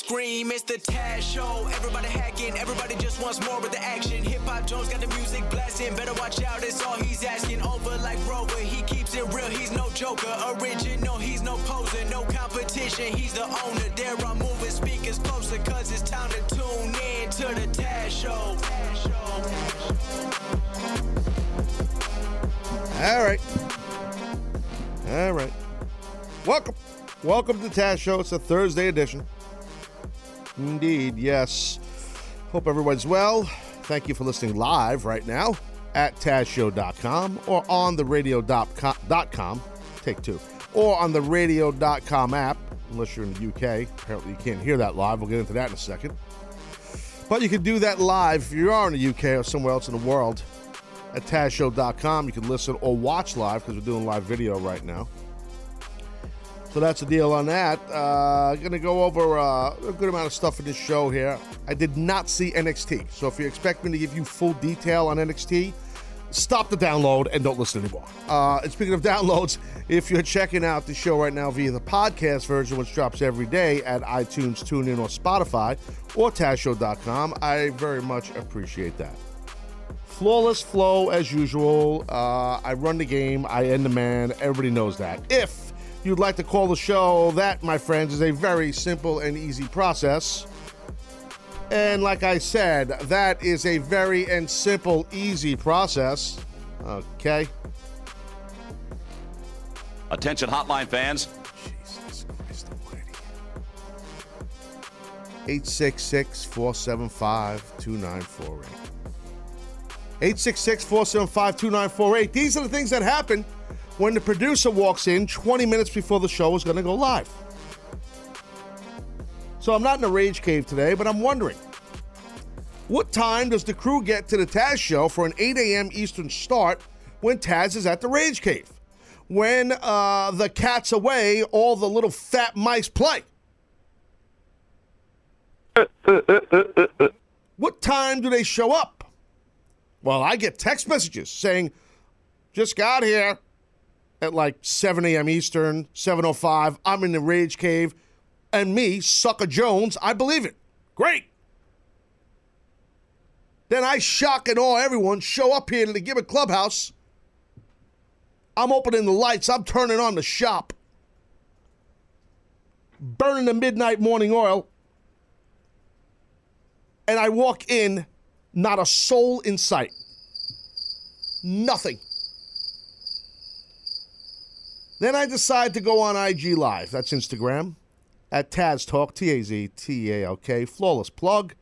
Scream, it's the Taz Show. Everybody hacking, everybody just wants more with the action. Hip Hop Jones got the music blasting, better watch out, it's all he's asking. Over like Rover, he keeps it real, he's no joker. Original, he's no poser, no competition, he's the owner. There I'm moving speakers closer, cause it's time to tune in to the Taz Show. Show. All right. All right. Welcome. Welcome to Taz Show. It's a Thursday edition. Indeed, yes. Hope everyone's well. Thank you for listening live right now at TazShow.com or on the radio.com. Take two. Or on the radio.com app, unless you're in the UK. Apparently, you can't hear that live. We'll get into that in a second. But you can do that live if you are in the UK or somewhere else in the world at TazShow.com. You can listen or watch live because we're doing live video right now. So that's the deal on that. Uh, going to go over uh, a good amount of stuff in this show here. I did not see NXT, so if you expect me to give you full detail on NXT, stop the download and don't listen anymore. Uh, and speaking of downloads, if you're checking out the show right now via the podcast version, which drops every day at iTunes, TuneIn, or Spotify, or TazShow.com, I very much appreciate that flawless flow as usual. Uh, I run the game. I end the man. Everybody knows that. If you'd like to call the show, that, my friends, is a very simple and easy process. And like I said, that is a very and simple, easy process. Okay. Attention hotline fans. Jesus Christ Almighty. 866 475 2948. 866 475 2948. These are the things that happen when the producer walks in 20 minutes before the show is going to go live. So I'm not in a rage cave today, but I'm wondering what time does the crew get to the Taz show for an 8 a.m. Eastern start when Taz is at the rage cave? When uh, the cat's away, all the little fat mice play. what time do they show up? Well, I get text messages saying, just got here at like 7 a.m. Eastern, 7.05. I'm in the rage cave. And me, Sucker Jones, I believe it. Great. Then I shock and awe everyone, show up here to the Gimmick Clubhouse. I'm opening the lights. I'm turning on the shop. Burning the midnight morning oil. And I walk in, not a soul in sight. Nothing. Then I decide to go on IG Live. That's Instagram. At Taz Talk, T A Z T A L K. Flawless plug.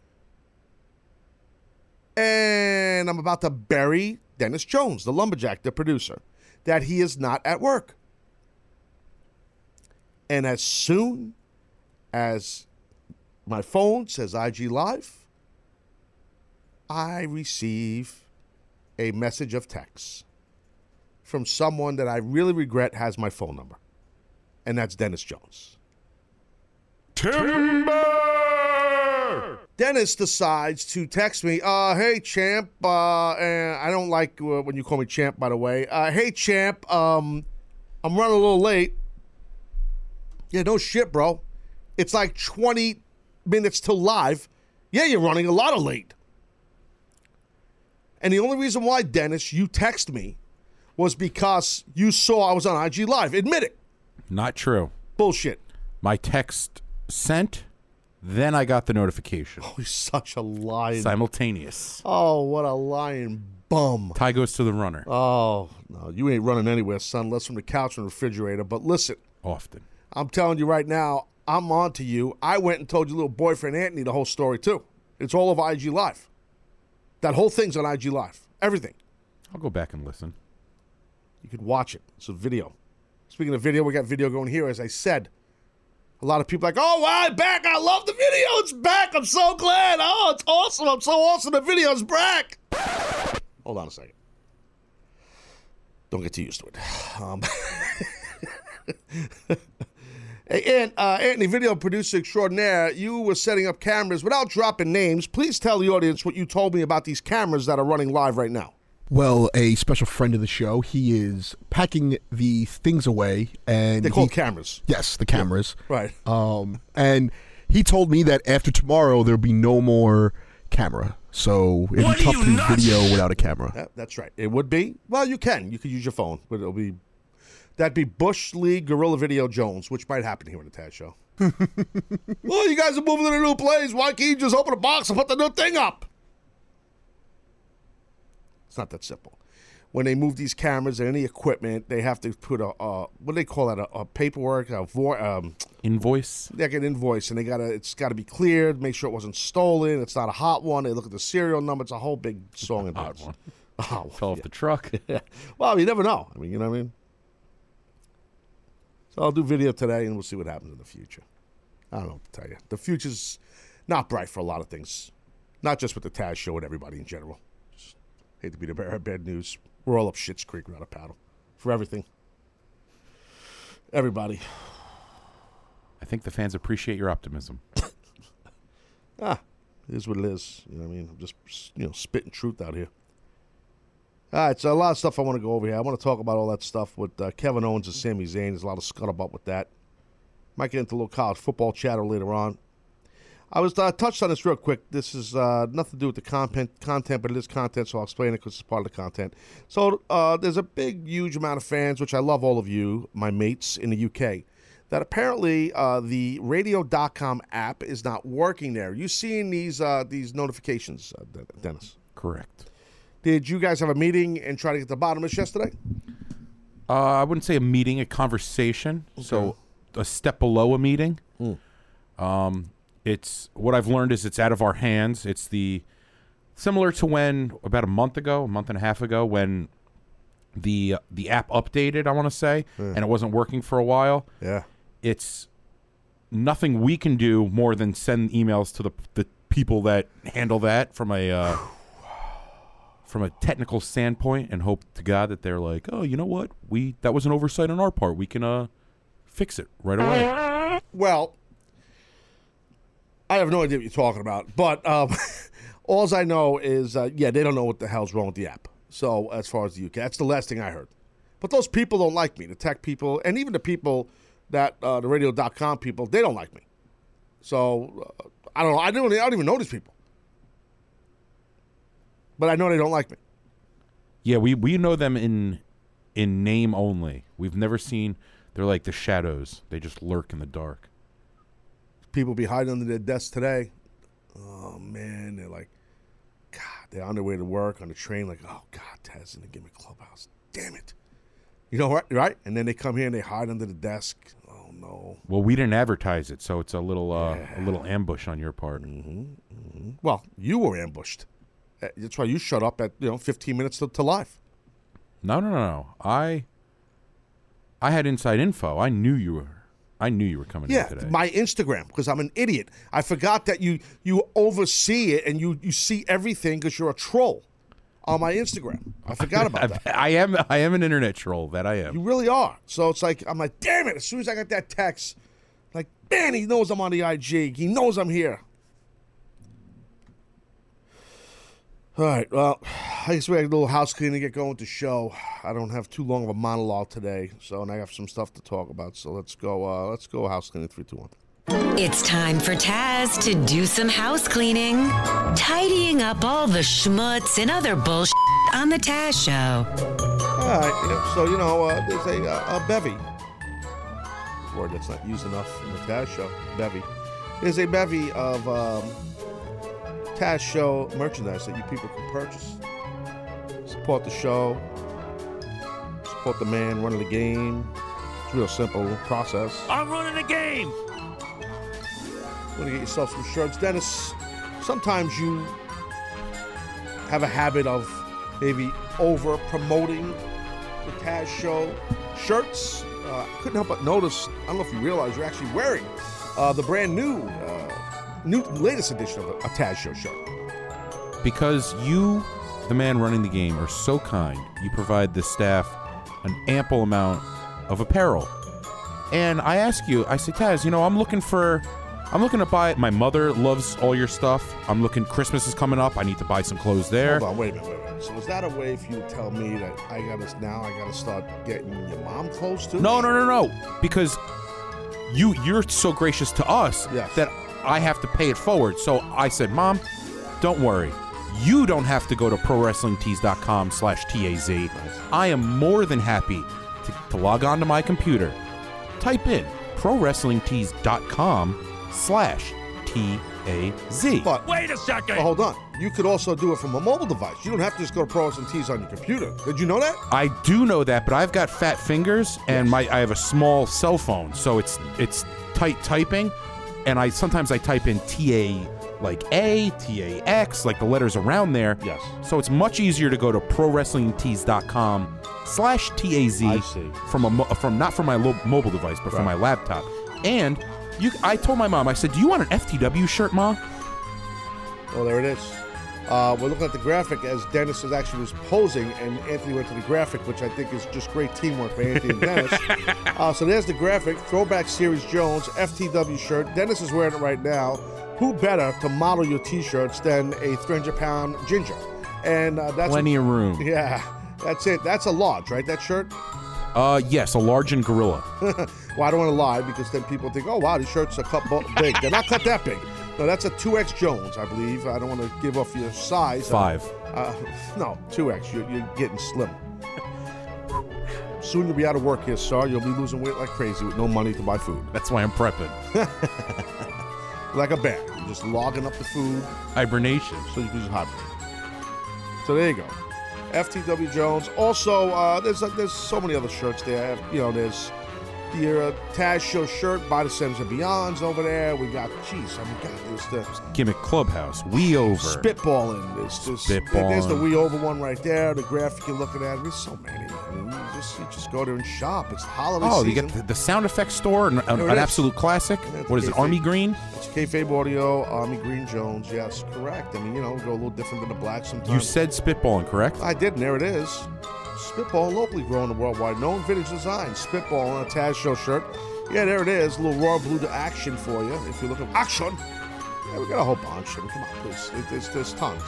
And I'm about to bury Dennis Jones, the lumberjack, the producer, that he is not at work. And as soon as my phone says IG Live, I receive a message of text from someone that I really regret has my phone number. And that's Dennis Jones. Timber! Dennis decides to text me, uh, hey, champ, uh, and I don't like uh, when you call me champ, by the way. Uh, hey, champ, um, I'm running a little late. Yeah, no shit, bro. It's like 20 minutes till live. Yeah, you're running a lot of late. And the only reason why, Dennis, you text me was because you saw I was on IG Live. Admit it. Not true. Bullshit. My text sent, then I got the notification. Oh, he's such a lying. Simultaneous. Oh, what a lying bum. Tie goes to the runner. Oh, no, you ain't running anywhere, son, less from the couch and refrigerator. But listen, Often. I'm telling you right now, I'm on to you. I went and told your little boyfriend Anthony the whole story, too. It's all over IG Live. That whole thing's on IG Live. Everything. I'll go back and listen. You can watch it. It's a video. Speaking of video, we got video going here. As I said, a lot of people like, oh, wow, I'm back. I love the video. It's back. I'm so glad. Oh, it's awesome. I'm so awesome. The video's back. Hold on a second. Don't get too used to it. Um, Hey, and uh, Anthony, video producer extraordinaire, you were setting up cameras without dropping names. Please tell the audience what you told me about these cameras that are running live right now. Well, a special friend of the show, he is packing the things away, and They're called he- cameras. Yes, the cameras. Right. Um, and he told me that after tomorrow there'll be no more camera, so it'd be tough to do video without a camera. Yeah, that's right. It would be. Well, you can. You could use your phone, but it'll be. That'd be Bush League Gorilla Video Jones, which might happen here in the Taz Show. well, you guys are moving to the new place. Why can't you just open a box and put the new thing up? It's not that simple. When they move these cameras and any equipment, they have to put a, uh, what do they call that? A, a paperwork, a vo- um, Invoice. like an invoice, and they gotta. It's got to be cleared. Make sure it wasn't stolen. It's not a hot one. They look at the serial number. It's a whole big song and Hot dance. one. Oh, Fell off the truck. yeah. Well, you never know. I mean, you know what I mean? So I'll do video today and we'll see what happens in the future. I don't know what to tell you. The future's not bright for a lot of things. Not just with the Taz show and everybody in general. Hate to be the bearer of bad news. We're all up Shit's Creek without a paddle. For everything. Everybody. I think the fans appreciate your optimism. Ah, it is what it is. You know what I mean? I'm just, you know, spitting truth out here. All right, so a lot of stuff I want to go over here. I want to talk about all that stuff with uh, Kevin Owens and Sami Zayn. There's a lot of scuttlebutt with that. Might get into a little college football chatter later on. I was uh, touched on this real quick. This is uh, nothing to do with the content, content, but it is content, so I'll explain it because it's part of the content. So uh, there's a big, huge amount of fans, which I love all of you, my mates in the UK, that apparently uh, the Radio.com app is not working there. You seeing these uh, these notifications, uh, Dennis? Correct. Did you guys have a meeting and try to get the bottom of this yesterday? Uh, I wouldn't say a meeting, a conversation. So a step below a meeting. Um, it's what I've learned is it's out of our hands. It's the similar to when about a month ago, a month and a half ago, when the the app updated. I want to say, and it wasn't working for a while. Yeah. It's nothing we can do more than send emails to the the people that handle that from a. Uh, from a technical standpoint and hope to God that they're like, oh, you know what? We that was an oversight on our part. We can uh fix it right away. Well, I have no idea what you're talking about, but um, all I know is, uh, yeah, they don't know what the hell's wrong with the app. So as far as the UK, that's the last thing I heard. But those people don't like me, the tech people, and even the people that uh, the radio.com people, they don't like me. So uh, I don't know. I don't, I don't even know these people. But I know they don't like me. Yeah, we we know them in in name only. We've never seen. They're like the shadows. They just lurk in the dark. People be hiding under their desks today. Oh man, they're like, God, they're on their way to work on the train, like, oh God, Taz in the gimmick clubhouse. Damn it. You know what? Right? And then they come here and they hide under the desk. Oh no. Well, we didn't advertise it, so it's a little uh, a little ambush on your part. Well, you were ambushed. Uh, That's why you shut up at you know 15 minutes to, to live. No, no, no, no. I I had inside info. I knew you were. I knew you were coming Yeah, in today. my Instagram because I'm an idiot. I forgot that you you oversee it and you you see everything because you're a troll on my Instagram. I forgot about that. I am I am an internet troll. That I am. You really are. So it's like I'm like, damn it! As soon as I got that text, like, man, he knows I'm on the IG. He knows I'm here. All right. Well, I guess we have a little house cleaning to get going with the show. I don't have too long of a monologue today, so and I have some stuff to talk about. So let's go. Uh, let's go house cleaning. Three, two, one. It's time for Taz to do some house cleaning, tidying up all the schmutz and other bullshit on the Taz Show. All right. So you know, uh, there's a, uh, a bevy. Word that's not used enough in the Taz show. Bevy. There's a bevy of um, Taz show merchandise that you people can purchase. Support the show. Support the man running the game. It's a real simple process. I'm running the game. Want to get yourself some shirts, Dennis? Sometimes you have a habit of maybe over promoting the Taz Show shirts. Uh, couldn't help but notice. I don't know if you realize you're actually wearing uh, the brand new, uh, new latest edition of a, a Taz Show shirt. because you, the man running the game, are so kind. You provide the staff an ample amount of apparel And I ask you, I say, Taz, you know, I'm looking for, I'm looking to buy. My mother loves all your stuff. I'm looking. Christmas is coming up. I need to buy some clothes there. Hold on, wait a minute, wait a minute. So is that a way for you to tell me that I gotta now I gotta start getting your mom close too? No, no, no, no. Because you you're so gracious to us Yes. that I have to pay it forward. So I said, Mom, don't worry. You don't have to go to prowrestlingtees.com slash TAZ. I am more than happy to, to log on to my computer. Type in prowrestlingtees.com slash TAZ. But Wait a second. but hold on. You could also do it from a mobile device. You don't have to just go to Pro and T's on your computer. Did you know that? I do know that, but I've got fat fingers and my I have a small cell phone, so it's it's tight typing, and I sometimes I type in T A like A, T A X, like the letters around there. Yes. So it's much easier to go to prowrestlingtees.com slash TAZ from a mo- from not from my lo- mobile device, but from my laptop. And you, I told my mom, I said, "Do you want an FTW shirt, mom?" Oh, there it is. Uh, we're looking at the graphic as Dennis is actually was posing, and Anthony went to the graphic, which I think is just great teamwork by Anthony and Dennis. uh, so there's the graphic, throwback series Jones FTW shirt. Dennis is wearing it right now. Who better to model your T-shirts than a 300-pound ginger? And uh, that's Plenty of room. Yeah, that's it. That's a large, right? That shirt. Uh, yes, a large and gorilla. Well, I don't want to lie because then people think, oh wow, these shirts are cut big. They're not cut that big. No, that's a 2X Jones, I believe. I don't want to give off your size. Five. Uh, no, 2X. You're, you're getting slim. Soon you'll be out of work here, sir. You'll be losing weight like crazy with no money to buy food. That's why I'm prepping. Like a bear. You're just logging up the food Hibernation. so you can just hibernate. So there you go. FTW Jones. Also, uh, there's uh, there's so many other shirts there. You know, there's the uh, Taz Show shirt by the Sims and Beyonds over there. We got, jeez, I mean, God, there's the Gimmick Clubhouse. We over. spitballing. There's this. Spitballing. There's the We Over one right there. The graphic you're looking at. There's so many. I mean, you just you just go there and shop. It's the holiday Oh, you get the, the sound effects store, an, an, an absolute classic. Yeah, what is it. Army Green? It's kayfabe audio. Army Green Jones. Yes, correct. I mean, you know, go a little different than the black sometimes. You said spitballing, correct? I did, and there it is. Spitball locally grown and worldwide known vintage design. Spitball on a Taz Show shirt. Yeah, there it is. A little raw blue to action for you. If you look at action. Yeah, we got a whole bunch. I mean, come on, please. There's, there's tons.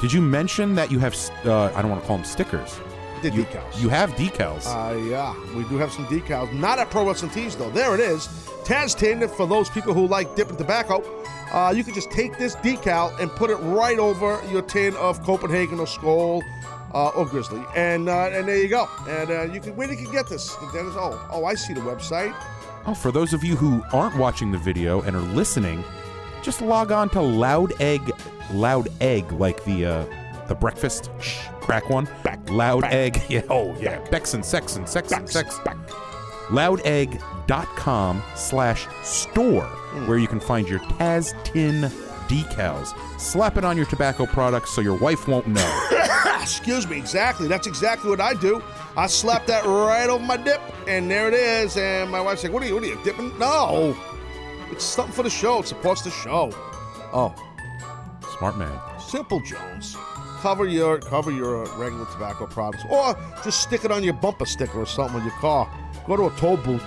Did you mention that you have, uh, I don't want to call them stickers. The You, decals. you have decals. Uh, yeah, we do have some decals. Not at Pro Wrestling Tees, though. There it is. Taz tin for those people who like dipping tobacco. Uh, you can just take this decal and put it right over your tin of Copenhagen or Skoal uh, or Grizzly, and uh, and there you go. And uh, you can where you can get this. Dennis, oh, oh, I see the website. oh, for those of you who aren't watching the video and are listening, just log on to Loud Egg, Loud Egg, like the uh, the breakfast shh, crack one. Loud Egg, yeah, oh yeah, Bex and Sex and Sex and Sex. loudegg.com slash store where you can find your Taz Tin decals. Slap it on your tobacco products so your wife won't know. Excuse me, exactly. That's exactly what I do. I slap that right over my dip, and there it is. And my wife's like, "What are you? What are you dipping?" No, it's something for the show. It supports the show. Oh, Smart man. Simple Jones. Cover your cover your uh, regular tobacco products, or just stick it on your bumper sticker or something on your car. Go to a toll booth.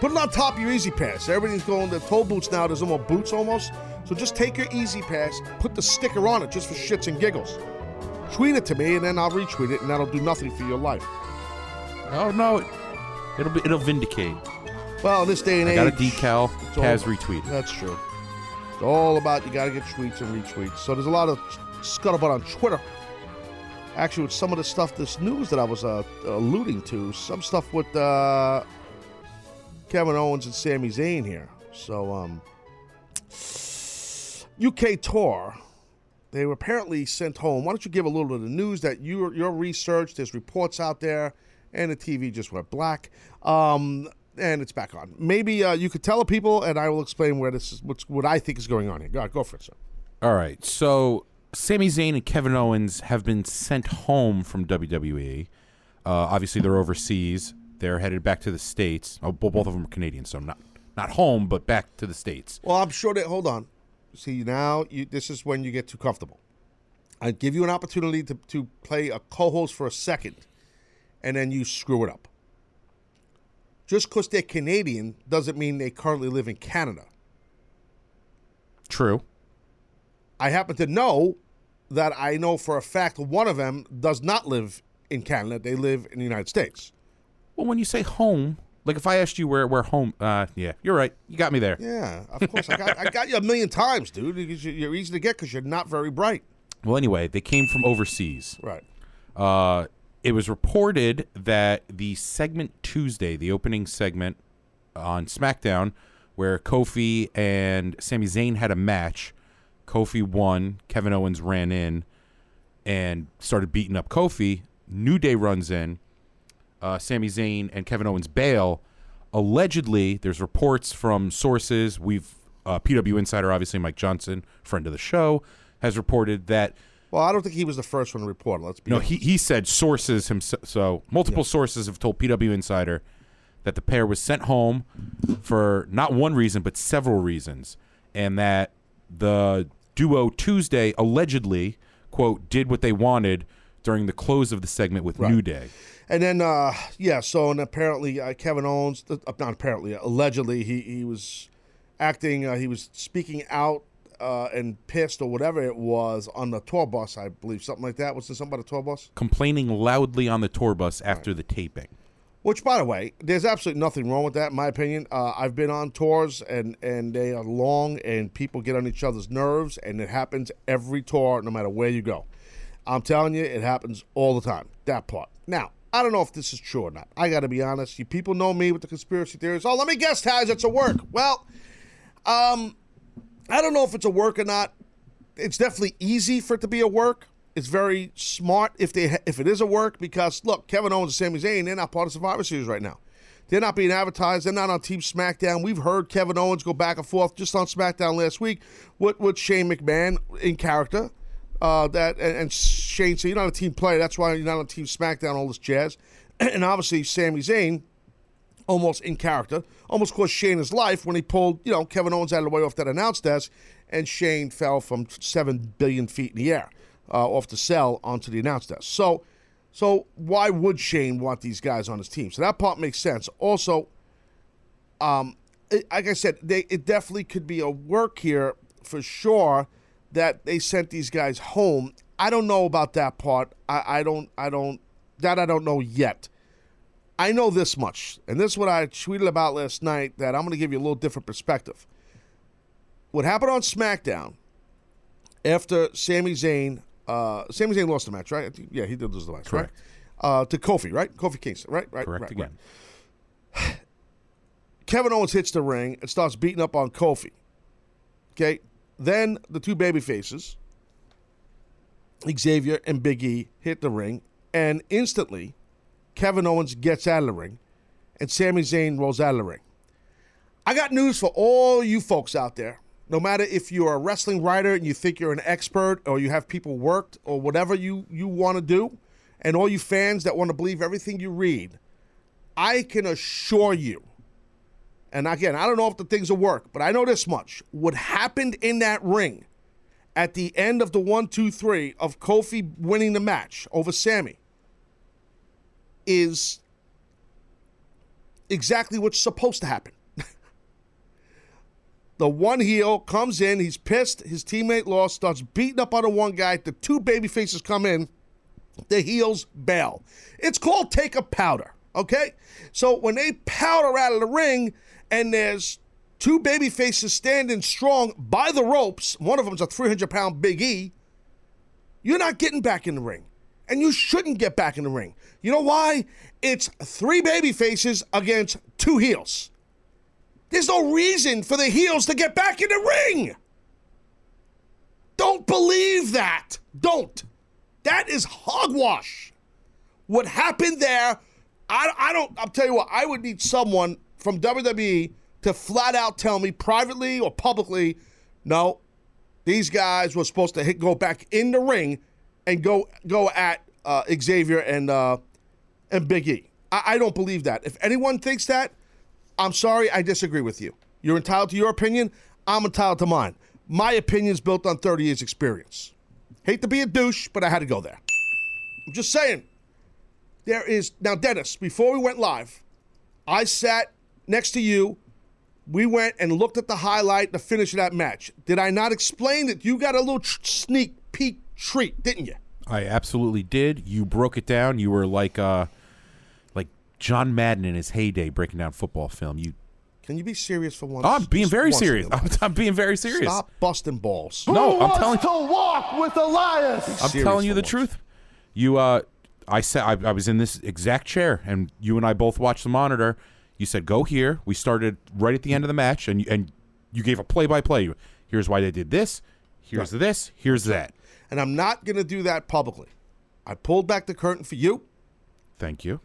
Put it on top of your E-ZPass. Everything's going to toll booths now. There's no more boots almost. So just take your E-ZPass, put the sticker on it just for shits and giggles. Tweet it to me, and then I'll retweet it, and that'll do nothing for your life. Oh no, it, it'll be it'll vindicate. Well, in this day and I age, got a decal. Taz retweeted. That's true. It's all about you got to get tweets and retweets. So there's a lot of scuttlebutt on Twitter. Actually, with some of the stuff, this news that I was uh, alluding to, some stuff with uh, Kevin Owens and Sami Zayn here. So, um, UK tour, they were apparently sent home. Why don't you give a little bit of the news that your your research? There's reports out there, and the TV just went black. Um, and it's back on. Maybe uh, you could tell the people, and I will explain where this is. What's what I think is going on here. Go, go for it, sir. All right. So Sami Zayn and Kevin Owens have been sent home from WWE. Uh, obviously, they're overseas. They're headed back to the states. Oh, both of them are Canadian, so not not home, but back to the states. Well, I'm sure that. Hold on. See now, you, this is when you get too comfortable. I give you an opportunity to to play a co-host for a second, and then you screw it up. just because they're Canadian doesn't mean they currently live in Canada. True. I happen to know that I know for a fact one of them does not live in Canada. They live in the United States. Well, when you say home, like if I asked you where where home, uh, yeah, you're right. You got me there. Yeah, of course. I got I got you a million times, dude. You're easy to get because you're not very bright. Well, anyway, they came from overseas. Right. Uh, it was reported that the segment Tuesday, the opening segment on SmackDown, where Kofi and Sami Zayn had a match, Kofi won. Kevin Owens ran in and started beating up Kofi. New Day runs in. Uh, Sami Zayn and Kevin Owens bail. Allegedly, there's reports from sources. We've uh, PW Insider, obviously Mike Johnson, friend of the show, has reported that Well, I don't think he was the first one to report. Let's be no, honest. he, he said sources himself. So multiple sources have told PW Insider that the pair was sent home for not one reason but several reasons, and that the duo Tuesday allegedly quote did what they wanted during the close of the segment with New Day. And then, uh, yeah, so and apparently uh, Kevin Owens, uh, not apparently, allegedly, he, he was acting, uh, he was speaking out uh, and pissed or whatever it was on the tour bus, I believe, something like that. Was there something about a tour bus? Complaining loudly on the tour bus after the taping. Which, by the way, there's absolutely nothing wrong with that, in my opinion. Uh, I've been on tours, and, and they are long, and people get on each other's nerves, and it happens every tour, no matter where you go. I'm telling you, it happens all the time. That part. Now, I don't know if this is true or not. I got to be honest. You people know me with the conspiracy theories. Oh, let me guess, Taz, it's a work. Well, um, I don't know if it's a work or not. It's definitely easy for it to be a work. It's very smart if they if it is a work because look, Kevin Owens and Sami Zayn, they're not part of Survivor Series right now. They're not being advertised. They're not on Team SmackDown. We've heard Kevin Owens go back and forth just on SmackDown last week with, with Shane McMahon in character. Uh, that and, and Shane said, "You're not a team player. That's why you're not on Team SmackDown." All this jazz, and obviously Sami Zayn almost in character, almost cost Shane his life when he pulled, you know, Kevin Owens out of the way off that announce desk, and Shane fell from seven billion feet in the air uh, off the cell onto the announce desk. So, so why would Shane want these guys on his team? So that part makes sense. Also, um, it, like I said, they it definitely could be a work here for sure that they sent these guys home. I don't know about that part. I, I don't. I don't. That I don't know yet. I know this much, and this is what I tweeted about last night. That I'm going to give you a little different perspective. What happened on SmackDown after Sami Zayn? Uh, Sami Zayn lost the match, right? Think- Yeah, he did lose the match, Correct. right? Uh, to Kofi, right? Kofi Kingston, right? Right. Correct right, again. right. Kevin Owens hits the ring and starts beating up on Kofi. Okay, then the two baby faces, Xavier and Big E, hit the ring, and instantly, Kevin Owens gets out of the ring, and Sami Zayn rolls out of the ring. I got news for all you folks out there. No matter if you're a wrestling writer and you think you're an expert, or you have people worked, or whatever you you want to do, and all you fans that want to believe everything you read, I can assure you and again, I don't know if the things will work, but I know this much. What happened in that ring at the end of the one, two, three of Kofi winning the match over Sammy is exactly what's supposed to happen. the one heel comes in, he's pissed, his teammate lost, starts beating up on the one guy. The two baby faces come in, the heels bail. It's called take a powder, okay? So when they powder out of the ring and there's two baby faces standing strong by the ropes, one of them's a 300 pound Big E, you're not getting back in the ring. And you shouldn't get back in the ring. You know why? It's three baby faces against two heels. There's no reason for the heels to get back in the ring. Don't believe that. Don't. That is hogwash. What happened there, I, I don't, I'll tell you what, I would need someone from WWE to flat out tell me privately or publicly, no, these guys were supposed to hit, go back in the ring and go go at uh, Xavier and uh, and Big E. I, I don't believe that. If anyone thinks that, I'm sorry, I disagree with you. You're entitled to your opinion. I'm entitled to mine. My opinion's built on 30 years experience. Hate to be a douche, but I had to go there. I'm just saying. There is now, Dennis. Before we went live, I sat next to you. We went and looked at the highlight, the finish of that match. Did I not explain that you got a little tr- sneak peek treat, didn't you? I absolutely did. You broke it down. You were like uh like John Madden in his heyday breaking down football film. You Can you be serious for once? I'm being very serious. I'm, I'm being very serious. Stop busting balls. No, I'm telling to walk with Elias. I'm telling you the once. truth. You uh I said I, I was in this exact chair and you and I both watched the monitor. You said go here. We started right at the end of the match and and you gave a play by play. Here's why they did this. Here's this. Here's that. And I'm not going to do that publicly. I pulled back the curtain for you. Thank you.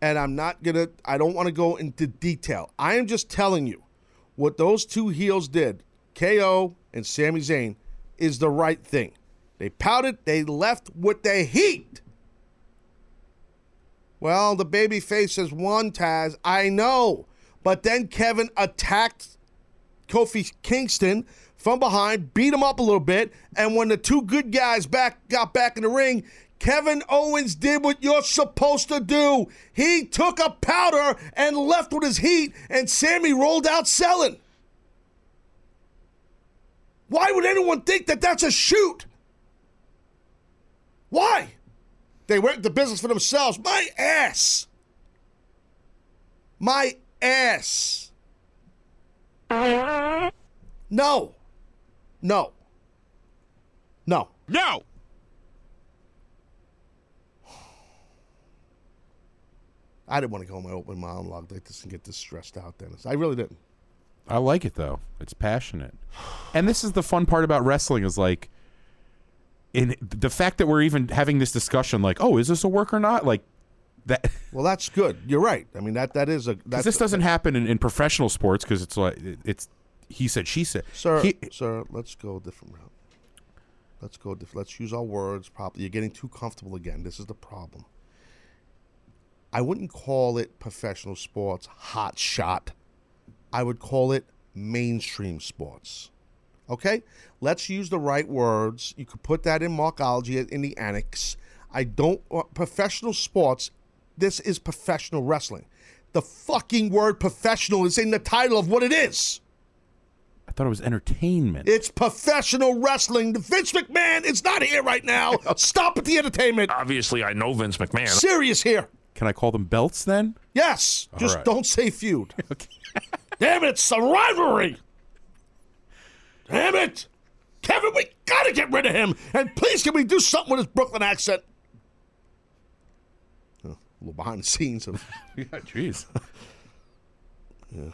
and I'm not gonna. I don't want to go into detail. I am just telling you what those two heels did, KO and Sami Zayn, is the right thing. They pouted. They left with the heat. Well, the baby face has won, Taz. I know, but then Kevin attacked Kofi Kingston from behind, beat him up a little bit, and when the two good guys back got back in the ring, Kevin Owens did what you're supposed to do. He took a powder and left with his heat, and Sammy rolled out selling. Why would anyone think that that's a shoot? Why? They went into business for themselves. My ass. My ass. No. No. No. No. I didn't want to go on my open monologue like this and get this stressed out, Dennis. I really didn't. I like it though. It's passionate. And this is the fun part about wrestling is like in the fact that we're even having this discussion like, "Oh, is this a work or not?" like that Well, that's good. You're right. I mean that that is a. that's this doesn't happen in, in professional sports because it's like it's he said she said. Sir, He- sir, let's go a different route. Let's go different. Let's use our words properly. You're getting too comfortable again. This is the problem. I wouldn't call it professional sports hot shot. I would call it mainstream sports. Okay? Let's use the right words. You could put that in Markology in the annex. I don't uh, professional sports. This is professional wrestling. The fucking word professional is in the title of what it is. I thought it was entertainment. It's professional wrestling. Vince McMahon is not here right now. Stop at the entertainment. Obviously, I know Vince McMahon. Serious here. Can I call them belts then? Yes. Just right. don't say feud. Damn it, it's a rivalry. Damn it. Kevin, we gotta get rid of him. And please, can we do something with his Brooklyn accent? Oh, a little behind the scenes of yeah, jeez. Yeah.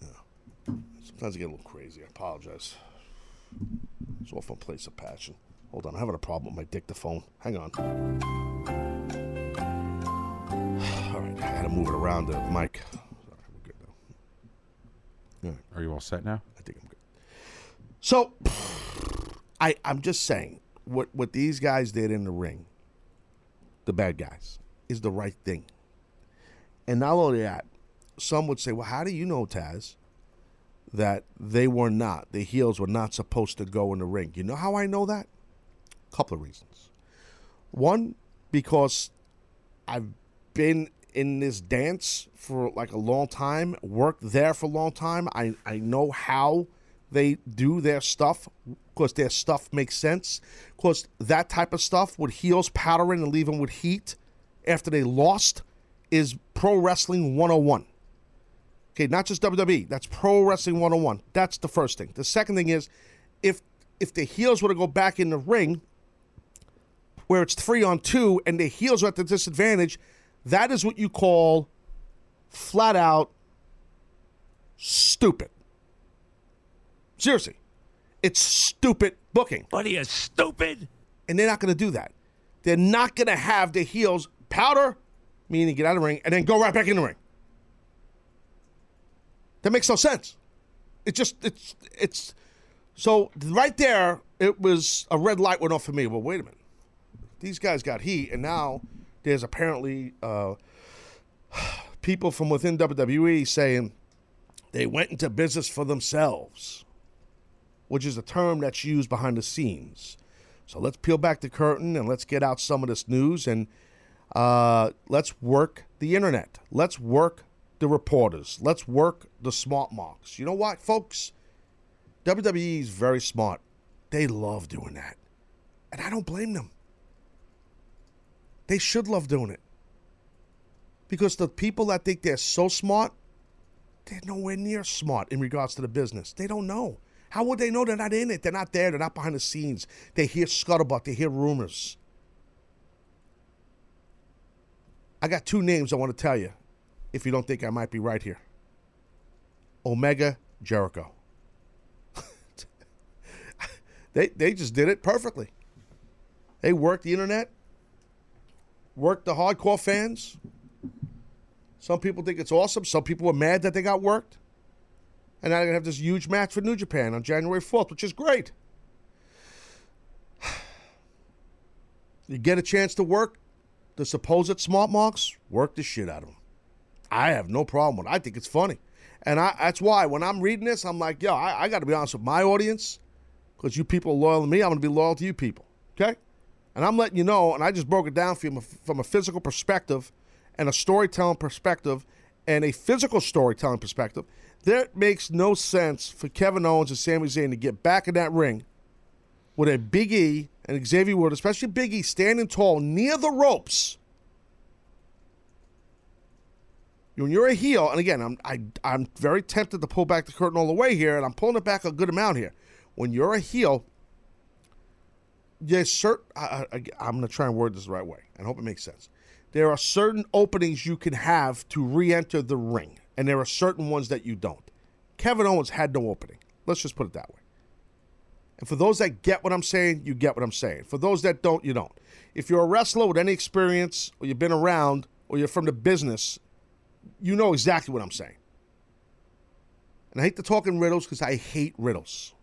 yeah. Sometimes I get a little crazy. I apologize. It's off my place of passion. Hold on, I'm having a problem with my dictaphone. Hang on. All right, I gotta move it around the mic. Are you all set now? I think I'm good. So, I I'm just saying what what these guys did in the ring, the bad guys, is the right thing. And not only that, some would say, "Well, how do you know, Taz, that they were not the heels were not supposed to go in the ring?" You know how I know that? A couple of reasons. One, because I've been in this dance for like a long time, worked there for a long time. I, I know how they do their stuff because their stuff makes sense. Because that type of stuff with heels powdering and leaving with heat after they lost is pro wrestling 101. Okay, not just WWE. That's pro wrestling 101. That's the first thing. The second thing is if if the heels were to go back in the ring where it's three on two and the heels are at the disadvantage, that is what you call flat out stupid. Seriously. It's stupid booking. What are you, stupid? And they're not going to do that. They're not going to have the heels powder, meaning get out of the ring, and then go right back in the ring. That makes no sense. It just, it's, it's, so right there, it was a red light went off for me. Well, wait a minute. These guys got heat, and now there's apparently uh, people from within WWE saying they went into business for themselves, which is a term that's used behind the scenes. So let's peel back the curtain and let's get out some of this news. And Uh, let's work the internet. Let's work the reporters. Let's work the smart marks. You know what, folks? WWE is very smart. They love doing that. And I don't blame them. They should love doing it. Because the people that think they're so smart, they're nowhere near smart in regards to the business. They don't know. How would they know they're not in it? They're not there. They're not behind the scenes. They hear scuttlebutt. They hear rumors. I got two names I want to tell you if you don't think I might be right here Omega Jericho. they, they just did it perfectly. They worked the internet, worked the hardcore fans. Some people think it's awesome. Some people were mad that they got worked. And now they're going to have this huge match for New Japan on January 4th, which is great. You get a chance to work the supposed smart marks, work the shit out of them. I have no problem with it. I think it's funny. And I, that's why when I'm reading this, I'm like, yo, I, I got to be honest with my audience because you people are loyal to me. I'm going to be loyal to you people. Okay? And I'm letting you know, and I just broke it down for you from a physical perspective and a storytelling perspective and a physical storytelling perspective. There makes no sense for Kevin Owens and Sami Zayn to get back in that ring with a Big E and Xavier Wood, especially Big E, standing tall near the ropes. When you're a heel, and again, I'm I, I'm very tempted to pull back the curtain all the way here, and I'm pulling it back a good amount here. When you're a heel, there's certain. I, I'm going to try and word this the right way. I hope it makes sense. There are certain openings you can have to re-enter the ring, and there are certain ones that you don't. Kevin Owens had no opening. Let's just put it that way. And for those that get what I'm saying, you get what I'm saying. For those that don't, you don't. If you're a wrestler with any experience, or you've been around, or you're from the business, you know exactly what I'm saying. And I hate to talk in riddles because I hate riddles.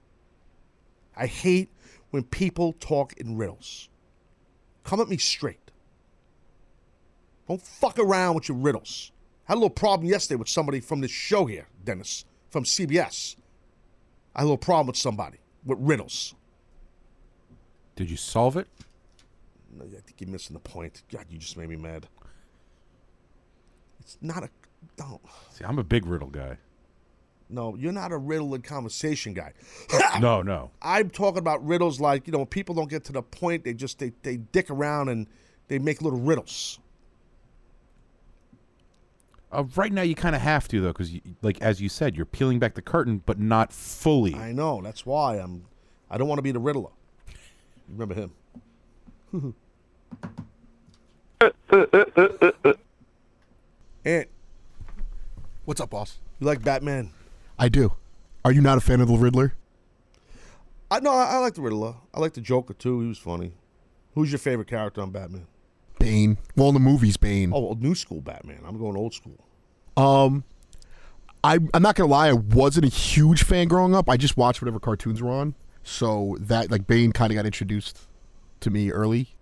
I hate when people talk in riddles. Come at me straight. Don't fuck around with your riddles. I had a little problem yesterday with somebody from this show here, Dennis, from CBS. I had a little problem with somebody with riddles. Did you solve it? No, I think you're missing the point. God, you just made me mad. It's not a. No, See, I'm a big riddle guy. No, you're not a riddle and conversation guy. No, no. I'm talking about riddles like you know when people don't get to the point, they just they they dick around and they make little riddles. Uh, right now, you kind of have to though, because like as you said, you're peeling back the curtain, but not fully. I know. That's why I'm. I don't want to be the Riddler. Remember him? Ant, What's up, boss? you like Batman? I do. Are you not a fan of the Riddler? I no, I, I like the Riddler. I like the Joker too. He was funny. Who's your favorite character on Batman? Bane. Well, in the movies, Bane. Oh, well, new school Batman. I'm going old school. Um, I, I'm not gonna lie. I wasn't a huge fan growing up. I just watched whatever cartoons were on. So that like Bane kind of got introduced to me early.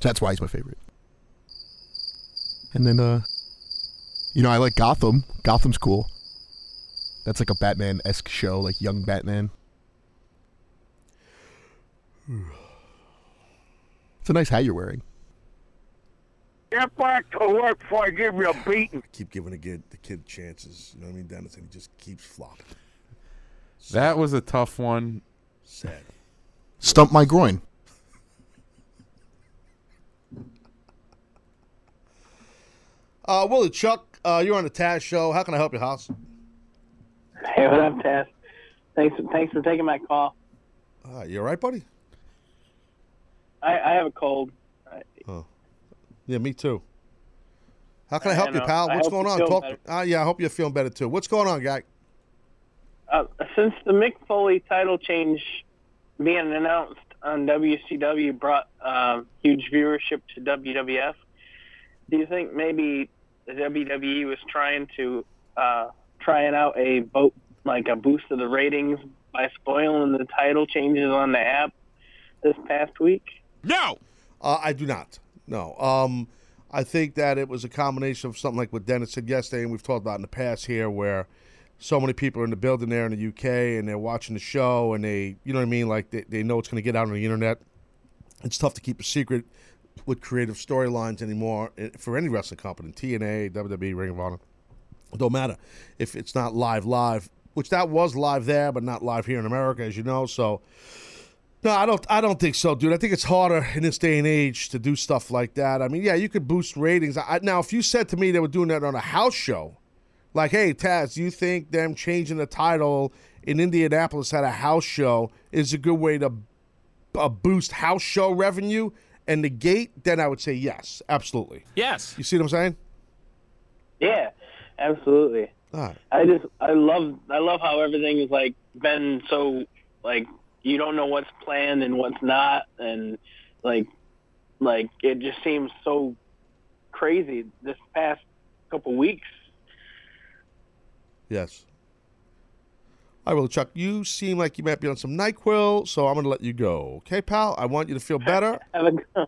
So that's why he's my favorite. And then, uh, you know, I like Gotham. Gotham's cool. That's like a Batman esque show, like young Batman. It's a nice hat you're wearing. Get back to work before I give you a beating. I keep giving the kid the kid chances. You know what I mean, Dennis? And he just keeps flopping. That was a tough one. Sad. Stump my groin. Uh, Willie Chuck, uh, you're on the Taz show. How can I help you, House? Hey, what up, Tess? Thanks, thanks for taking my call. Uh, you all right, buddy? I, I have a cold. Oh. Yeah, me too. How can I I help you, know. pal? I What's going on? Talk. better. Uh, yeah, I hope you're feeling better too. What's going on, guy? Uh, since the Mick Foley title change being announced on WCW brought uh, huge viewership to WWF, do you think maybe the WWE was trying to uh, trying out a boat like a boost of the ratings by spoiling the title changes on the app this past week? No. Uh, I do not. No. Um, I think that it was a combination of something like what Dennis said yesterday, and we've talked about in the past here, where so many people are in the building there in the UK and they're watching the show and they, you know what I mean, like they, they know it's going to get out on the internet. It's tough to keep a secret. with creative storylines anymore eh, for any wrestling company, TNA, WWE, Ring of Honor. It don't matter if it's not live, live, which that was live there, but not live here in America, as you know. So, no, I don't. I don't think so, dude. I think it's harder in this day and age to do stuff like that. I mean, yeah, you could boost ratings. I, now, if you said to me they were doing that on a house show, like, hey, Taz, you think them changing the title in Indianapolis at a house show is a good way to uh, boost house show revenue and negate? Then I would say yes, absolutely. Yes. You see what I'm saying? Yeah, absolutely. Right. I just I love I love how everything is like been so like you don't know what's planned and what's not and like like it just seems so crazy this past couple weeks. Yes. All right, well, Chuck, you seem like you might be on some NyQuil, so I'm going to let you go. Okay, pal? I want you to feel better. Have a good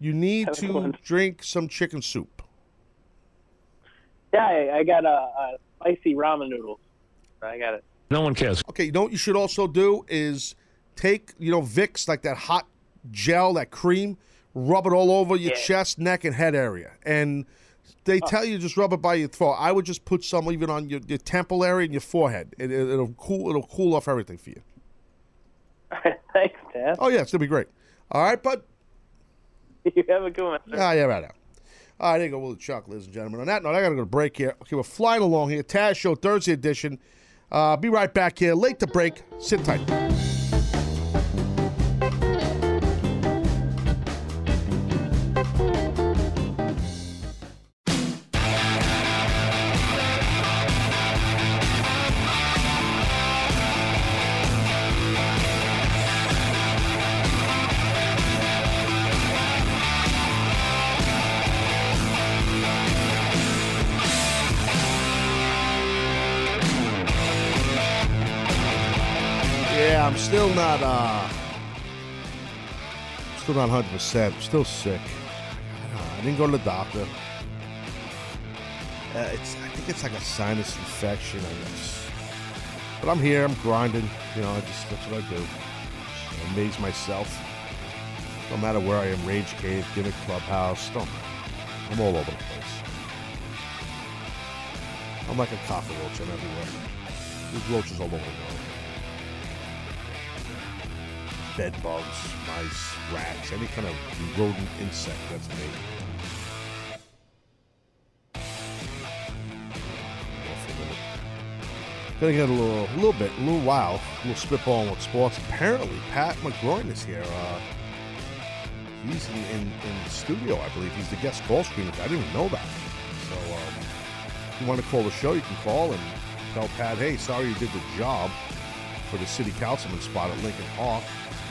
You need to drink some chicken soup. Yeah, I, I got a, a spicy ramen noodles. I got it. No one cares. Okay, you know what you should also do is take, you know, Vicks, like that hot gel, that cream, rub it all over your Yeah. chest, neck, and head area. And they tell you just rub it by your throat. I would just put some even on your, your temple area and your forehead. It, it, will cool. It'll cool off everything for you. Thanks, Dad. Oh yeah, it's gonna be great. All right, bud. You have a good one. sir. Ah, yeah, right now. All right, there go, Willie Chuck, ladies and gentlemen. On that note, I got to go to break here. Okay, we're flying along here. Taz Show Thursday edition. Uh, be right back here. Late to break. Sit tight. Still not 100. percent Still sick. I, I didn't go to the doctor. Uh, it's. I think it's like a sinus infection. I guess. But I'm here. I'm grinding. You know, I just that's what I do. I amaze myself. No matter where I am, Rage Cave, Gimmick Clubhouse. Don't. I'm all over the place. I'm like a cockroach. I'm everywhere. There's roaches all over the world. Bed bugs, mice, rats, any kind of rodent insect that's me. Gonna get a little, a little bit, a little while, a little spitballing with sports. Apparently, Pat McGroin is here. Uh, he's in, in, in the studio, I believe. He's the guest call screener. I didn't even know that. So, um, if you want to call the show, you can call and tell Pat, hey, sorry you did the job for the city councilman spot at Lincoln Park.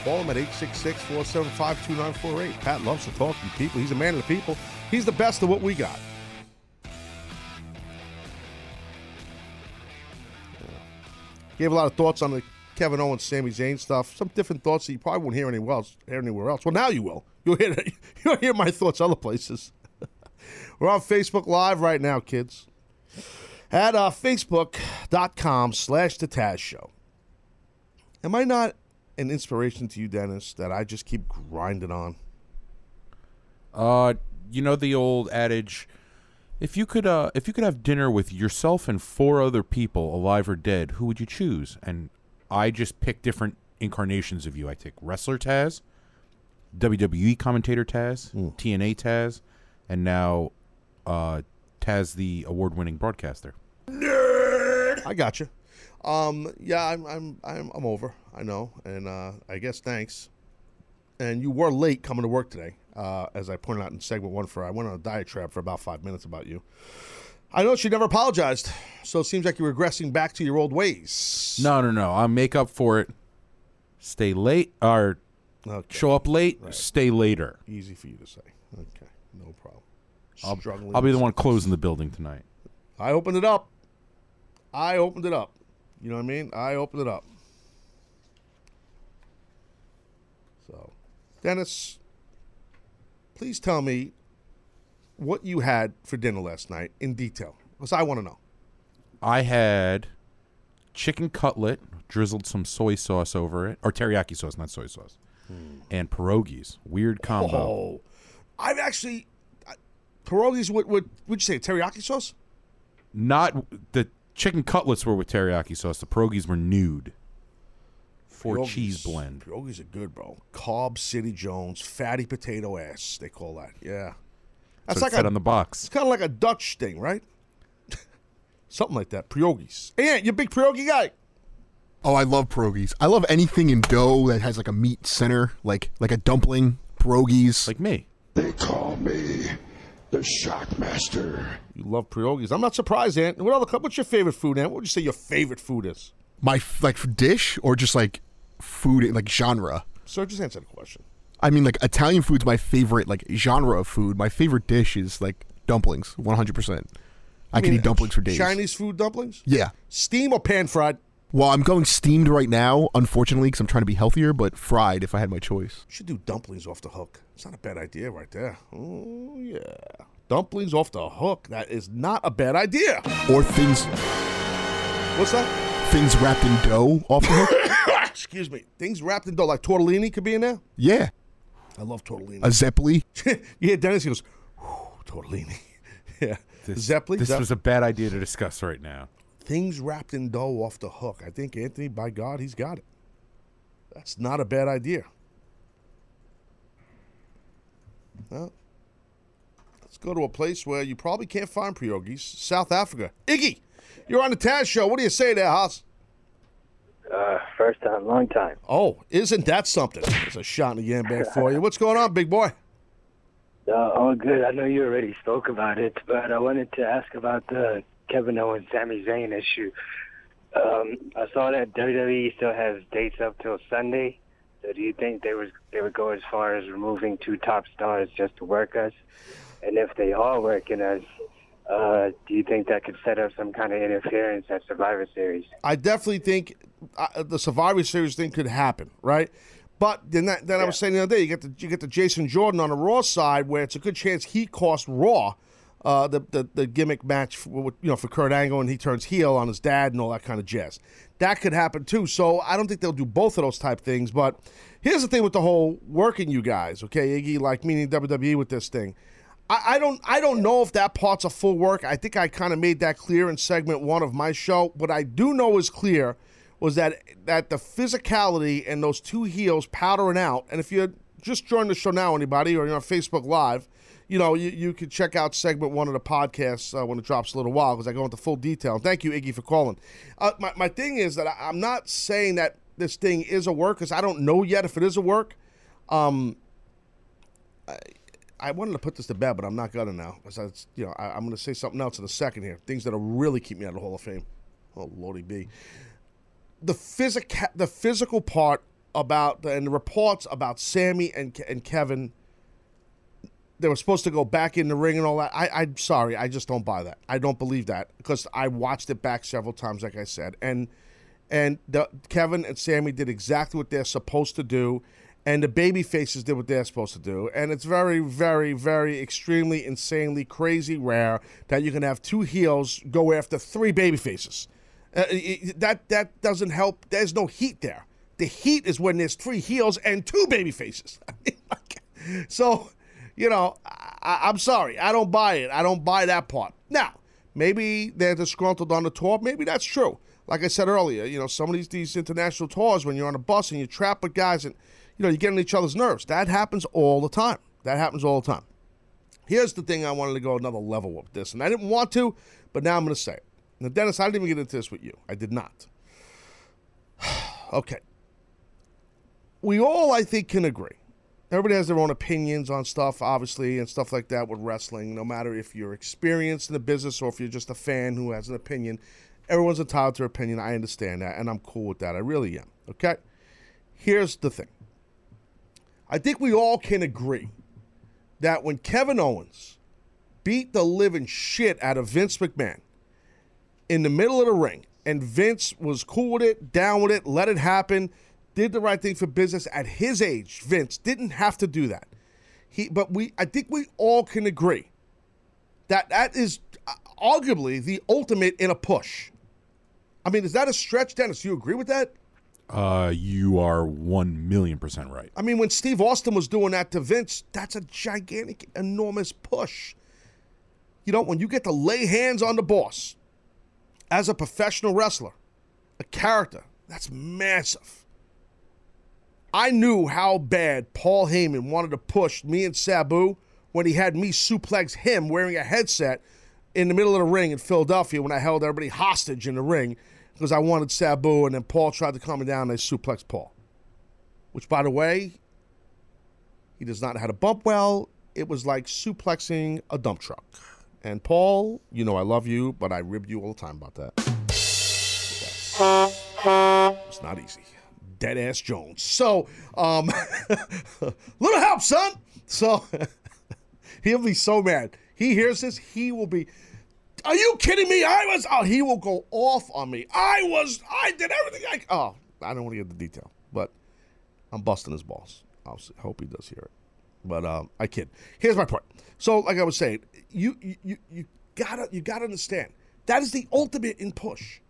Call him at 866-475-2948. Pat loves to talk to people. He's a man of the people. He's the best of what we got. Gave a lot of thoughts on the Kevin Owens, Sami Zayn stuff. Some different thoughts that you probably won't hear anywhere else. Hear anywhere else. Well, now you will. You'll hear you'll hear my thoughts other places. We're on Facebook Live right now, kids. At uh, facebook.com slash the Taz Show. Am I not an inspiration to you, Dennis, that I just keep grinding on? Uh, you know the old adage, if you could, uh, if you could have dinner with yourself and four other people, alive or dead, who would you choose? And I just pick different incarnations of you. I take wrestler Taz, WWE commentator Taz, TNA Taz, and now uh, Taz, the award-winning broadcaster. Nerd. I got you. Um, yeah, I'm, I'm, I'm, I'm over. I know, and uh, I guess thanks. And you were late coming to work today, uh, as I pointed out in segment one. For I went on a diatribe for about five minutes about you. I know she never apologized, so it seems like you're regressing back to your old ways. No, no, no. I'll make up for it. Stay late or Okay. show up late. Stay later. Easy for you to say. Okay, no problem. I'll, Struggling I'll be the one closing the building tonight. I opened it up. I opened it up. You know what I mean? I opened it up. So, Dennis, please tell me what you had for dinner last night in detail, because I want to know. I had chicken cutlet, drizzled some soy sauce over it, or teriyaki sauce, not soy sauce, hmm. and pierogies. Weird combo. Oh, I've actually I- pierogies with with would you say teriyaki sauce? Not the chicken cutlets were with teriyaki sauce. The pierogies were nude. Four Pierogies- cheese blend. Pierogies are good, bro. Cobb City Jones, fatty potato ass. They call that. Yeah, that's That's like what it said a, on the box. It's kind of like a Dutch thing, right? Something like that. Pierogies. Yeah, you a big pierogi guy. Oh, I love pierogies. I love anything in dough that has like a meat center, like like a dumpling, pierogies. Like me. They call me the Shockmaster. You love pierogies. I'm not surprised, Ant. What other? What's your favorite food, Ant? What would you say your favorite food is? My like dish or just like food like genre. Sir, just answer the question. I mean, like Italian food's my favorite like genre of food. My favorite dish is like dumplings, one hundred percent. I can eat dumplings for days. Chinese food dumplings? Yeah. Steam or pan fried? Well, I'm going steamed right now, unfortunately, because I'm trying to be healthier. But fried, if I had my choice. You should do dumplings off the hook. It's not a bad idea right there. Oh, yeah. Dumplings off the hook. That is not a bad idea. Or things What's that? things wrapped in dough off the hook. Excuse me. Things wrapped in dough, like tortellini could be in there. yeah, I love tortellini. a zeppoli. yeah, Dennis, goes, "Whew, tortellini. yeah. Zeppeli? This Zepp- was a bad idea to discuss right now. things wrapped in dough off the hook. I think Anthony, by God, he's got it. That's not a bad idea. Well, let's go to a place where you probably can't find pierogies. South Africa. Iggy, you're on the Taz show. What do you say there, Haas? Uh, first time, long time. Oh, isn't that something? It's a shot in the yam bag for you. What's going on, big boy? Uh, all good. I know you already spoke about it, but I wanted to ask about the Kevin Owens Sami Zayn issue. Um, I saw that WWE still has dates up till Sunday. So do you think they was they would go as far as removing two top stars just to work us? And if they are working us, uh, do you think that could set up some kind of interference at Survivor Series? I definitely think uh, the Survivor Series thing could happen, right? But then, that, then I was saying the other day, you get the you get the Jason Jordan on the Raw side, where it's a good chance he cost Raw uh, the, the the gimmick match, for, you know, for Kurt Angle, and he turns heel on his dad and all that kind of jazz. That could happen too. So I don't think they'll do both of those type things. But here's the thing with the whole working you guys, okay, Iggy, like meaning WWE with this thing. I, I don't I don't know if that part's a full work. I think I kind of made that clear in segment one of my show. What I do know is clear was that that the physicality and those two heels powdering out. And if you just joined the show now, anybody, or you're on Facebook Live, you know you, you can check out segment one of the podcast uh, when it drops a little while because I go into full detail. Thank you, Iggy, for calling. Uh, my my thing is that I, I'm not saying that this thing is a work because I don't know yet if it is a work. Um, I wanted to put this to bed, but I'm not gonna now because I, you know, I, I'm gonna say something else in a second here. Things that'll really keep me out of the Hall of Fame. Oh lordy b. The physic, the physical part about the, and the reports about Sami and and Kevin. They were supposed to go back in the ring and all that. I, I'm sorry, I just don't buy that. I don't believe that because I watched it back several times, like I said, and and the, Kevin and Sami did exactly what they're supposed to do, and the baby faces did what they're supposed to do. And it's very, very, very extremely, insanely, crazy rare that you can have two heels go after three baby faces. Uh, that that doesn't help. There's no heat there. The heat is when there's three heels and two baby faces. so, you know, I, I'm sorry, I don't buy it. I don't buy that part. Now, maybe they're disgruntled on the tour. Maybe that's true. Like I said earlier, you know, some of these these international tours when you're on a bus and you're trapped with guys and you know you get on each other's nerves. That happens all the time. That happens all the time. Here's the thing I wanted to go another level with this, and I didn't want to, but now I'm going to say it. Now, Dennis, I didn't even get into this with you. I did not. okay. We all, I think, can agree. Everybody has their own opinions on stuff, obviously, and stuff like that with wrestling. No matter if you're experienced in the business or if you're just a fan who has an opinion, everyone's entitled to their opinion. I understand that, and I'm cool with that. I really am. Okay? Here's the thing I think we all can agree that when Kevin Owens beat the living shit out of Vince McMahon in the middle of the ring, and Vince was cool with it, down with it, let it happen, did the right thing for business at his age. Vince didn't have to do that. He, but we, I think we all can agree that that is uh, arguably the ultimate in a push. I mean, is that a stretch, Dennis? Do you agree with that? Uh, you are one million percent right. I mean, when Steve Austin was doing that to Vince, that's a gigantic, enormous push. You know, when you get to lay hands on the boss as a professional wrestler, a character, that's massive. I knew how bad Paul Heyman wanted to push me and Sabu when he had me suplex him wearing a headset in the middle of the ring in Philadelphia when I held everybody hostage in the ring because I wanted Sabu, and then Paul tried to calm me down and they suplexed Paul. Which, by the way, he does not know how to bump well. It was like suplexing a dump truck. And Paul, you know I love you, but I rib you all the time about that. It's not easy. Dead ass Jones. So, um, little help, son. So he'll be so mad. He hears this, he will be. Are you kidding me? I was. Oh, he will go off on me. I was. I did everything. I. Oh, I don't want to get the detail, but I'm busting his balls. I hope he does hear it. But um, I kid. Here's my point. So, like I was saying, you you you gotta you gotta understand that is the ultimate in push.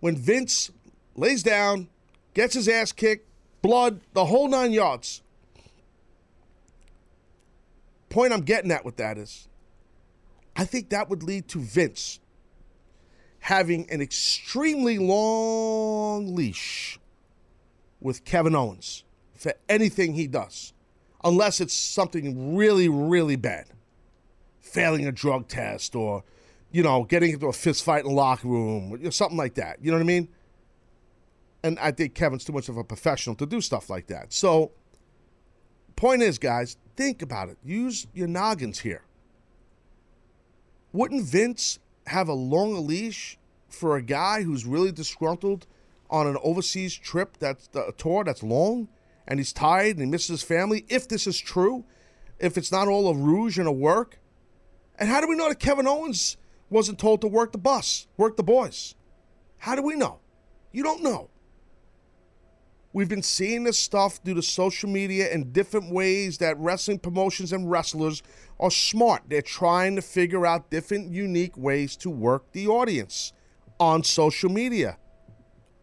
When Vince lays down, gets his ass kicked, blood, the whole nine yards. Point I'm getting at with that is, I think that would lead to Vince having an extremely long leash with Kevin Owens for anything he does, unless it's something really, really bad. Failing a drug test or, you know, getting into a fist fight in the locker room, or something like that. You know what I mean? And I think Kevin's too much of a professional to do stuff like that. So, point is, guys, think about it. Use your noggins here. Wouldn't Vince have a longer leash for a guy who's really disgruntled on an overseas trip that's a tour that's long and he's tired and he misses his family? If this is true, if it's not all a rouge and a work, and how do we know that Kevin Owens wasn't told to work the bus, work the boys? How do we know? You don't know. We've been seeing this stuff due to social media in different ways that wrestling promotions and wrestlers are smart. They're trying to figure out different, unique ways to work the audience on social media.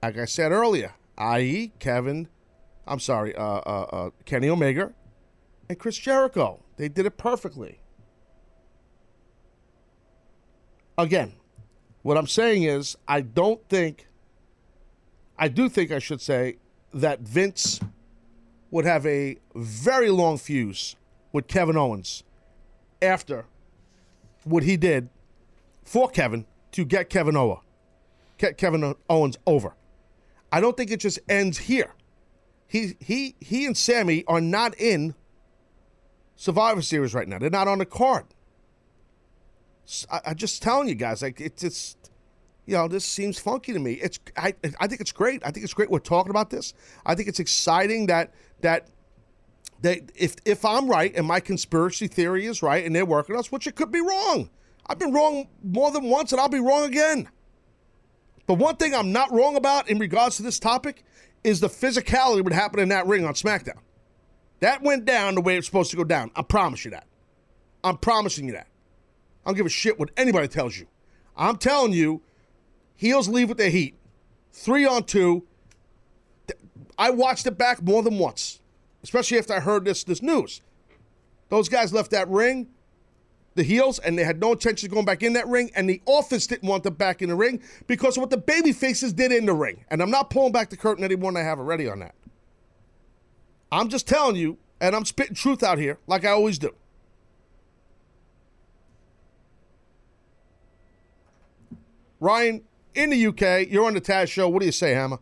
Like I said earlier, i.e., Kevin, I'm sorry, uh, uh, uh, Kenny Omega and Chris Jericho. They did it perfectly. Again, what I'm saying is, I don't think, I do think I should say, that Vince would have a very long fuse with Kevin Owens after what he did for Kevin to get Kevin Owen, get Kevin Owens over. I don't think it just ends here. He he he and Sami are not in Survivor Series right now. They're not on the card. I, am just telling you guys, like it's it's you know, this seems funky to me. It's I I think it's great. I think it's great we're talking about this. I think it's exciting that that that if if I'm right and my conspiracy theory is right and they're working us, which it could be wrong. I've been wrong more than once and I'll be wrong again. But one thing I'm not wrong about in regards to this topic is the physicality would happen in that ring on SmackDown. That went down the way it's supposed to go down. I promise you that. I'm promising you that. I don't give a shit what anybody tells you. I'm telling you Heels leave with the heat. Three on two. I watched it back more than once, especially after I heard this this news. Those guys left that ring, the heels, and they had no intention of going back in that ring, and the office didn't want them back in the ring because of what the baby faces did in the ring. And I'm not pulling back the curtain anymore than I have already on that. I'm just telling you, and I'm spitting truth out here like I always do. Ryan, in the UK. You're on the Taz show. What do you say, Hammer?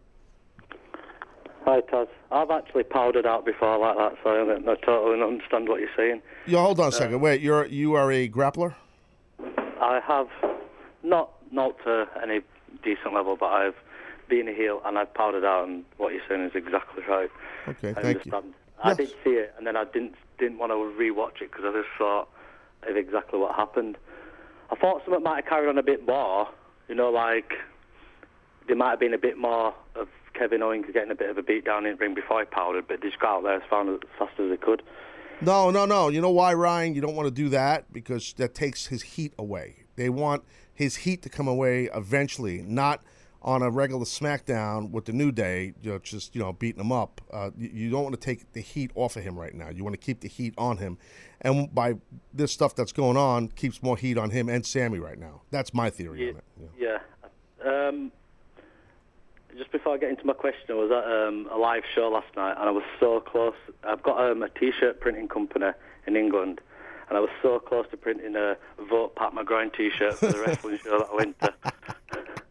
Hi, Taz. I've actually powdered out before like that, so I, I totally understand what you're saying. Yo, hold on a uh, second. Wait, you're you are a grappler? I have not not to any decent level, but I've been a heel and I've powdered out, and what you're saying is exactly right. Okay, I thank understand. you. I Yes. did see it, and then I didn't didn't want to rewatch it because I just thought of exactly what happened. I thought something might have carried on a bit more. You know, like there might have been a bit more of Kevin Owens getting a bit of a beat down in ring before he powdered, but they just got out there as fast as they could. No, no, no. You know why, Ryan? You don't want to do that because that takes his heat away. They want his heat to come away eventually, not on a regular SmackDown with the New Day, you know, just you know beating him up. Uh, you, you don't want to take the heat off of him right now. You want to keep the heat on him, and by this stuff that's going on, keeps more heat on him and Sami right now. That's my theory on it. Yeah. Yeah. Um, just before I get into my question, I was at um, a live show last night, and I was so close. I've got um, a T-shirt printing company in England, and I was so close to printing a "Vote Pat McGroin" T-shirt for the wrestling show that I went to.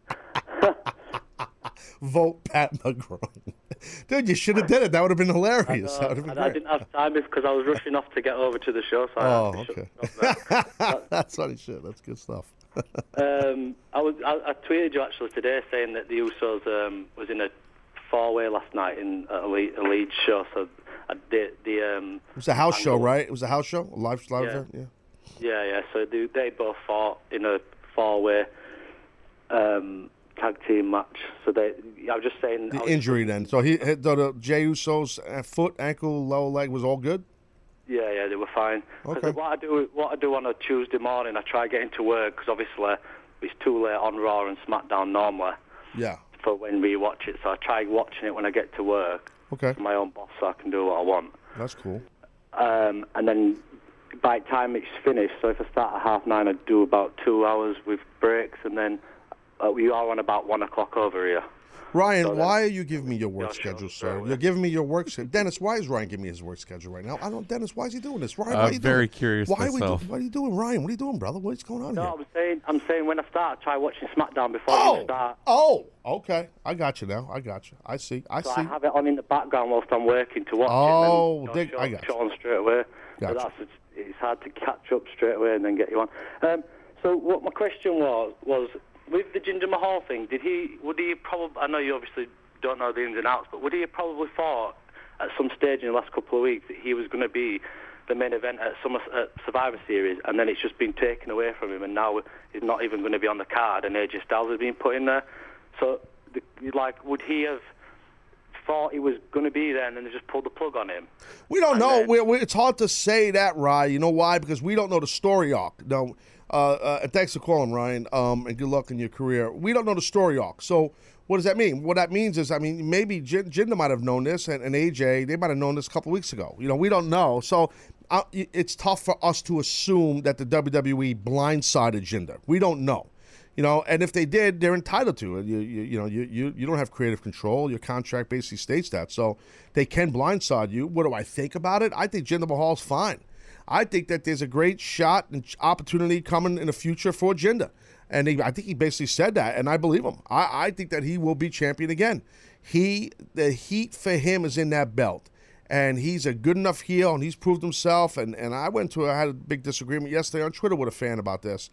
Vote Pat McGroin. Dude, you should have did it. That would have been hilarious. I, have been and I didn't have time because I was rushing off to get over to the show. So Oh, had to shut okay. That's funny shit. That's good stuff. Um, I was I, I tweeted you actually today saying that the Usos um, was in a four-way last night in a lead, a lead show. So I did the um, It was a house show, right? It was a house show, a live live Yeah. event. Yeah. Yeah, yeah. So they, they both fought in a four-way um, tag team match. So they, I was just saying. The was- injury then. So he the, the Jey Uso's uh, foot, ankle, lower leg was all good. Yeah, yeah, they were fine. Okay. What I do, what I do on a Tuesday morning, I try getting to work because obviously it's too late on Raw and SmackDown normally Yeah. for when we watch it. So I try watching it when I get to work. Okay. My own boss, so I can do what I want. That's cool. Um, and then by the time it's finished, so if I start at half nine, I do about two hours with breaks, and then uh, we are on about one o'clock over here. Ryan, So why are you giving me your work Yeah, schedule, sure, sir? yeah. You're giving me your work schedule. Dennis, why is Ryan giving me his work schedule right now? I don't. Dennis, why is he doing this? Ryan, I'm are you very doing? curious Why are we? Do, what are you doing, Ryan? What are you doing, brother? What's going on No, here? I'm saying, I'm saying when I start, I try watching SmackDown before Oh, you start. oh, okay. I got you now. I got you. I see. I So see. I have it on in the background whilst I'm working to watch Oh, it. and dig- then I show, got show on straight away. Gotcha. So that's it's, it's hard to catch up straight away and then get you on. Um, so what my question was was with the Jinder Mahal thing, did he would he probably? I know you obviously don't know the ins and outs, but would he have probably thought at some stage in the last couple of weeks that he was going to be the main event at Summer at Survivor Series, and then it's just been taken away from him, and now he's not even going to be on the card, and AJ Styles has been put in there. So, the, like, would he have thought he was going to be there, and then they just pulled the plug on him? We don't And know. then- we we it's hard to say that, Ryan. You know why? Because we don't know the story arc. No. Uh, uh, and thanks for calling, Ryan. Um, and good luck in your career. We don't know the story arc. So what does that mean? What that means is, I mean, maybe Jin- Jinder might have known this, and, and AJ they might have known this a couple weeks ago. You know, we don't know. So uh, it's tough for us to assume that the WWE blindsided Jinder. We don't know. You know, and if they did, they're entitled to it. You, you, you know, you, you, you don't have creative control. Your contract basically states that, so they can blindside you. What do I think about it? I think Jinder Mahal's fine. I think that there's a great shot and opportunity coming in the future for Jinder, and he, I think he basically said that, and I believe him. I, I think that he will be champion again. He, the heat for him is in that belt and he's a good enough heel, and he's proved himself. And, and I went to I had a big disagreement yesterday on Twitter with a fan about this.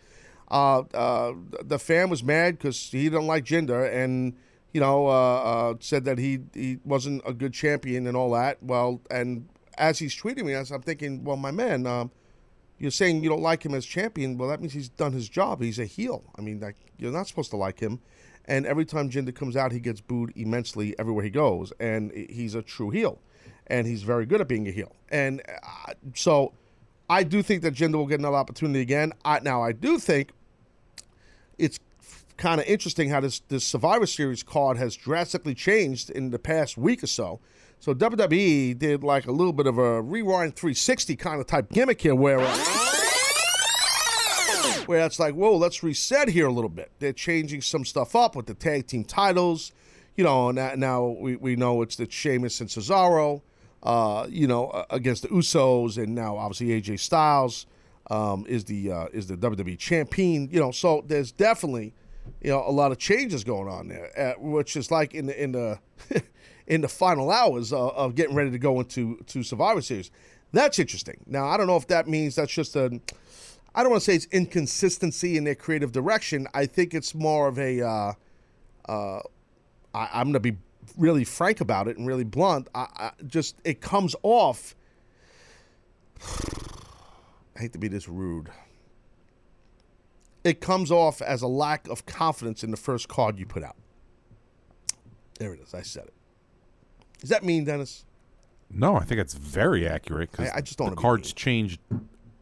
Uh, uh, the fan was mad because he didn't like Jinder, and you know uh, uh, said that he he wasn't a good champion and all that. Well, and as he's tweeting me, as I'm thinking, well, my man. Um, you're saying you don't like him as champion. Well, that means he's done his job. He's a heel. I mean, like, you're not supposed to like him. And every time Jinder comes out, he gets booed immensely everywhere he goes. And he's a true heel. And he's very good at being a heel. And uh, so I do think that Jinder will get another opportunity again. I, now, I do think it's kind of interesting how this, this Survivor Series card has drastically changed in the past week or so. So WWE did like a little bit of a rewind 360 kind of type gimmick here where where it's like, whoa, let's reset here a little bit. They're changing some stuff up with the tag team titles. You know, now, now we, we know it's the Sheamus and Cesaro, uh, you know, uh, against the Usos, and now obviously AJ Styles um, is the uh, is the WWE champion. You know, so there's definitely you know a lot of changes going on there, uh, which is like in the in the in the final hours of, of getting ready to go into to Survivor Series. That's interesting. Now I don't know if that means that's just a I don't want to say it's inconsistency in their creative direction. I think it's more of a. Uh, uh, I, I'm going to be really frank about it and really blunt. I, I just it comes off. I hate to be this rude. It comes off as a lack of confidence in the first card you put out. There it is. I said it. Does that mean, Dennis? No, I think it's very accurate because I- I just don't the wanna cards changed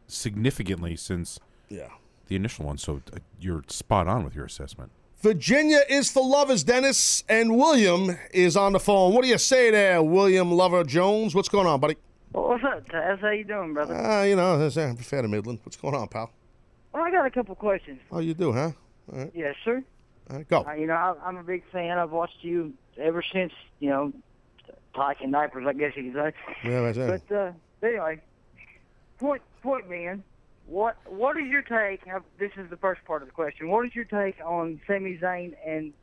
significantly since Yeah. the initial one. So uh, you're spot on with your assessment. Virginia is for lovers, Dennis, and William is on the phone. What do you say there, William Lover Jones? What's going on, buddy? Well, what's up, Taz? How you doing, brother? Uh, you know, that's uh, fair to Midland. What's going on, pal? Well, I got a couple questions. Oh, you do, huh? All right, Yes, sir. all right go. Uh, you know, I, I'm a big fan. I've watched you ever since, you know, Tyke diapers, I guess you could say. Yeah, that's it. But uh, anyway, point point being, what what is your take? This is the first part of the question. What is your take on Sami Zayn and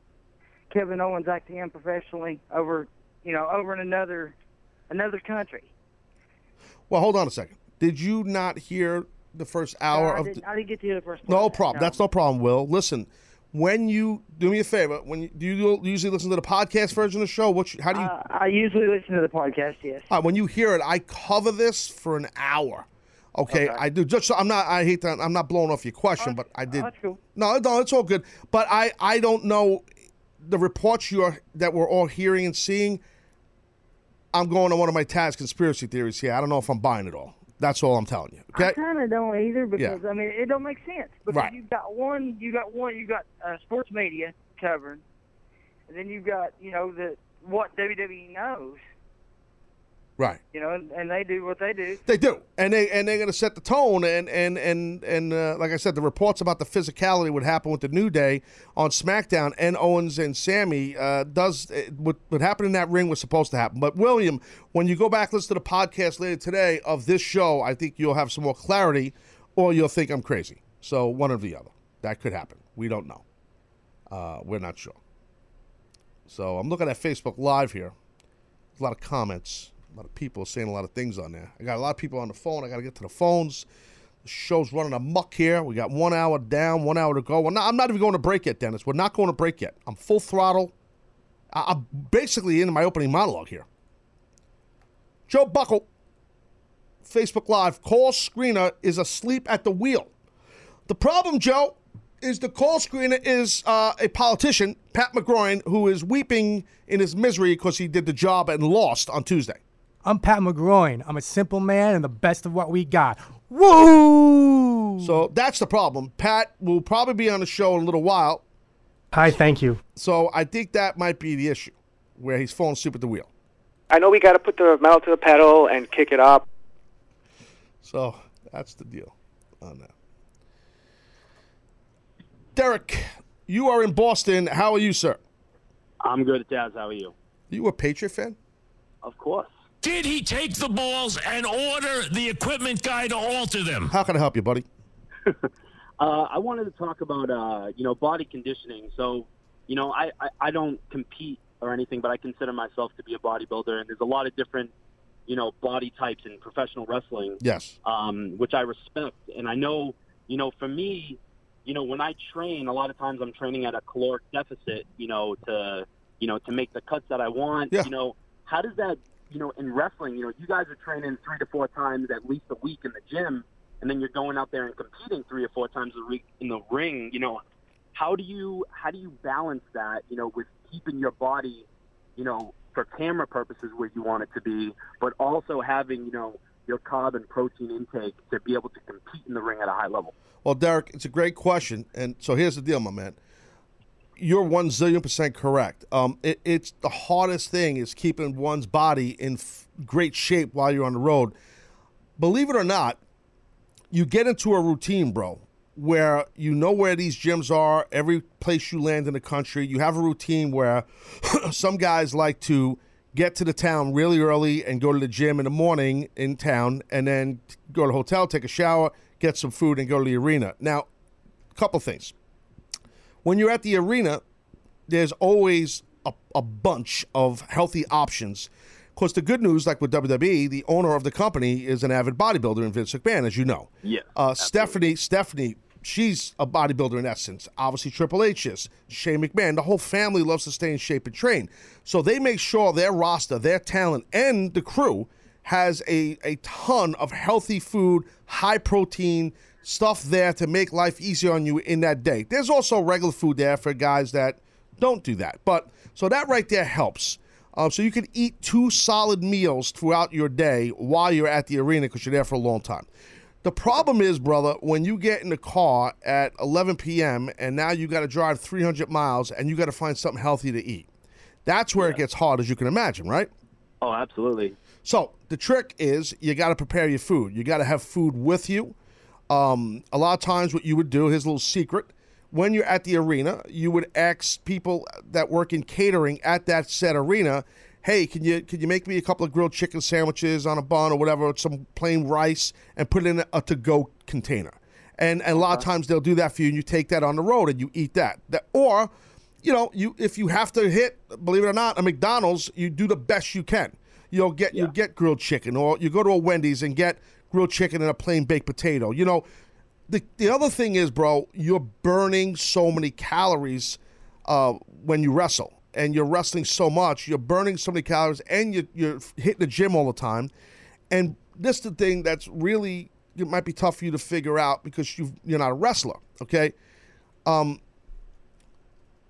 Kevin Owens acting unprofessionally over, you know, over in another another country? Well, hold on a second. Did you not hear the first hour I, of? didn't, The, I didn't get to hear the first no problem. That's no problem. Will listen. When you do me a favor, when you, do you usually listen to the podcast version of the show? What? How do you? Uh, I usually listen to the podcast. Yes. All right, when you hear it, I cover this for an hour. Okay, I do. Just so I'm not. I hate that. I'm not blowing off your question, but I did. that's cool. No, no, it's all good. But I, I don't know the reports you are that we're all hearing and seeing. I'm going on one of my Taz conspiracy theories here. I don't know if I'm buying it all. That's all I'm telling you. I kind of don't either because I mean it don't make sense because Right. you've got one, you got one, you got uh, sports media covering, and then you've got you know the what WWE knows, Right. you know, and, and they do what they do. They do, and they and they're going to set the tone. And and and and uh, like I said, the reports about the physicality would happen with the New Day on SmackDown and Owens and Sami uh, does uh, what what happened in that ring was supposed to happen. But William, when you go back listen to the podcast later today of this show, I think you'll have some more clarity, or you'll think I'm crazy. So one or the other, that could happen. We don't know. Uh, we're not sure. So I'm looking at Facebook Live here. There's a lot of comments. A lot of people saying a lot of things on there. I got a lot of people on the phone. I got to get to the phones. The show's running amok here. We got one hour down, one hour to go. Not, I'm not even going to break yet, Dennis. We're not going to break yet. I'm full throttle. I, I'm basically in my opening monologue here. Joe Buckle, Facebook Live. Call screener is asleep at the wheel. The problem, Joe, is the call screener is uh, a politician, Pat McGroin, who is weeping in his misery because he did the job and lost on Tuesday. I'm Pat McGroin. I'm a simple man and the best of what we got. Woo! So that's the problem. Pat will probably be on the show in a little while. Hi, thank you. So I think that might be the issue, where he's falling asleep at the wheel. I know we got to put the metal to the pedal and kick it up. So that's the deal on that. Derek, you are in Boston. How are you, sir? I'm good, Taz. How are you? You a Patriot fan? Of course. Did he take the balls and order the equipment guy to alter them? How can I help you, buddy? Uh, I wanted to talk about uh, you know body conditioning. So, you know, I, I I don't compete or anything, but I consider myself to be a bodybuilder, and there's a lot of different you know body types in professional wrestling. Yes. um, which I respect. And I know, you know, for me, you know, when I train, a lot of times I'm training at a caloric deficit, you know, to, you know, to make the cuts that I want. Yeah. You know, how does that, you know, in wrestling, you know, you guys are training three to four times at least a week in the gym, and then you're going out there and competing three or four times a week in the ring. You know, how do you how do you balance that, you know, with keeping your body, you know, for camera purposes where you want it to be, but also having, you know, your carb and protein intake to be able to compete in the ring at a high level. Well, Derek, it's a great question. And so here's the deal, my man. You're one zillion percent correct. Um, it, it's the hardest thing is keeping one's body in f- great shape while you're on the road. Believe it or not, you get into a routine, bro, where you know where these gyms are, every place you land in the country. You have a routine where some guys like to get to the town really early and go to the gym in the morning in town and then go to the hotel, take a shower, get some food, and go to the arena. Now, a couple things. When you're at the arena, there's always a, a bunch of healthy options. Of course, the good news, like with WWE, the owner of the company is an avid bodybuilder in Vince McMahon, as you know. Yeah. Uh, Stephanie, Stephanie, she's a bodybuilder in essence. Obviously, Triple H is. Shane McMahon, the whole family loves to stay in shape and train. So they make sure their roster, their talent, and the crew has a, a ton of healthy food, high protein stuff there to make life easier on you in that day. There's also regular food there for guys that don't do that. But so that right there helps. Um, so you can eat two solid meals throughout your day while you're at the arena because you're there for a long time. The problem is, brother, when you get in the car at 11 p.m. and now you got to drive 300 miles and you got to find something healthy to eat. That's where it gets hard, as you can imagine, right? Oh, absolutely. So the trick is you got to prepare your food. You got to have food with you. Um, a lot of times, what you would do, here's a little secret. When you're at the arena, you would ask people that work in catering at that said arena, "Hey, can you can you make me a couple of grilled chicken sandwiches on a bun or whatever, with some plain rice, and put it in a to-go container?" And, and a lot of times they'll do that for you, and you take that on the road and you eat that. that or, you know, you if you have to hit, believe it or not, a McDonald's, you do the best you can. You'll get you get grilled chicken, or you go to a Wendy's and get grilled chicken and a plain baked potato. You know, the the other thing is, bro, you're burning so many calories uh, when you wrestle, and you're wrestling so much, you're burning so many calories, and you're, you're hitting the gym all the time. And this is the thing that's really it might be tough for you to figure out because you you're not a wrestler. Okay, um,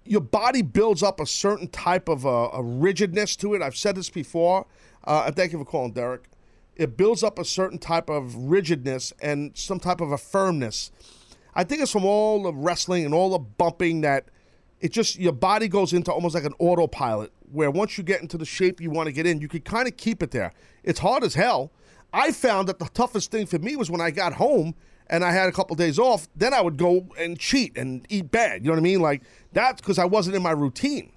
your body builds up a certain type of a, a rigidness to it. I've said this before. Uh, thank you for calling, Derek. It builds up a certain type of rigidness and some type of a firmness. I think it's from all the wrestling and all the bumping that it just your body goes into almost like an autopilot where once you get into the shape you want to get in, you can kind of keep it there. It's hard as hell. I found that the toughest thing for me was when I got home and I had a couple days off, then I would go and cheat and eat bad. You know what I mean? Like that's because I wasn't in my routine.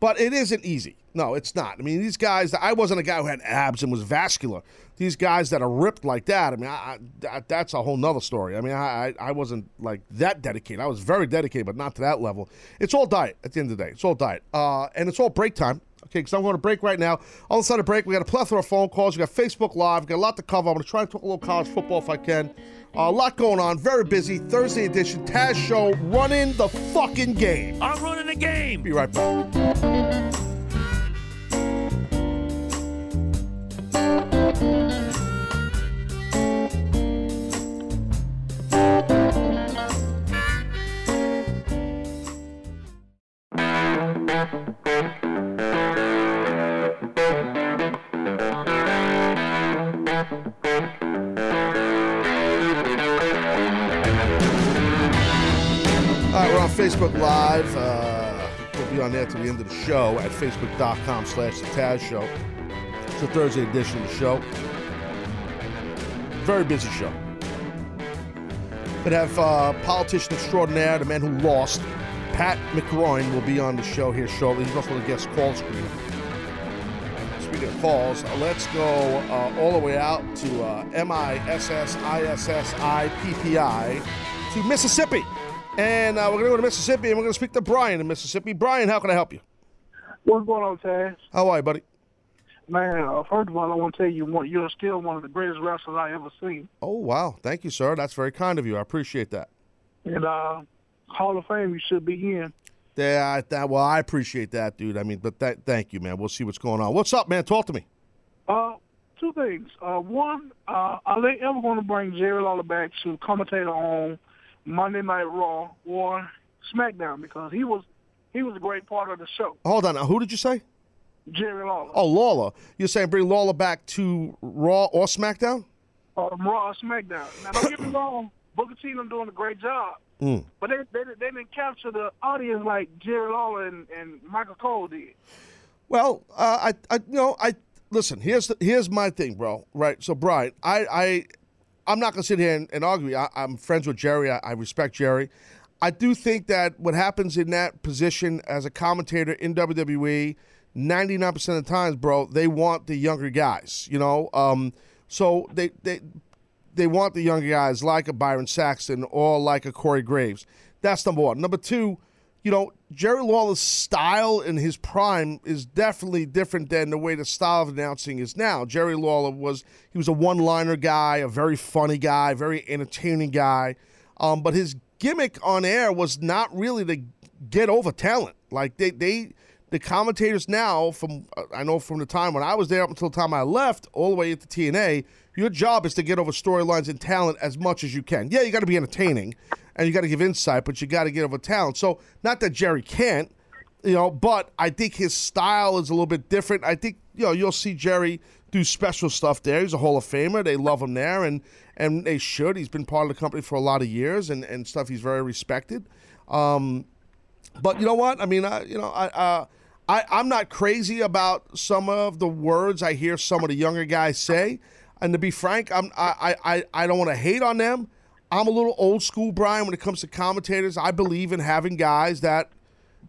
But it isn't easy. No, it's not. I mean, these guys, I wasn't a guy who had abs and was vascular. These guys that are ripped like that, I mean, I, I, that's a whole nother story. I mean, I, I wasn't like that dedicated. I was very dedicated, but not to that level. It's all diet at the end of the day. It's all diet. Uh, and it's all break time. Okay, because I'm going to break right now. On the side of break, we got a plethora of phone calls. We got Facebook Live. We got a lot to cover. I'm going to try and talk a little college football if I can. Uh, a lot going on. Very busy. Thursday edition. Taz Show running the fucking game. I'm running the game. Be right back. To the end of the show at facebook.com slash the Taz Show. It's a Thursday edition of the show. Very busy show. But have uh, politician extraordinaire, the man who lost, Pat McGroin, will be on the show here shortly. He's also the guest call screen. Speaking of calls, uh, let's go uh, all the way out to uh, M-I-S-S-I-S-S-I-P-P-I to Mississippi. And uh, we're going to go to Mississippi and we're going to speak to Brian in Mississippi. Brian, how can I help you? What's going on, Taz? How are you, buddy? Man, uh, first of all, I want to tell you, one, you're still one of the greatest wrestlers I ever seen. Oh, wow. Thank you, sir. That's very kind of you. I appreciate that. And uh, Hall of Fame, you should be in. Yeah, that, well, I appreciate that, dude. I mean, but that, thank you, man. We'll see what's going on. What's up, man? Talk to me. Uh, two things. Uh, one, uh, are they ever going to bring Jerry Lawler back to commentator on Monday Night Raw or SmackDown? Because he was he was a great part of the show. Hold on. Now, who did you say? Jerry Lawler. Oh, Lawler. You're saying bring Lawler back to Raw or SmackDown? Uh, Raw or SmackDown. Now, don't get me wrong. Booker T them doing a great job. Mm. But they, they they didn't capture the audience like Jerry Lawler and, and Michael Cole did. Well, uh, I, I, you know, I listen. Here's the, here's my thing, bro. Right. So, Brian, I, I, I'm not gonna sit here and, and argue. I, I'm friends with Jerry. I, I respect Jerry. I do think that what happens in that position as a commentator in WWE, 99% of the times, bro, they want the younger guys. You know, um, so they they they want the younger guys like a Byron Saxton or like a Corey Graves. That's number one. Number two, you know, Jerry Lawler's style in his prime is definitely different than the way the style of announcing is now. Jerry Lawler was he was a one-liner guy, a very funny guy, very entertaining guy, um, but his gimmick on air was not really to get over talent. Like they they the commentators now from uh, I know from the time when I was there up until the time I left all the way into TNA, your job is to get over storylines and talent as much as you can. Yeah, you got to be entertaining and you got to give insight, but you got to get over talent. So not that Jerry can't, you know, but I think his style is a little bit different. I think you know you'll see Jerry do special stuff there. He's a Hall of Famer. They love him there, and and they should. He's been part of the company for a lot of years, and and stuff. He's very respected. Um, but you know what? I mean, I, you know, I, uh, I, I'm not crazy about some of the words I hear some of the younger guys say. And to be frank, I'm, I, I, I don't want to hate on them. I'm a little old school, Brian, when it comes to commentators. I believe in having guys that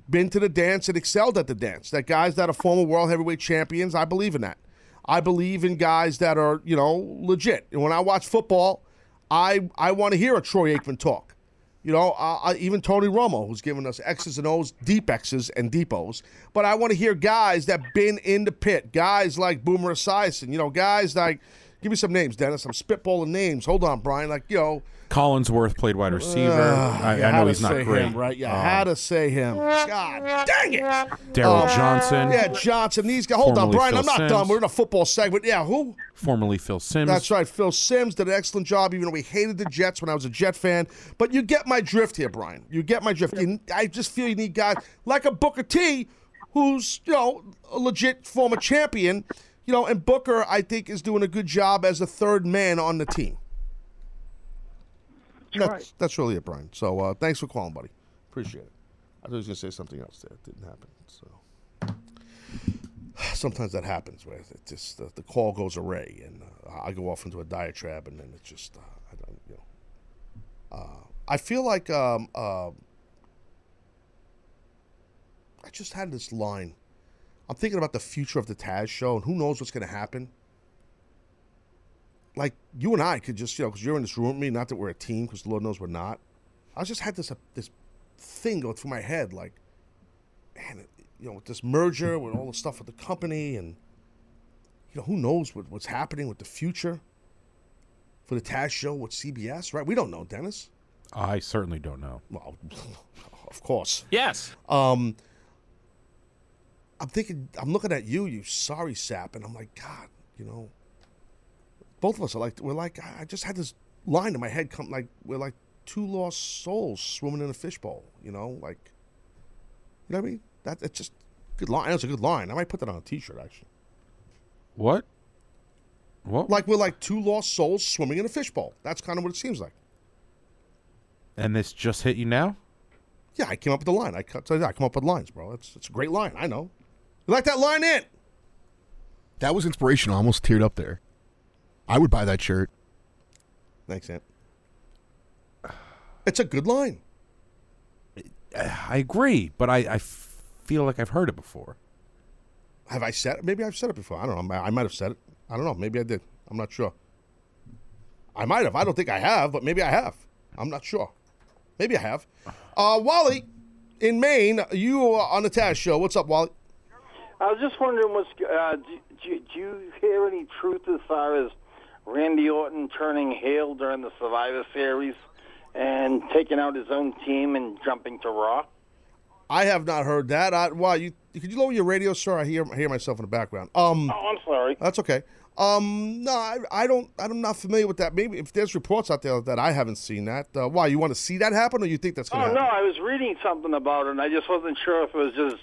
been to the dance and excelled at the dance. That guys that are former world heavyweight champions. I believe in that. I believe in guys that are, you know, legit. And when I watch football, I I want to hear a Troy Aikman talk. You know, uh, even Tony Romo, who's given us X's and O's, deep X's and deep O's. But I want to hear guys that been in the pit, guys like Boomer Esiason, you know, guys like, give me some names, Dennis. I'm spitballing names. Hold on, Brian. Like, yo. Collinsworth played wide receiver. uh, I, I know he's not great. Him, right? Yeah, Um, had to say him. God dang it. Daryl Um, Johnson. Yeah, Johnson. These guys. Hold on, Brian. Phil I'm not Simms. done. We're in a football segment. Yeah, who? Formerly Phil Simms. That's right. Phil Simms did an excellent job, even though we hated the Jets when I was a Jet fan. But you get my drift here, Brian. You get my drift. You- I just feel you need guys like a Booker T, who's you know a legit former champion. You know, and Booker, I think, is doing a good job as a third man on the team. That's, that's really it, Brian. So uh, thanks for calling, buddy. Appreciate it. I thought he was going to say something else there. It didn't happen. So sometimes that happens where it just the, the call goes array and uh, I go off into a diatribe and then it's just uh, I don't you know. Uh, I feel like um, uh, I just had this line. I'm thinking about the future of the Taz show and who knows what's going to happen. Like you and I could just you know because you're in this room with me. Not that we're a team because Lord knows we're not. I just had this uh, this thing go through my head like, man, it- you know, with this merger, with all the stuff with the company, and you know, who knows what, what's happening with the future for the Taz show with CBS, right? We don't know, Dennis. I certainly don't know. Well, of course. Yes. Um, I'm thinking, I'm looking at you, you sorry sap, and I'm like, God, you know, both of us are like, we're like, I just had this line in my head come, like, we're like two lost souls swimming in a fishbowl, you know, like, you know what I mean? That it's just good line. That's a good line. I might put that on a T-shirt actually. What? What? Like we're like two lost souls swimming in a fishbowl. That's kind of what it seems like. And this just hit you now? Yeah, I came up with the line. I cut. I come up with lines, bro. It's it's a great line. I know. You like that line in? That was inspirational. I almost teared up there. I would buy that shirt. Thanks, Ant. It's a good line. I agree, but I, I feel like I've heard it before. Have I said it? Maybe I've said it before. I don't know. I might have said it. I don't know. Maybe I did. I'm not sure. I might have. I don't think I have, but maybe I have. I'm not sure. Maybe I have. Uh, Wally, in Maine, you are on the Taz show. What's up, Wally? I was just wondering, what's uh, do, do, do you hear any truth as far as Randy Orton turning heel during the Survivor Series and taking out his own team and jumping to Raw? I have not heard that. I, wow, you could you lower your radio, sir? I hear I hear myself in the background. Um, Oh, I'm sorry. That's okay. Um, no, I, I don't. I'm not familiar with that. Maybe if there's reports out there that I haven't seen that. Uh, why you want to see that happen, or you think that's going Oh to no. I was reading something about it, and I just wasn't sure if it was just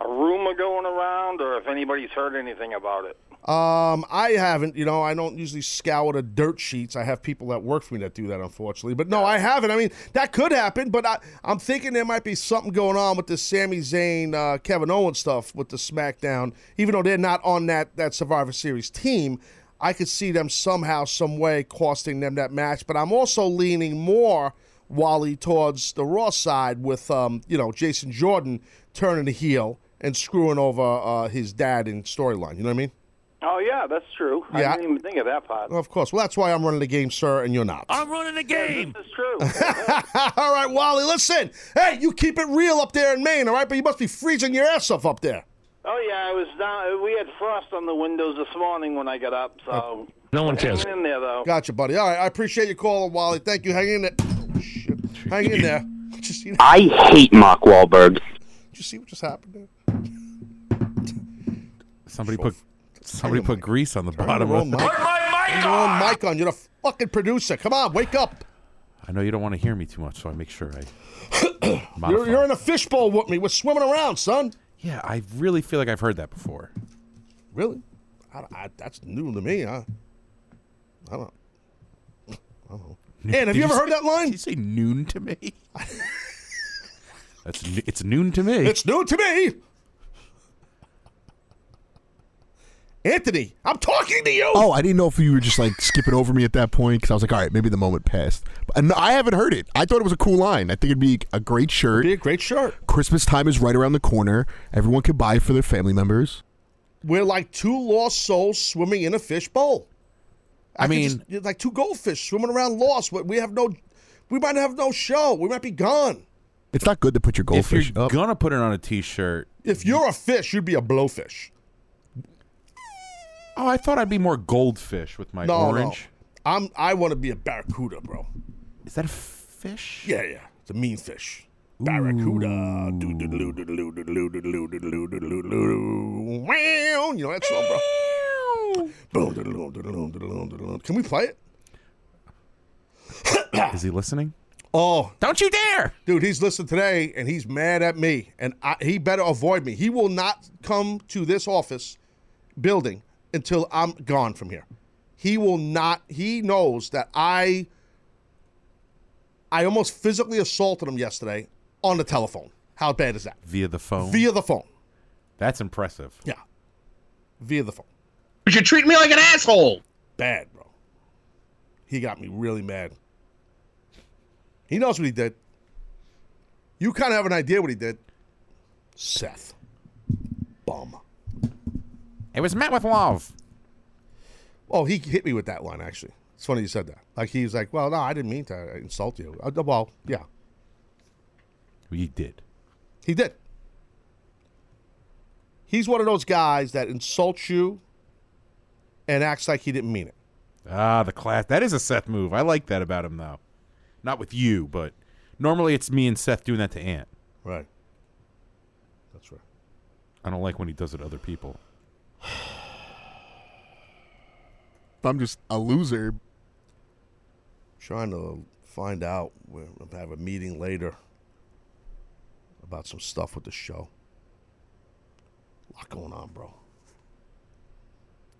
a rumor going around or if anybody's heard anything about it. Um, I haven't. You know, I don't usually scour the dirt sheets. I have people that work for me that do that, unfortunately. But no, I haven't. I mean, that could happen. But I, I'm thinking there might be something going on with the Sami Zayn, uh, Kevin Owens stuff with the SmackDown. Even though they're not on that that Survivor Series team, I could see them somehow, some way, costing them that match. But I'm also leaning more. Wally towards the Raw side with um, you know Jason Jordan turning the heel and screwing over uh, his dad in storyline. You know what I mean? Oh yeah, that's true. Yeah. I didn't even think of that part. Of course. Well, that's why I'm running the game, sir, and you're not. I'm running the game. That's true. all right, Wally, listen. Hey, you keep it real up there in Maine, all right? But you must be freezing your ass off up there. Oh yeah, I was down. We had frost on the windows this morning when I got up, so No one hanging cares. in there though. Gotcha, buddy. All right, I appreciate your call, Wally. Thank you. Hang in there. Oh, shit. Hang in there. Did you see that? I hate Mark Wahlberg. Did you see what just happened there? Somebody put somebody put grease on the bottom your of own mic. Turn your own mic on. You're the fucking producer. Come on, wake up. I know you don't want to hear me too much, so I make sure I. You're, you're in a fishbowl with me. We're swimming around, son. Yeah, I really feel like I've heard that before. Really? I, I, that's new to me. Huh? I don't. I don't know. And have Did you ever say- heard that line? Did you say noon to me? That's it's noon to me. It's noon to me. Anthony, I'm talking to you. Oh, I didn't know if you were just like skipping over me at that point because I was like, all right, maybe the moment passed. And uh, I haven't heard it. I thought it was a cool line. I think it'd be a great shirt. Be a great shirt. Christmas time is right around the corner. Everyone could buy for their family members. We're like two lost souls swimming in a fish bowl. I could mean- just- like two goldfish swimming around lost. but We have no, we might have no show. We might be gone. It's not good to put your goldfish. If you're up. gonna put it on a T-shirt, If you're a fish, you'd be a blowfish. Oh, I thought I'd be more goldfish with my no, orange. no. I'm. I want to be a barracuda, bro. Is that a fish? Yeah, yeah. It's a mean fish. Barracuda. Wow. You know that song, bro? Boom. Can we play it? Is he listening? Oh, don't you dare, dude! He's listening today, and he's mad at me, and I, he better avoid me. He will not come to this office building until I'm gone from here. He will not. He knows that I. I almost physically assaulted him yesterday on the telephone. How bad is that? Via the phone. Via the phone. That's impressive. Yeah. Via the phone. You should treat me like an asshole. Bad, bro. He got me really mad. He knows what he did. You kind of have an idea what he did. Seth. Bum. It was met with love. Oh, he hit me with that line, actually. It's funny you said that. Like, he was like, well, no, I didn't mean to insult you. Uh, well, yeah. He did. He did. He's one of those guys that insults you and acts like he didn't mean it. Ah, the class. That is a Seth move. I like that about him, though. Not with you, but normally it's me and Seth doing that to Ant. Right. That's right. I don't like when he does it to other people. I'm just a loser. Trying to find out. We'll have a meeting later about some stuff with the show. A lot going on, bro.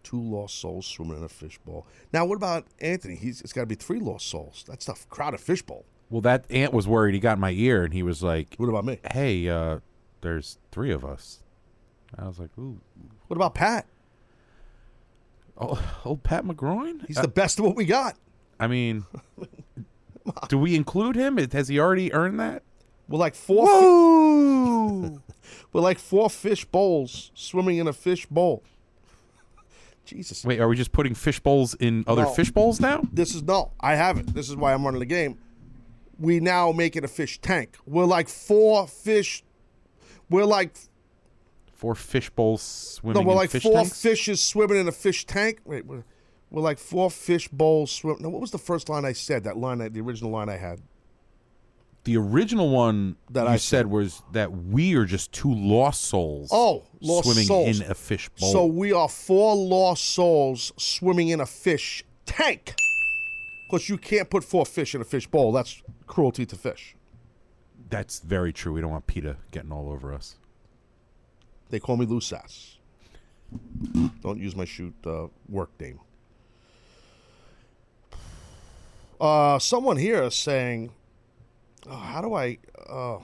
Two lost souls swimming in a fishbowl. Now, what about Anthony? He's it's got to be three lost souls. That's a crowded fishbowl. Well, that Ant was worried. He got in my ear and he was like, "What about me? Hey, uh, there's three of us." I was like, "Ooh." What about Pat? Oh, old oh, Pat McGroin. He's the uh, best of what we got. I mean, do we include him? Has he already earned that? We're like four. Fi- We're like four fish bowls swimming in a fish bowl. Jesus. Wait, are we just putting fish bowls in other No. fish bowls now? This is no, I haven't. This is why I'm running the game. We now make it a fish tank. We're like four fish. We're like Four fish bowls swimming no, we're like fish four tanks? fishes swimming in a fish tank. Wait, we're, we're like four fish bowls swim. No, what was the first line I said? That line, the original line I had. The original one That you I said was that we are just two lost souls. Oh, lost swimming souls. in a fish bowl. So we are four lost souls swimming in a fish tank. Because you can't put four fish in a fish bowl. That's cruelty to fish. That's very true. We don't want PETA getting all over us. They call me loose ass. Don't use my shoot uh, work name. Uh, someone here is saying, oh, "How do I?" Uh,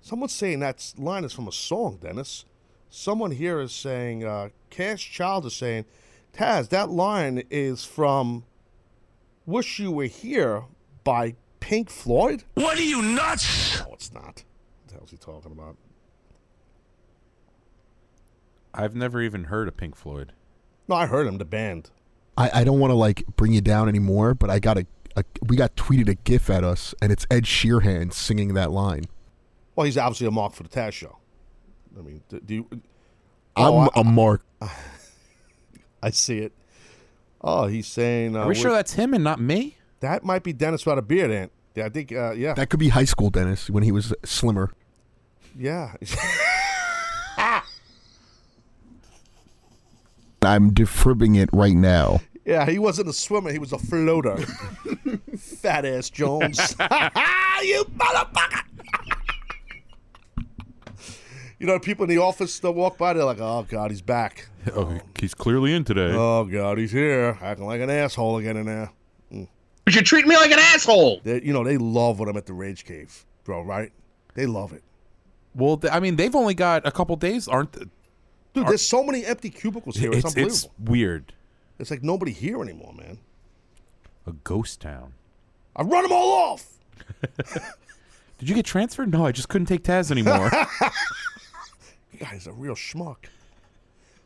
someone's saying that line is from a song, Dennis. Someone here is saying, uh, "Cash Child is saying, Taz, that line is from "Wish You Were Here" by Pink Floyd." What are you nuts? No, it's not. What the hell's he talking about? I've never even heard of Pink Floyd. No, I heard him. The band. I, I don't want to like bring you down anymore, but I got a, a we got tweeted a GIF at us, and it's Ed Sheeran singing that line. Well, he's obviously a mark for the Taz show. I mean, do, do you? I'm Oh, I- a mark. I see it. Oh, he's saying. Uh, Are we sure that's him and not me? that might be Dennis without a beard, Ant. Yeah, I think. Uh, yeah, That could be high school Dennis when he was slimmer. yeah. I'm defibbing it right now. yeah, he wasn't a swimmer. He was a floater. Fat ass Jones. you motherfucker. You know, people in the office that walk by, they're like, "Oh God, he's back. Oh, he's clearly in today. Oh God, he's here, acting like an asshole again in there." Mm. But you're treating me like an asshole. They, you know, they love when I'm at the Rage Cave, bro. Right? They love it. Well, I mean, they've only got a couple days, aren't? Th- Dude, there's so many empty cubicles here. It's, It's, unbelievable. it's weird. It's like nobody here anymore, man. A ghost town. I run them all off. Did you get transferred? No, I just couldn't take Taz anymore. You guys are real schmuck.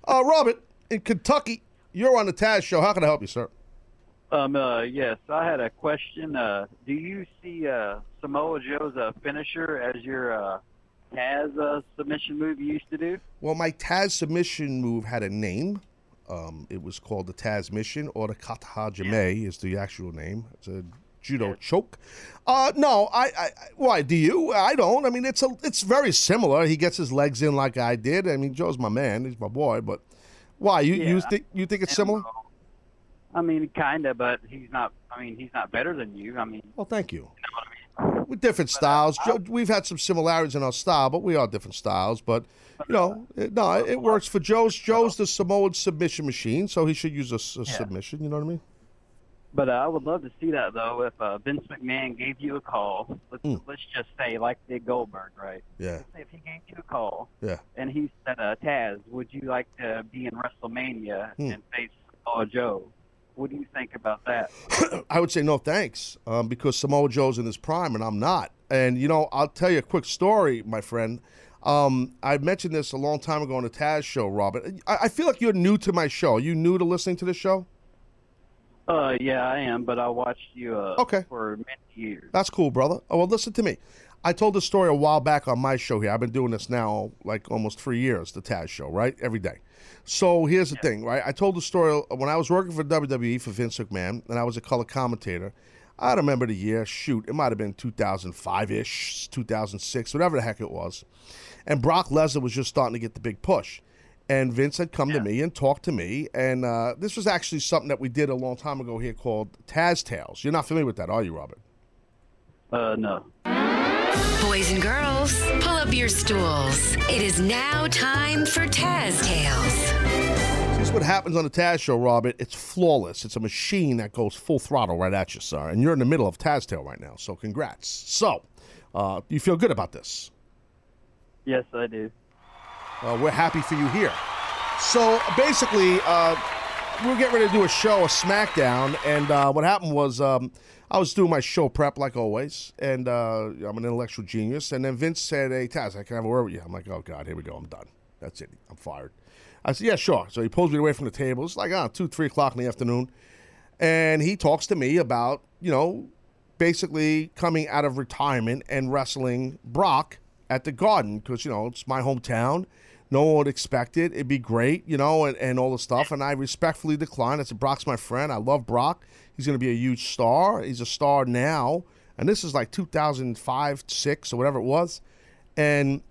Uh, Robert, in Kentucky, you're on the Taz show. How can I help you, sir? Um, uh, yes, I had a question. Uh, do you see uh, Samoa Joe's uh, finisher as your uh, Taz uh, submission move you used to do? Well, my Taz submission move had a name. Um, it was called the Taz Mission, or the Katahajime is the actual name. It's a judo choke. Uh, no, I, I, why do you? I don't. I mean, it's a, it's very similar. He gets his legs in like I did. I mean, Joe's my man. He's my boy. But why you you think you think it's similar? I mean, kind of, but he's not. I mean, he's not better than you. I mean, Well, thank you. We're different styles. Joe, we've had some similarities in our style, but we are different styles. But you know, it, no, it works for Joe's. Joe's the Samoan submission machine, so he should use a, a submission. You know what I mean? but uh, I would love to see that though. If uh, Vince McMahon gave you a call, let's Hmm. let's just say like did Goldberg, right? Yeah, Let's say if he gave you a call yeah. and he said, uh, "Taz, would you like to be in WrestleMania Hmm. and face Samoa Joe?" What do you think about that? I would say no thanks, um, because Samoa Joe's in his prime and I'm not. And you know, I'll tell you a quick story, my friend. Um, I mentioned this a long time ago on the Taz show, Robert. I, I feel like you're new to my show. Are you new to listening to the show? Uh, yeah, I am, but I watched you uh, Okay. for many years. That's cool, brother. Oh, well, listen to me. I told this story a while back on my show here. I've been doing this now like almost three years, the Taz show, right? Every day. So here's the thing, right? I told the story when I was working for WWE for Vince McMahon, and I was a color commentator. I remember the year. Shoot, it might have been 2005 ish, 2006, whatever the heck it was. And Brock Lesnar was just starting to get the big push. And Vince had come to me and talked to me. And uh, this was actually something that we did a long time ago here called Taz Tales. You're not familiar with that, are you, Robert? Uh, no. Boys and girls, pull up your stools. It is now time for Taz Tales. Here's what happens on the Taz show, Robert. It's flawless. It's a machine that goes full throttle right at you, sir. And you're in the middle of Taz Tale right now, so congrats. So, uh, you feel good about this? Yes, I do. Uh, we're happy for you here. So basically, uh, we were getting ready to do a show, a SmackDown, and uh, what happened was um, I was doing my show prep like always, and uh, I'm an intellectual genius. And then Vince said, "Hey, Taz, I can have a word with you." I'm like, "Oh God, here we go. I'm done. That's it. I'm fired." I said, "Yeah, sure." So he pulls me away from the table. It's like ah, two, three o'clock in the afternoon, and he talks to me about you know basically coming out of retirement and wrestling Brock at the Garden because you know it's my hometown. No one would expect it. It'd be great, you know, and, and all the stuff. And I respectfully declined. I said, Brock's my friend. I love Brock. He's going to be a huge star. He's a star now. And this is like 2005, 6, or whatever it was. And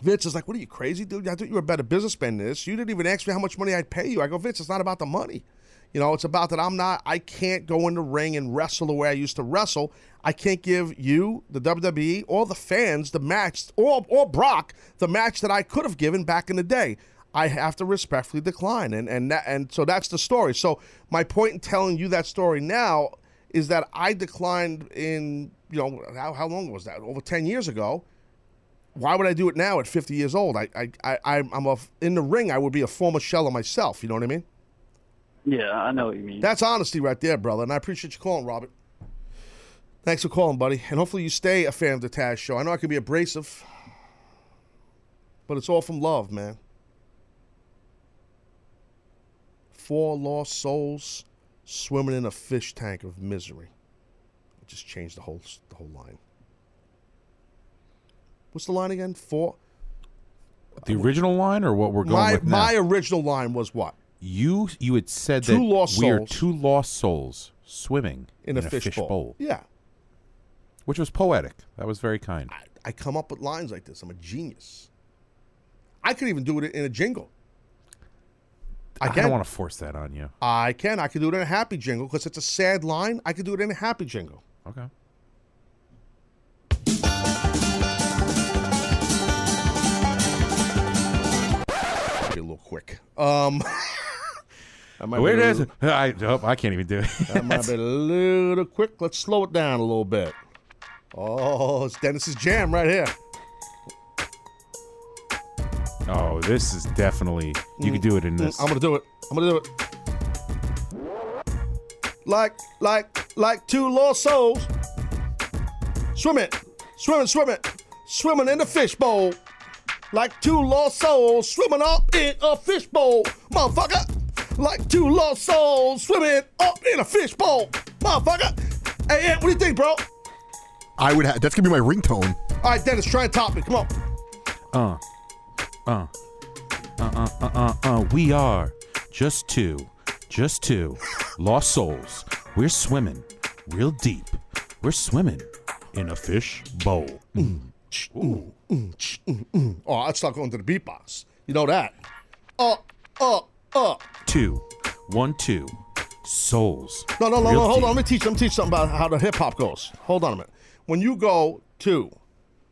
Vince is like, What are you crazy, dude? I thought you were a better businessman than this. You didn't even ask me how much money I'd pay you. I go, Vince, it's not about the money. You know, it's about that I'm not, I can't go in the ring and wrestle the way I used to wrestle. I can't give you, the WWE, or the fans the match, or, or Brock, the match that I could have given back in the day. I have to respectfully decline. And, and, that, and so that's the story. So my point in telling you that story now is that I declined in, you know, how, how long was that? Over 10 years ago why would I do it now at 50 years old? I, I, I, I'm I'm a, in the ring. I would be a former shell of myself. You know what I mean? Yeah, I know what you mean. That's honesty right there, brother. And I appreciate you calling, Robert. Thanks for calling, buddy. And hopefully you stay a fan of the Taz show. I know I can be abrasive, but it's all from love, man. Four lost souls swimming in a fish tank of misery. I just changed the whole the whole line. What's the line again? Four. The original line or what we're going My with now? my original line was what? You you had said Two that lost we are two lost souls swimming In a fish bowl. Yeah. which was poetic. That was very kind. I come up with lines like this. I'm a genius. I could even do it in a jingle. I, can. I don't want to force that on you. I can. I can do it in a happy jingle because it's a sad line. I can do it in a happy jingle. Okay. Be a little quick. Um. I might I hope I can't even do it. I might be a little quick. Let's slow it down a little bit. Oh, it's Dennis's jam right here oh, this is definitely. You can do it in Mm, this. I'm gonna do it. I'm gonna do it. Like, like, like two lost souls. Swimming, swimming, swimming, swimming in the fishbowl. Like two lost souls swimming up in a fishbowl, motherfucker. Like two lost souls swimming up in a fishbowl, motherfucker. Hey, Ant, what do you think, bro? I would. Ha- that's gonna be my ringtone. All right, Dennis, try and top it. Come on. Uh, uh, uh, uh, uh, uh, uh. We are just two, just two lost souls. We're swimming real deep. We're swimming in a fish bowl. Mm, mm, mm, mm. Oh, I'd start going to the beatbox. You know that. Uh, uh, uh. Two, one, two, souls. No, no, no, no. Hold on. Let me teach. Let me teach something about how the hip hop goes. Hold on a minute. When you go two,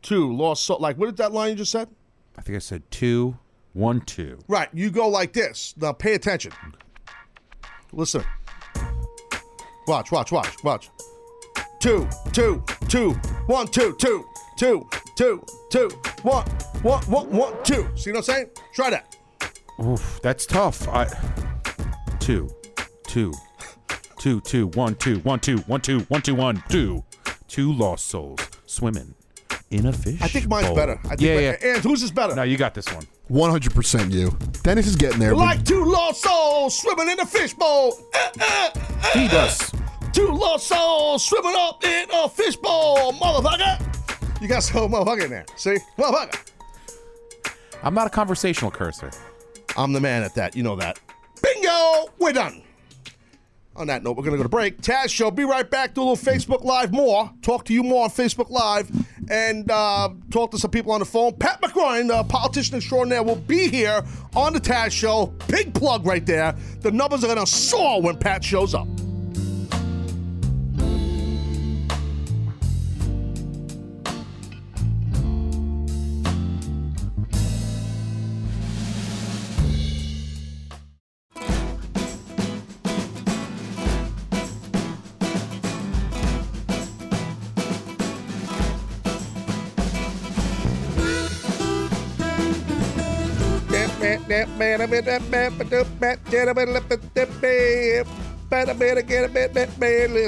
two, lost soul. Like what did that line you just said? I think I said two, one, two. Right. You go like this. Now pay attention. Listen. Watch, watch, watch, watch. Two, two, two, one, two, two, two, two, two, one, one, one, one, two. See what I'm saying? Try that. Oof, that's tough. I two, two, two, two, one, two, one, two, one, two, one, two, one, two, two lost souls swimming in a fish. I think mine's bowl. better. I think yeah, my- yeah. And who's is better? No, you got this one. One hundred percent you. Dennis is getting there. but- Like two lost souls swimming in a fishbowl. Uh, uh, uh, Feed us. Two lost souls swimming up in a fishbowl, motherfucker. You got some motherfucker in there. See? Motherfucker. I'm not a conversational cursor. I'm the man at that. You know that. Bingo! We're done. On that note, we're going to go to break. Taz Show, be right back. Do a little Facebook Live more. Talk to you more on Facebook Live. And uh, talk to some people on the phone. Pat McGroin, the politician extraordinaire, will be here on the Taz Show. Big plug right there. The numbers are going to soar when Pat shows up.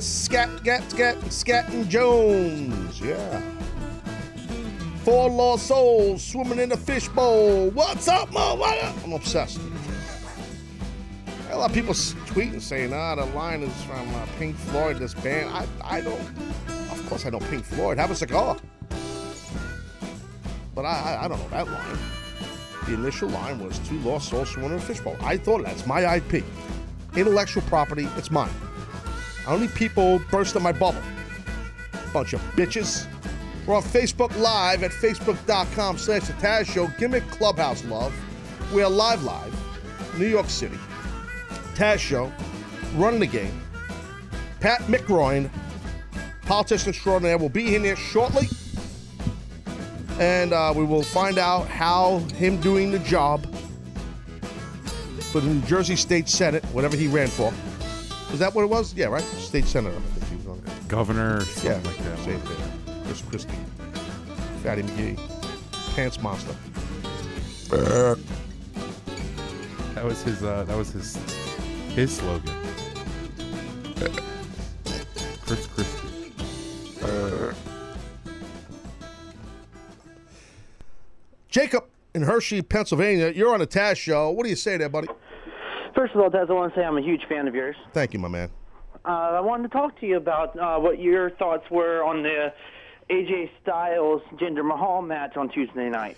Scat, scat, scat, scatting Jones. Yeah. Four lost souls swimming in a fishbowl. What's up, motherfucker? I'm obsessed. A lot of people tweeting saying, ah, the line is from uh, Pink Floyd, this band. I, I don't, of course I know Pink Floyd. Have a cigar. But I, I, I don't know that line. The initial line was two lost souls swimming in a fishbowl. I thought that's my IP. Intellectual property, it's mine. I don't need people my bubble. Bunch of bitches. We're on Facebook Live at facebook.com slash the Taz Show. Gimmick Clubhouse Love. We're live live. New York City. Taz Show. Running the game. Pat McGroin, politician extraordinaire, will be in there shortly. And uh, we will find out how him doing the job for the New Jersey State Senate, whatever he ran for. Is that what it was? Yeah, right? State Senator. I think he was on. Governor, something Yeah, like that. Same thing. Chris Christie. Fatty McGee. Pants Monster. That was his. Uh, that was his. His slogan. Chris Christie. In Hershey, Pennsylvania. You're on a Taz Show. What do you say there, buddy? First of all, Taz, I want to say I'm a huge fan of yours. Thank you, my man. Uh, I wanted to talk to you about uh, what your thoughts were on the AJ Styles Jinder Mahal match on Tuesday night.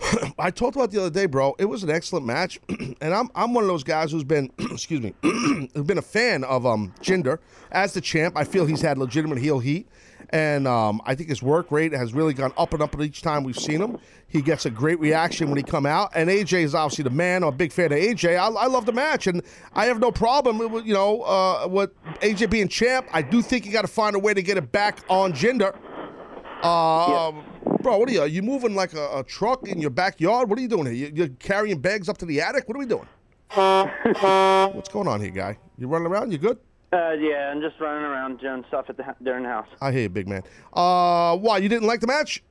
I talked about the other day, bro. It was an excellent match, and I'm I'm one of those guys who's been, excuse me, who's been a fan of um Jinder as the champ. I feel he's had legitimate heel heat, and um, I think his work rate has really gone up and up each time we've seen him. He gets a great reaction when he come out, and AJ is obviously the man. I'm a big fan of AJ. I, I love the match, and I have no problem with you know uh, with AJ being champ. I do think you got to find a way to get it back on Jinder. Uh, Bro, what are you? Are you moving like a, a truck in your backyard? What are you doing here? You, you're carrying bags up to the attic? What are we doing? What's going on here, guy? You running around? You good? Uh, yeah, I'm just running around doing stuff at the during the house. I hear you, big man. Uh, why you didn't like the match?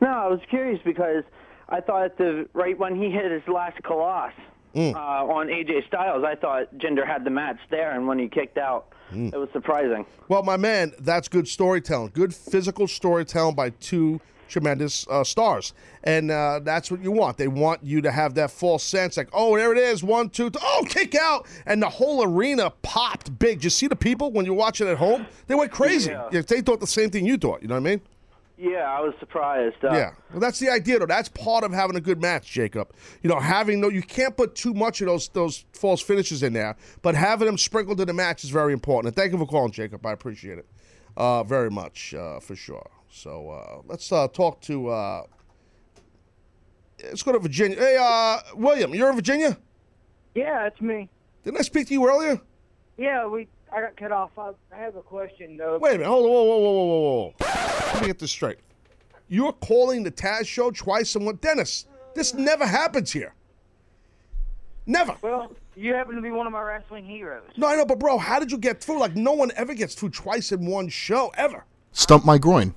No, I was curious because I thought the right when he hit his last Khallas Mm. uh, on AJ Styles, I thought Jinder had the match there, and when he kicked out, Mm. it was surprising. Well, my man, that's good storytelling. Good physical storytelling by two tremendous uh, stars, and uh, that's what you want. They want you to have that false sense, like, oh, there it is, one, two, th- oh, kick out, and the whole arena popped big. You see the people when you're watching at home? They went crazy. Yeah. Yeah, They thought the same thing you thought. You know what I mean? Yeah, I was surprised. Uh, Yeah, well, that's the idea, though. That's part of having a good match, Jacob. You know, having no, you can't put too much of those those false finishes in there, but having them sprinkled in the match is very important. And thank you for calling, Jacob. I appreciate it uh, very much uh, for sure. So uh, let's uh, talk to. Uh, let's go to Virginia. Hey, uh, William, you're in Virginia. Yeah, it's me. Didn't I speak to you earlier? Yeah, we. I got cut off. I, I have a question though. Wait a minute. Hold on. Whoa, whoa, whoa, whoa, whoa, whoa. Let me get this straight. You're calling the Taz show twice in one. Dennis, this never happens here. Never. Well, you happen to be one of my wrestling heroes. No, I know, but bro, how did you get through? Like, no one ever gets through twice in one show, ever. Stump my groin.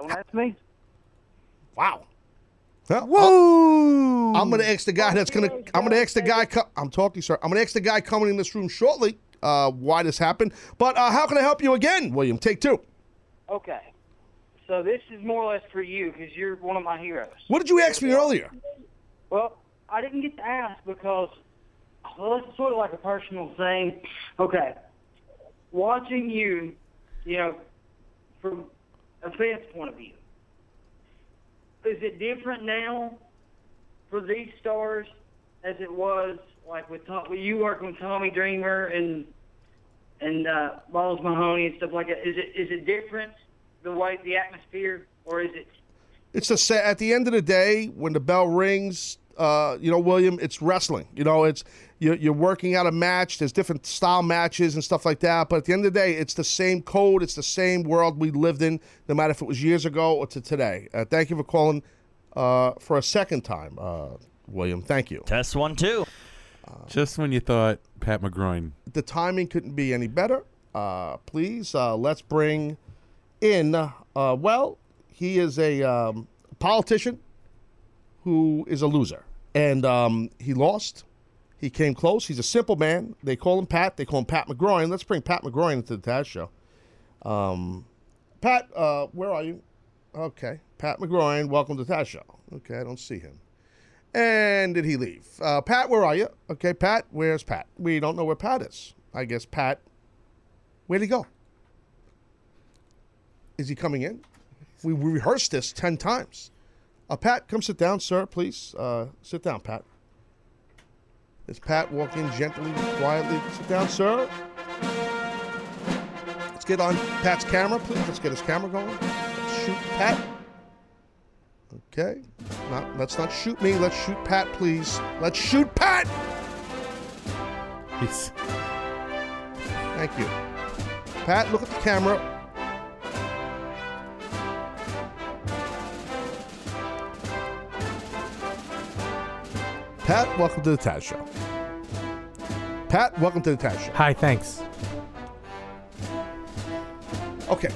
Don't ask me. Wow. Whoa! I'm gonna ask the guy that's gonna. I'm gonna ask the guy. I'm talking, sir. I'm gonna ask the guy coming in this room shortly. Uh, why this happened? But uh, how can I help you again, William? Take two. Okay. So this is more or less for you because you're one of my heroes. What did you ask me earlier? Well, I didn't get to ask because, well, it's sort of like a personal thing. Okay. Watching you, you know, from a fan's point of view, is it different now for these stars as it was like with Tom, when you working with Tommy Dreamer and and uh, Balls Mahoney and stuff like that? Is it is it different the way the atmosphere, or is it It's the sa- at the end of the day when the bell rings. Uh, you know, William, it's wrestling. You know, it's you're, you're working out a match. There's different style matches and stuff like that. But at the end of the day, it's the same code. It's the same world we lived in, no matter if it was years ago or to today. Uh, thank you for calling uh, for a second time, uh, William. Thank you. Test one, two. Just when you thought Pat McGroin. The timing couldn't be any better. Uh, please, uh, let's bring in. Uh, well, he is a um, politician who is a loser, and um, he lost. He came close. He's a simple man. They call him Pat. They call him Pat McGroin. Let's bring Pat McGroin into the Taz show. Um, Pat, uh, where are you? Okay, Pat McGroin. Welcome to the Taz show. Okay, I don't see him. And did he leave? Uh, Pat, where are you? Okay, Pat, where's Pat? We don't know where Pat is. I guess Pat, where'd he go? Is he coming in? We, we rehearsed this 10 times. Uh, Pat, come sit down, sir, please. Uh, sit down, Pat. Is Pat walking gently, quietly? Sit down, sir. Let's get on Pat's camera, please. Let's get his camera going. Let's shoot Pat. Okay. Not, let's not shoot me. Let's shoot Pat, please. Let's shoot Pat. He's Thank you. Pat, look at the camera. Pat, welcome to the Taz Show. Pat, welcome to the Taz Show. Hi, thanks. Okay,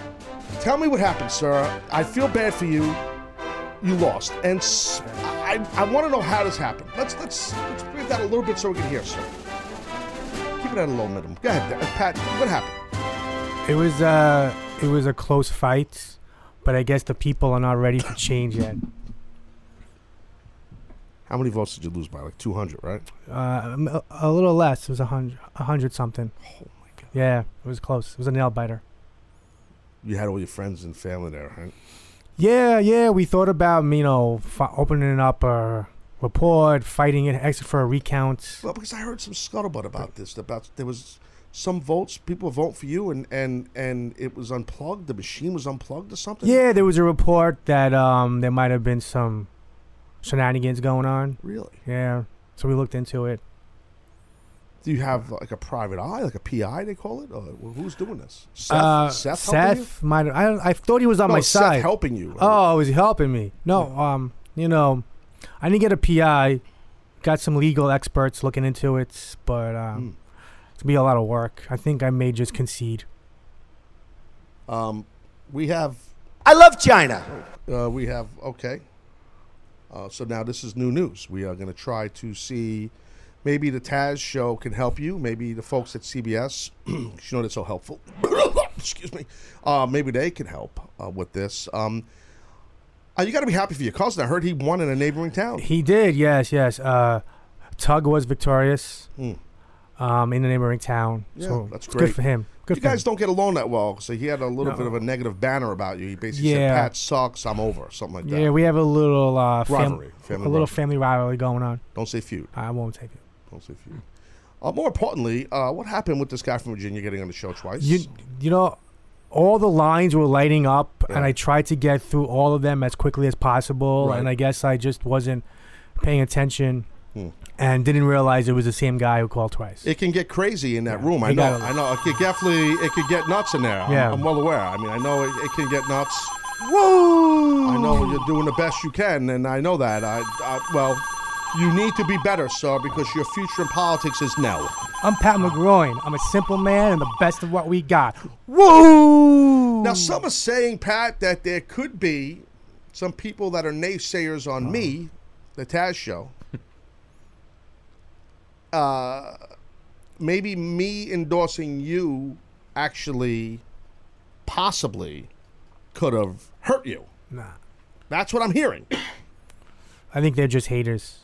tell me what happened, sir. I feel bad for you. You lost, and I, I want to know how this happened. Let's let's let's breathe that a little bit so we can hear, sir. Keep it at a low minimum. Go ahead, uh, Pat. What happened? It was uh, it was a close fight, but I guess the people are not ready for change yet. How many votes did you lose by? Like 200, right? Uh, a, little less. It was a hundred, a hundred something. Oh my god. Yeah, it was close. It was a nail biter. You had all your friends and family there, right? Yeah, yeah. We thought about you know opening up a report, fighting it, exit for a recount. Well, because I heard some scuttlebutt about this. About there was some votes, people vote for you, and and and it was unplugged. The machine was unplugged or something. Yeah, there was a report that um there might have been some shenanigans going on. Really? Yeah. So we looked into it. Do you have like a private eye, like a PI they call it? Or who's doing this? Seth. uh, Seth. helping? Seth might. I I thought he was on No, my Seth side. helping you. Oh, was he helping me? No. Um. You know, I didn't get a PI got some legal experts looking into it, but um, it's gonna be a lot of work. I think I may just concede. Um, we have. I love China. Uh, we have okay. Uh, so now this is new news. We are going to try to see. Maybe the Taz show can help you. Maybe the folks at CBS, you know, they're so helpful. Excuse me. Uh, maybe they can help uh, with this. Um, uh, you got to be happy for your cousin. I heard he won in a neighboring town. He did, yes, yes. Uh, Tug was victorious um, in the neighboring town. Yeah, so that's great Good for him. Good you guys him. don't get along that well, so he had a little No. bit of a negative banner about you. He basically Yeah. said, "Pat sucks. I'm over," something like that. Yeah, we have a little uh, fam- Rivalry, family a little rivalry. family rivalry going on. Don't say feud. I won't take it. Don't say feud. Uh, more importantly, uh, what happened with this guy from Virginia getting on the show twice? You, you know, all the lines were lighting up, Yeah. and I tried to get through all of them as quickly as possible. Right. And I guess I just wasn't paying attention Hmm. and didn't realize it was the same guy who called twice. It can get crazy in that room. I know. I know. It could definitely. It could get nuts in there. I'm, Yeah. I'm well aware. I mean, I know it, it can get nuts. Woo! I know you're doing the best you can, and I know that. I, I well, you need to be better, sir, because your future in politics is now. I'm Pat McGroin. I'm a simple man and the best of what we got. Woo! Now, some are saying, Pat, that there could be some people that are naysayers on me, the Taz show. Uh, maybe me endorsing you actually, possibly, could have hurt you. Nah. That's what I'm hearing. I think they're just haters.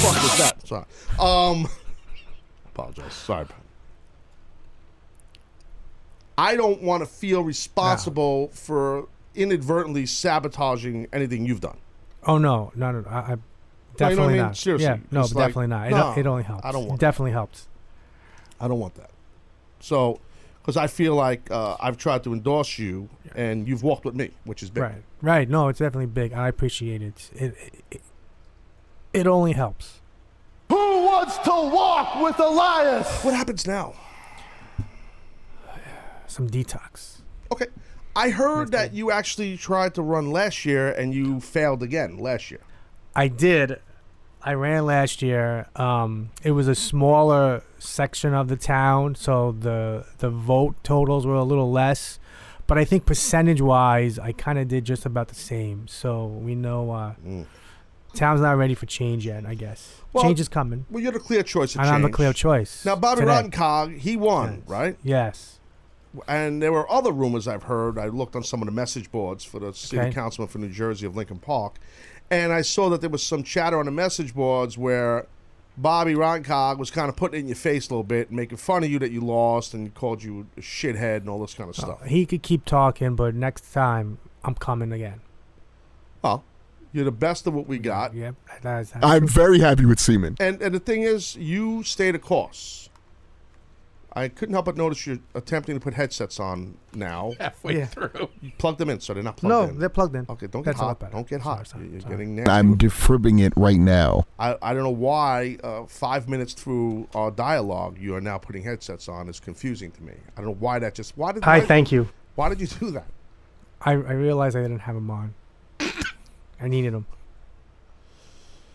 fuck was that? Sorry. Um, apologize. Sorry. I don't want to feel responsible for inadvertently sabotaging anything you've done. Oh no, no, no, no. I, I No, you know definitely what I mean? not. Seriously, yeah, no, but like, definitely not. It, no, it only helps. I don't want It definitely helps. I don't want that. So, because I feel like uh, I've tried to endorse you, and you've walked with me, which is big. Right, right. No, it's definitely big. I appreciate it. It, it, it only helps. Who wants to walk with Elias? What happens now? Some detox. Okay. I heard that you actually tried to run last year and you failed again last year. I did. I ran last year. Um, it was a smaller section of the town, so the the vote totals were a little less. But I think percentage wise, I kind of did just about the same. So we know uh, town's not ready for change yet. I guess Well, change is coming. Well, you're the clear choice of And I'm the clear choice Now, Bobby today. He won, right? Yes. And there were other rumors I've heard. I looked on some of the message boards for the city Okay. councilman for New Jersey of Lincoln Park, and I saw that there was some chatter on the message boards where Bobby Rottencog was kind of putting it in your face a little bit, making fun of you that you lost and called you a shithead and all this kind of stuff. He could keep talking, but next time I'm coming again. Well, you're the best of what we got. Yep. That's, that's I'm very happy with Seaman. And and the thing is, you stay the course. I couldn't help but notice you're attempting to put headsets on now. Halfway Yeah. through. You plugged them in, so they're not plugged no, in. they're plugged in. Okay, don't get That's hot. better. Don't get Sorry, hot. sorry, You're sorry. getting nasty. I'm defibribbing it right now. I, I don't know why uh, five minutes through our dialogue you are now putting headsets on is confusing to me. I don't know why that just why did Hi, why- thank you. Why did you do that? I, I realized I didn't have them on. I needed them.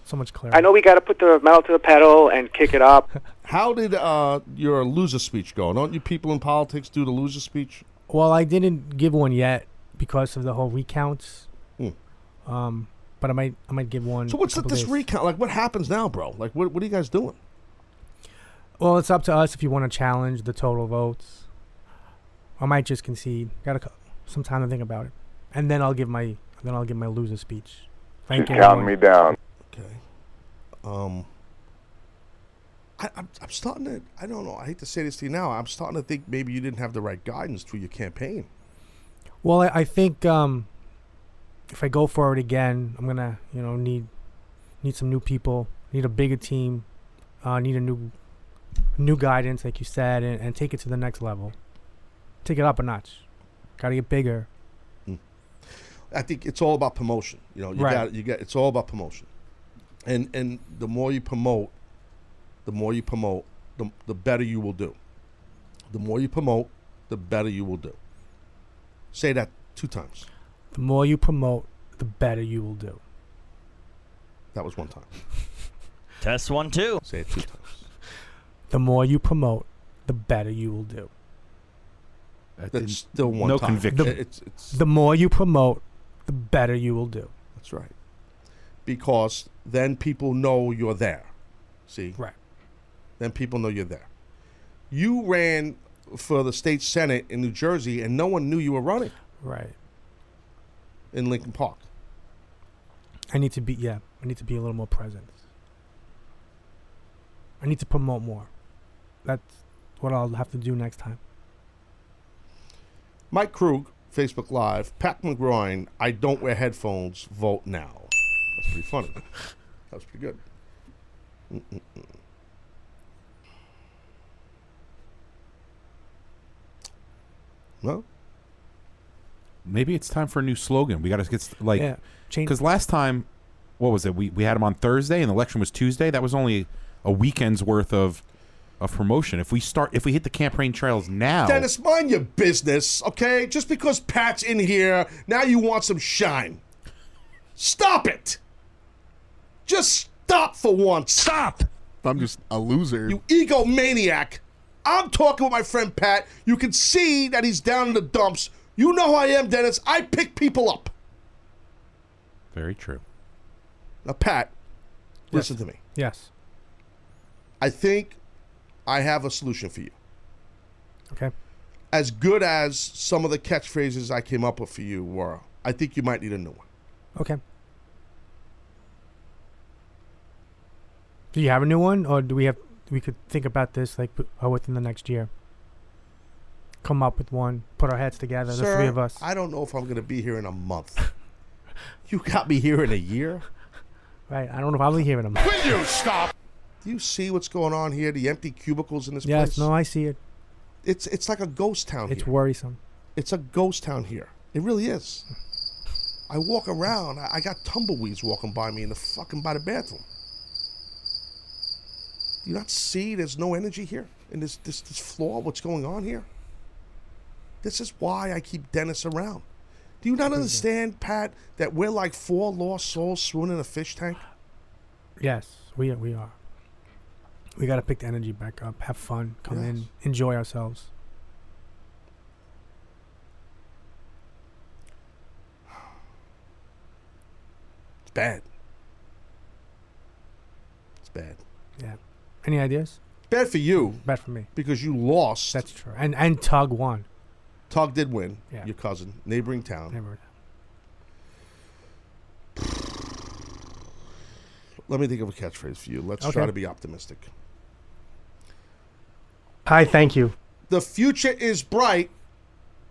So much clarity. I know we got to put the metal to the pedal and kick it up. How did uh, your loser speech go? Don't you people in politics do the loser speech? Well, I didn't give one yet because of the whole recounts. Um, but I might I might give one. So what's a with couple this days. recount? Like, what happens now, bro? Like, what what are you guys doing? Well, it's up to us if you want to challenge the total votes. I might just concede. Got to some time to think about it, and then I'll give my then I'll give my loser speech. Thank She's you. counting me down. Okay. Um. I, I'm, I'm starting to. I don't know. I hate to say this to you now. I'm starting to think maybe you didn't have the right guidance through your campaign. Well, I, I think um, if I go for it again, I'm gonna you know need need some new people, need a bigger team, uh, need a new new guidance, like you said, and, and take it to the next level. Take it up a notch. Got to get bigger. I think it's all about promotion. You know, you Right. got you got it's all about promotion. And and the more you promote, the more you promote, the the better you will do. The more you promote, the better you will do. Say that two times. The more you promote, the better you will do. That was one time. Test one, two. Say it two times. The more you promote, the better you will do. That's still one no time. conviction. The, It's, it's, the more you promote, the better you will do. that's right. Because then people know you're there. See? Right. Then people know you're there. You ran for the state senate in New Jersey, and no one knew you were running Right. in Lincoln Park. I need to be yeah. I need to be a little more present. I need to promote more. That's what I'll have to do next time. Mike Krug, Facebook Live. Pat McGroin, I don't wear headphones. Vote now. That's pretty funny. That was pretty good. Mm-mm-mm. No? Maybe it's time for a new slogan. We got to get like Yeah, change- because last time, what was it? We we had him on Thursday, and the election was Tuesday. That was only a weekend's worth of of promotion. If we start, if we hit the campaign trails now, Dennis, mind your business, okay? Just because Pat's in here, now you want some shine. Stop it. Just stop for once. Stop. I'm just a loser. You egomaniac. I'm talking with my friend Pat. You can see that he's down in the dumps. You know who I am, Dennis. I pick people up. very true. Now, Pat, listen to me. Yes. I think I have a solution for you. Okay. As good as some of the catchphrases I came up with for you were, I think you might need a new one. Okay. Do you have a new one, or do we have? We could think about this like uh, within the next year. Come up with one. Put our heads together, the three of us. I don't know if I'm going to be here in a month. you got me here in a year? Right. I don't know if I'll be here in a month. Will you stop? Do you see what's going on here? The empty cubicles in this Yes. place? Yes, no, I see it. It's it's like a ghost town It's here. worrisome. It's a ghost town here. It really is. I walk around. I I got tumbleweeds walking by me in the fucking by the bathroom. Do you not see there's no energy here in this this this floor? What's going on here? This is why I keep Dennis around. Do you not understand, Pat, that we're like four lost souls swimming in a fish tank? Yes, we we are. We got to pick the energy back up. Have fun. Come Yes. in. Enjoy ourselves. It's bad. It's bad. Yeah. Any ideas? Bad for you. Bad for me. Because you lost. That's true. And and Tug won. Tug did win. Yeah. Your cousin, neighboring town. Never. Let me think of a catchphrase for you. Let's Okay. try to be optimistic. Hi. Thank you. The future is bright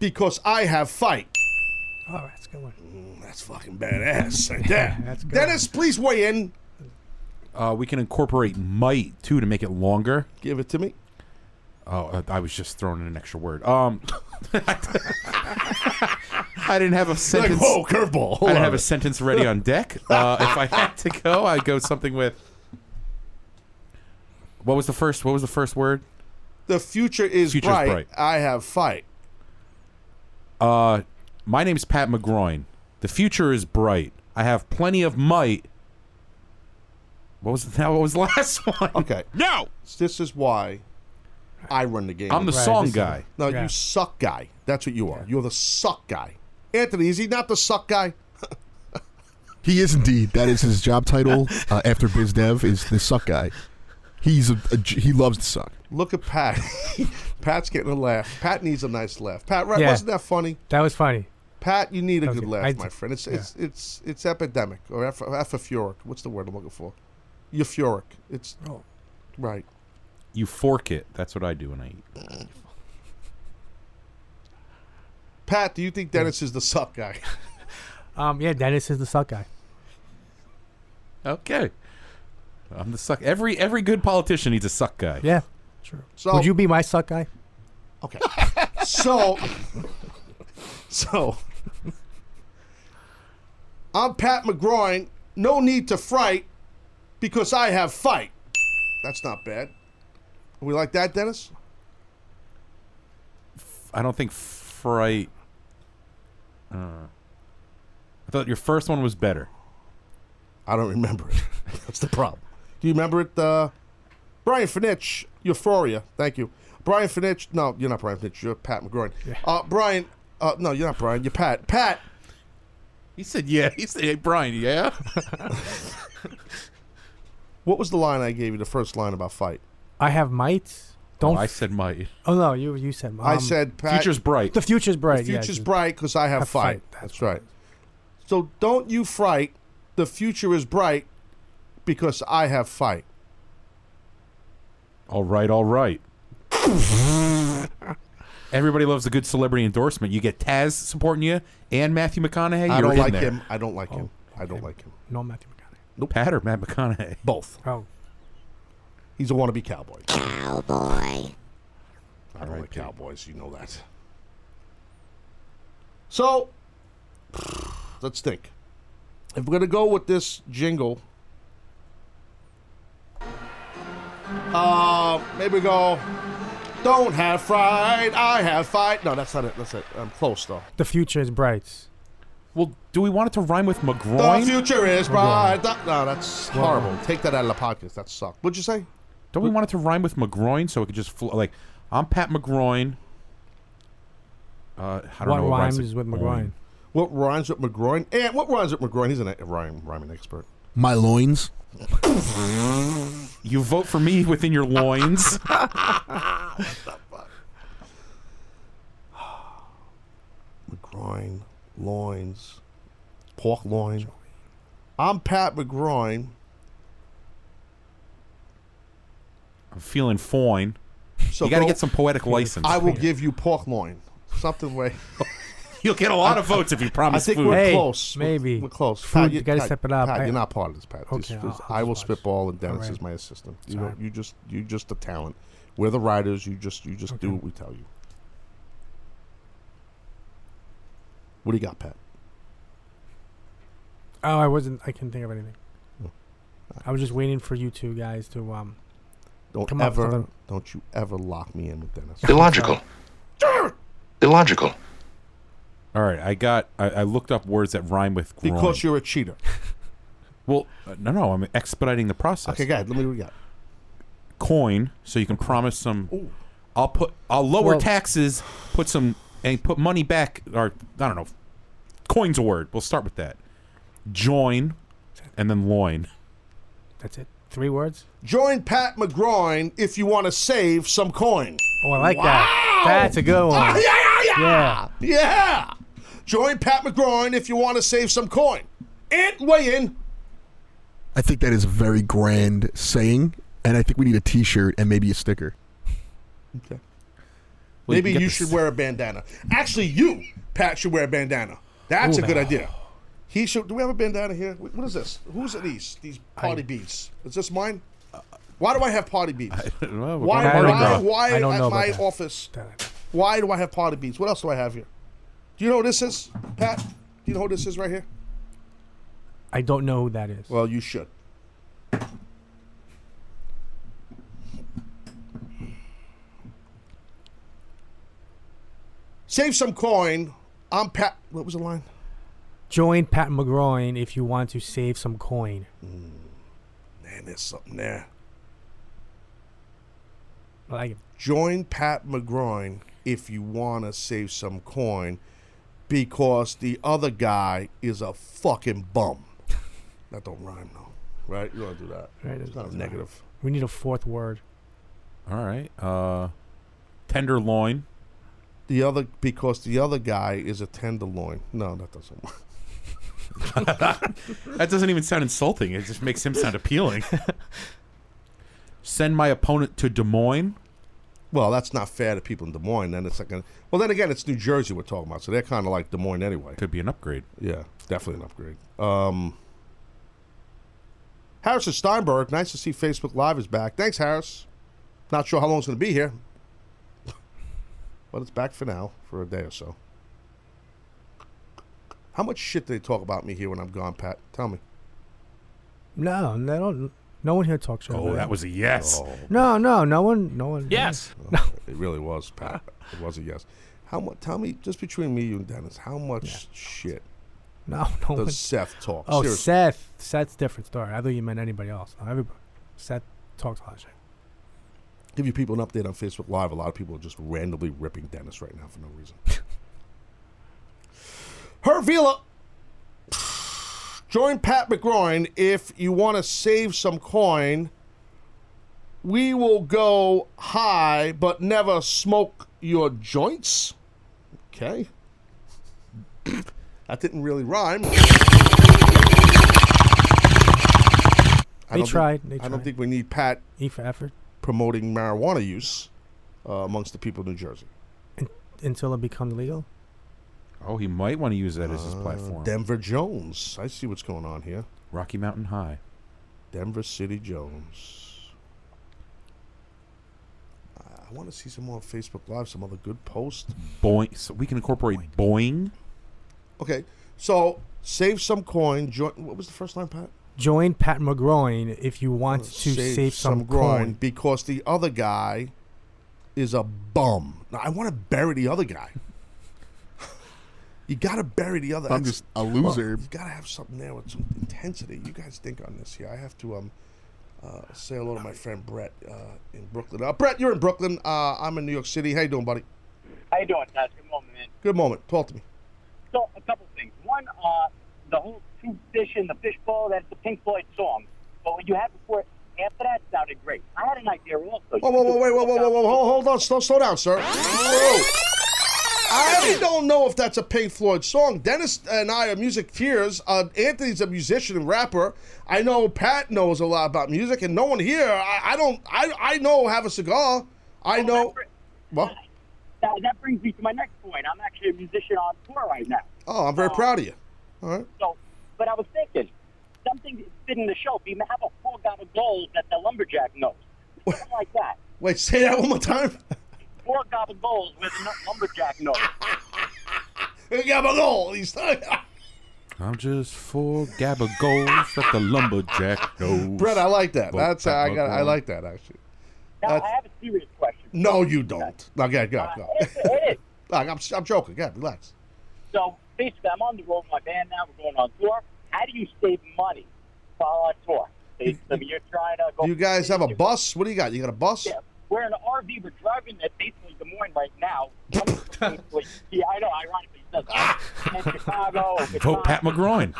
because I have fight. Oh, that's a good one. Mm, that's fucking badass right there. That's good. Dennis, please weigh in. Uh, we can incorporate might too to make it longer. Give it to me. Oh, uh, I was just throwing in an extra word. Um, I didn't have a sentence. whoa, curveball. I didn't have a sentence ready on deck. Uh, if I had to go, I'd go something with. What was the first? What was the first word? The future is Future's bright. bright. I have fight. Uh, my name's Pat McGroin. The future is bright. I have plenty of might. What was the, what was the last one? Okay. No. This is why I run the game. I'm the Right, song this is- guy. No, Yeah. you suck guy. That's what you are. You're the suck guy. Anthony, is he not the suck guy? He is indeed. That is his job title uh, after biz dev is the suck guy. He's a, a j- he loves to suck. Look at Pat. Pat's getting a laugh. Pat needs a nice laugh. Pat, right? Yeah. Wasn't that funny? That was funny. Pat, you need a good good. laugh, I my d- friend. It's yeah. it's it's it's epidemic or eph- ephoric. What's the word I'm looking for? Euphoric. It's Oh. right. You fork it. That's what I do when I eat. Pat, do you think Dennis is the suck guy? Um. Yeah. Dennis is the suck guy. Okay. I'm the suck. Every every good politician needs a suck guy. Yeah. True. So- Would you be my suck guy? Okay. so, so, I'm Pat McGroin. No need to fright because I have fight. That's not bad. We like that, Dennis? I don't think fright. Uh, I thought your first one was better. I don't remember it. That's the problem. Do you remember it? Uh, Brian Finich, Euphoria. Thank you. Brian Finich. No, you're not Brian Finich. You're Pat McGroin. Uh, Brian. Uh, no, you're not Brian. You're Pat. Pat. He said, "Yeah." He said, "Hey, Brian, yeah." What was the line I gave you? The first line about fight. I have might. Don't. Oh, I said might. Oh no, you you said. Might I um, said Pat, Future's bright. The future's bright. The future's just- bright because I have, Have fight. fight, That's right. So don't you fright. The future is bright because I have fight. All right, all right. Everybody loves a good celebrity endorsement. You get Taz supporting you and Matthew McConaughey. I you're don't in like there. him. I don't like him. I don't like him. No Matthew Nope. Pat or Matt McConaughey? Both. Oh. He's a wannabe cowboy. Cowboy. I don't like cowboys. You know that. So, let's think. If we're gonna go with this jingle, uh, maybe go. Don't have fright, I have fight. No, that's not it. That's it. I'm close though. The future is bright. Well, do we want it to rhyme with McGroin? The future is McGroin. bright. No, that's Well- horrible. Take that out of the podcast. That sucked. What'd you say? Don't we want it to rhyme with McGroin so it could just fl- like I'm Pat McGroin. Uh, I don't What know rhymes rhymes with McGroin? What rhymes with McGroin? And what rhymes with McGroin? He's an a rhyme rhyming expert. My loins. You vote for me within your loins. What the fuck? McGroin, loins, pork loin. I'm Pat McGroin. I'm feeling fine. So you got to get some poetic license. I will give you pork loin. Something way. You'll get a lot of votes if you promise I think food. we're Hey, close. We're- maybe. we're, close. Food, Pat, you gotta Pat, step it up. Pat, I- you're not part of this, Pat. Okay, this- I'll- I I'll will just spitball, and Dennis Alright. is my assistant. You It's know, you just you just a talent. We're the writers. You just you just do what we tell you. What do you got, Pat? Oh, I wasn't. I couldn't think of anything. I was just waiting for you two guys to um. Don't come up with ever, something. don't you ever lock me in with Dennis. Illogical. Illogical. All right, I got. I, I looked up words that rhyme with groin. Because you're a cheater. Well, uh, no, no, I'm expediting the process. Okay, go ahead. Let me what you got. Coin, so you can promise some. I'll put. I'll lower Well- taxes. Put some and put money back. Or I don't know. Coin's a word. We'll start with that. Join, and then loin. That's it. Three words. Join Pat McGroin if you want to save some coin. Oh, I like that. That's a good one. Ah, yeah, yeah, Yeah. yeah. Yeah. Join Pat McGroin if you want to save some coin. And weigh in. I think that is a very grand saying, and I think we need a T-shirt and maybe a sticker. Okay. Well, Maybe can you, should wear a bandana. Actually, you, Pat, should wear a bandana. That's Ooh. a good idea. He should. Do we have a bandana here? What is this? Whose are these? These party beads? Is this mine? Why do I have party beads? Well, we're Why? Why? Why I don't at my that. office? Why do I have party beads? What else do I have here? Do you know what this is, Pat? Do you know what this is right here? I don't know who that is. Well, you should. Save some coin. I'm Pat. What was the line? Join Pat McGroin if you want to save some coin. Man, there's something there. I like it. Join Pat McGroin if you want to save some coin because the other guy is a fucking bum. that don't rhyme, though. Right? You don't do that. Right, It's it not a doesn't negative. We need a fourth word. All right. Uh, tenderloin. The other because the other guy is a tenderloin. No, that doesn't work. That doesn't even sound insulting. It just makes him sound appealing. Send my opponent to Des Moines. Well, that's not fair to people in Des Moines. Then it's like, a, well, then again, it's New Jersey we're talking about, so they're kind of like Des Moines anyway. Could be an upgrade. Yeah, definitely an upgrade. Um, Harrison Steinberg, nice to see Facebook Live is back. Thanks, Harris. Not sure how long it's going to be here, but it's back for now for a day or so. How much shit do they talk about me here when I'm gone, Pat? Tell me. No, they don't. No one here talks shit. Oh, about that it. was a yes. Oh, No, no, no one, no one. Yes. it really was, Pat. It was a yes. How much? Tell me, just between me, you, and Dennis, how much shit No, no. Does one- Seth talk? Oh, Seriously. Seth. Seth's different story. I thought you meant anybody else. No, everybody. Seth talks a lot of shit. Give you people an update on Facebook Live. A lot of people are just randomly ripping Dennis right now for no reason. Hervila, join Pat McGroin if you want to save some coin. We will go high, but never smoke your joints. Okay. that didn't really rhyme. They tried, Think, they I don't think we need Pat E for effort promoting marijuana use uh, amongst the people of New Jersey. until it becomes legal. Oh, he might want to use that as Uh, his platform. Denver Jones. I see what's going on here. Rocky Mountain High. Denver City Jones. I want to see some more Facebook Live, some other good posts. Boing. So we can incorporate boing. Okay, so save some coin. Join, what was the first line, Pat? Join Pat McGroin if you want to save, some, groin coin. because the other guy is a bum. Now, I want to bury the other guy. you got to bury the other. I'm that's- just a loser. Well, you got to have something there with some intensity. You guys think on this here. I have to um uh, say hello to my friend Brett uh, in Brooklyn. Uh, Brett, you're in Brooklyn. Uh, I'm in New York City. How you doing, buddy? How you doing, Taz? Good moment, man. Good moment. Talk to me. So, a couple things. One, uh, the whole two fish in the fishbowl, that's the Pink Floyd song. But what you had before, after that, sounded great. I had an idea also. Whoa, whoa, whoa, wait, whoa, whoa, whoa, whoa, hold, hold on, slow, slow down, sir. Whoa. I don't know if that's a Pink Floyd song. Dennis and I are music peers. Uh, Anthony's a musician and rapper. I know Pat knows a lot about music, and no one here. I, I don't. I I know. Have a cigar. I know. What? That, that brings me to my next point. I'm actually a musician on tour right now. Oh, I'm very proud of you. All right. So, but I was thinking, something to fit in the show. Be have a full four gobble goals that the lumberjack knows. Something like that. Wait, say that one more time. Four gobble goals with a lumberjack knows. Gabagol. He's I'm just four gabagoles that the lumberjack knows. Brett, I like that. Both That's I got. I like that actually. Now, That's- I have a serious question. No, you don't. Uh, no, go, go, go. It is, it is. Look, I'm, I'm joking. Go, relax. So basically, I'm on the road with my band now. We're going on tour. How do you save money while on tour? Basically, you're trying to go. You guys have a bus? What do you got? You got a bus? Yeah, we're in an RV. We're driving at basically Des Moines right now. Basically, yeah, I know. Ironically, it says uh, Chicago. Vote Pat McGroin.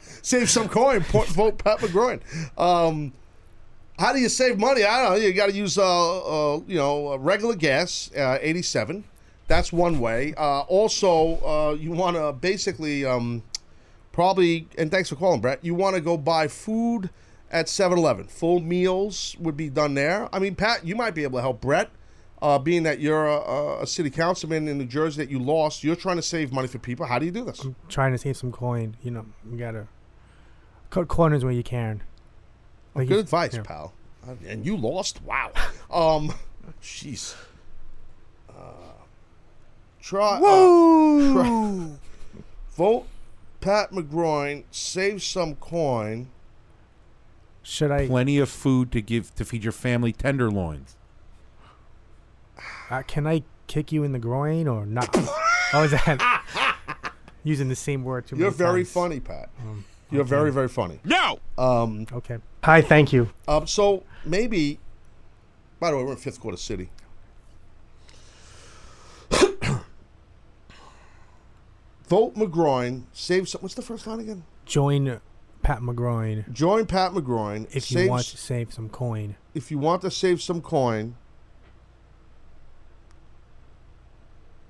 Save some coin. Vote Pat McGroin. Um, how do you save money? I don't know. You got to use, uh, uh, you know, uh, regular gas, uh, 87. That's one way. Uh, also, uh, you want to basically um, probably, and thanks for calling, Brett. You want to go buy food at 7 Eleven. Full meals would be done there. I mean, Pat, you might be able to help Brett. Uh, being that you're a, a city councilman in New Jersey that you lost, you're trying to save money for people. How do you do this? Trying to save some coin. You know, you gotta cut corners where you can. Like good advice, yeah. pal. Uh, And you lost. Wow. Um, jeez. Uh, try. uh, try- vote Pat McGroin. Save some coin. Should I? Plenty of food to give to feed your family tenderloins. Uh, can I kick you in the groin or not? oh, is that using the same word too You're many very times? funny, Pat. Um, You're okay. very, very funny. No. Um, okay. Hi, thank you. Um, so maybe. By the way, we're in Fifth Quarter City. Vote McGroin. Save some. What's the first line again? Join Pat McGroin Join Pat McGroin. if you Save want to save some coin. if you want to save some coin,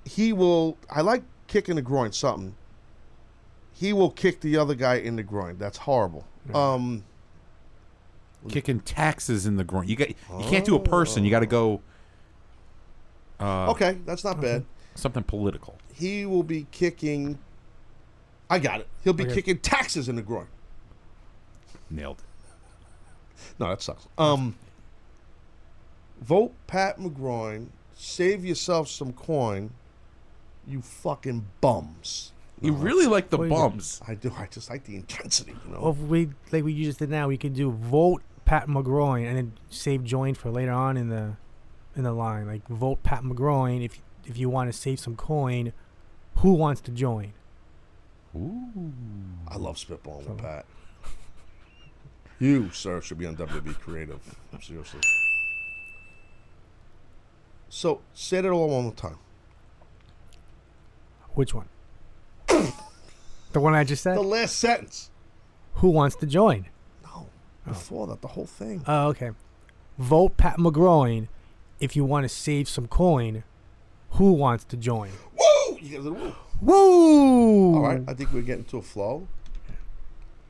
he will. I like kicking the groin. Something. He will kick the other guy in the groin. That's horrible. Um, Kicking taxes in the groin. You got. You can't do a person. You got to go. Uh, okay, that's not bad. Something political. He will be kicking. I got it. He'll be Okay. kicking taxes in the groin. Nailed. No, that sucks. Um, vote Pat McGroin. Save yourself some coin. You fucking bums. You really like the What bums. I do. I just like the intensity. You know. Or if we like we just did now, we can do vote Pat McGroin and then save join for later on in the in the line. Like vote Pat McGroin if if you want to save some coin. Who wants to join? Ooh. I love spitballing with Pat. You, sir, should be on WWE Creative. Seriously. So, say that all one more time. Which one? the one I just said. The last sentence. Who wants to join? No. Oh. Before that, the whole thing. Oh, okay. Vote Pat McGroin if you want to save some coin. Who wants to join? Woo! You get a little woo. Woo! All right, I think we're getting to a flow.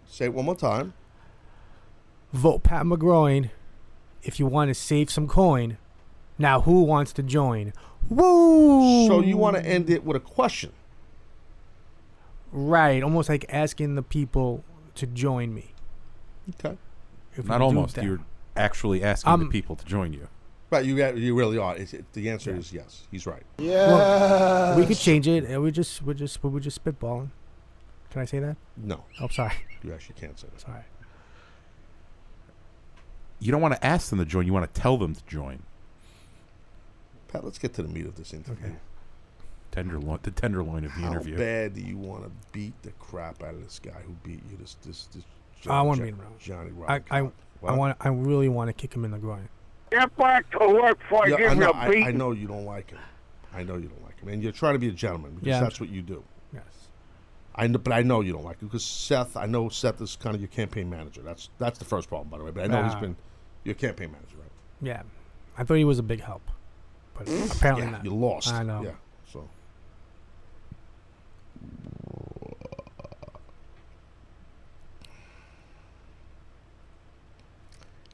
Say it one more time. Vote Pat McGroin if you want to save some coin. Now, who wants to join? Woo! So you want to end it with a question? Right, almost like asking the people to join me. Okay. If Not almost. You're actually asking the Um, people to join you. Right, you you really are. It, the answer is yes. He's right. Well, we could change it. and We just, we just, we just spitballing. Can I say that? No. Oh, sorry. You actually can't say that. Sorry. You don't want to ask them to join. You want to tell them to join. Pat, let's get to the meat of this interview. Tenderloin, the tenderloin of the How interview. bad do you want to beat the crap out of this guy who beat you? This, this, this. I want to Johnny- be around. Johnny I, Rock. I, I want, I really want to kick him in the groin. Get back to work before I Yeah, give I, you know, beat. I know you don't like him. I know you don't like him, and you're trying to be a gentleman because Yeah. that's what you do. Yes. I know, but I know you don't like him because Seth. I know Seth is kind of your campaign manager. That's that's the first problem, by the way. But I know he's been your campaign manager, right? Yeah, I thought he was a big help, but mm. apparently Yeah, not. you lost. I know. Yeah. So.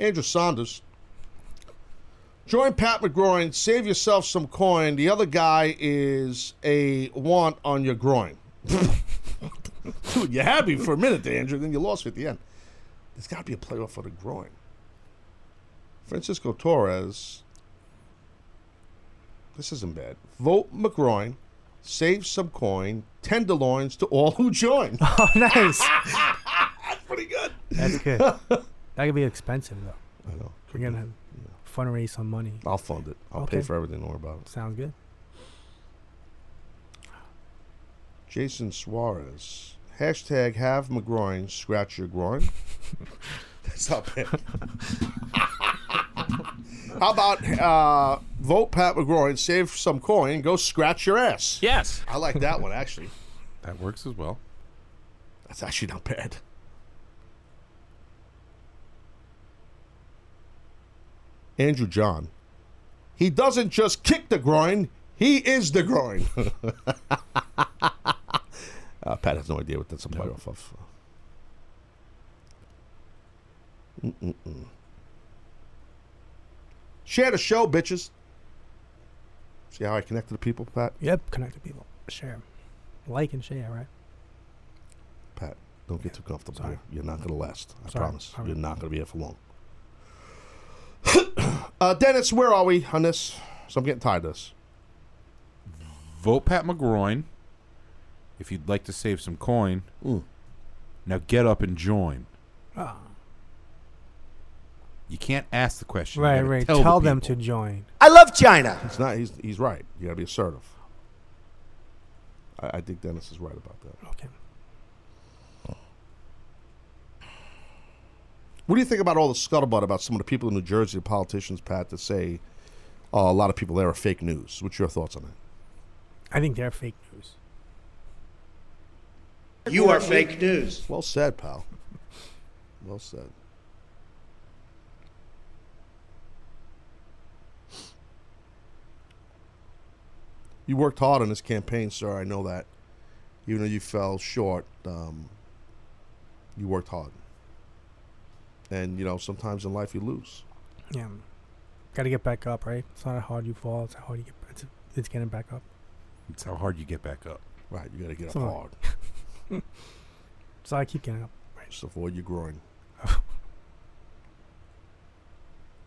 Andrew Saunders. Join Pat McGroin. Save yourself some coin. The other guy is a want on your groin. Dude, you're happy for a minute there, Andrew, then you lost at the end. There's got to be a playoff for the groin. Francisco Torres. This isn't bad. Vote McGroin. Save some coin. Tenderloins to all who join. Oh, nice. That's pretty good. That's good. that could be expensive though. I know. We're gonna fundraise some money. I'll fund it. I'll Okay. pay for everything. Don't worry about it. Sounds good. Jason Suarez. Hashtag have McGroin scratch your groin. That's not bad. How about uh, vote Pat McGroin, save some coin, go scratch your ass? Yes. I like that one, actually. That works as well. That's actually not bad. Andrew John. He doesn't just kick the groin, he is the groin. uh, Pat has no idea what that's a off of. Mm-mm-mm. Share the show, bitches. See how I connect to the people, Pat? Yep, connect to people. Share, like and share. Right. Pat, don't get too comfortable here. You're not going to last. I Sorry. promise. Right. You're not going to be here for long. uh, Dennis, where are we on this? So I'm getting tired of this. Vote Pat McGroin if you'd like to save some coin. Mm. Now get up and join. Ah. You can't ask the question. Right, gotta right. Tell, Tell, the them to join. I love China. He's not. He's he's right. You got to be assertive. I, I think Dennis is right about that. Okay. What do you think about all the scuttlebutt about some of the people in New Jersey, the politicians, Pat, that say uh, a lot of people there are fake news? What's your thoughts on that? I think they're fake news. You are fake news. Well said, pal. Well said. You worked hard on this campaign, sir. I know that. Even though you fell short, um, you worked hard. And, you know, sometimes in life you lose. Yeah. Got to get back up, right? It's not how hard you fall. It's how hard you get. It's, it's getting back up. It's how hard you get back up. Right, you got to get up So- hard. So I keep getting up. Just avoid your groin.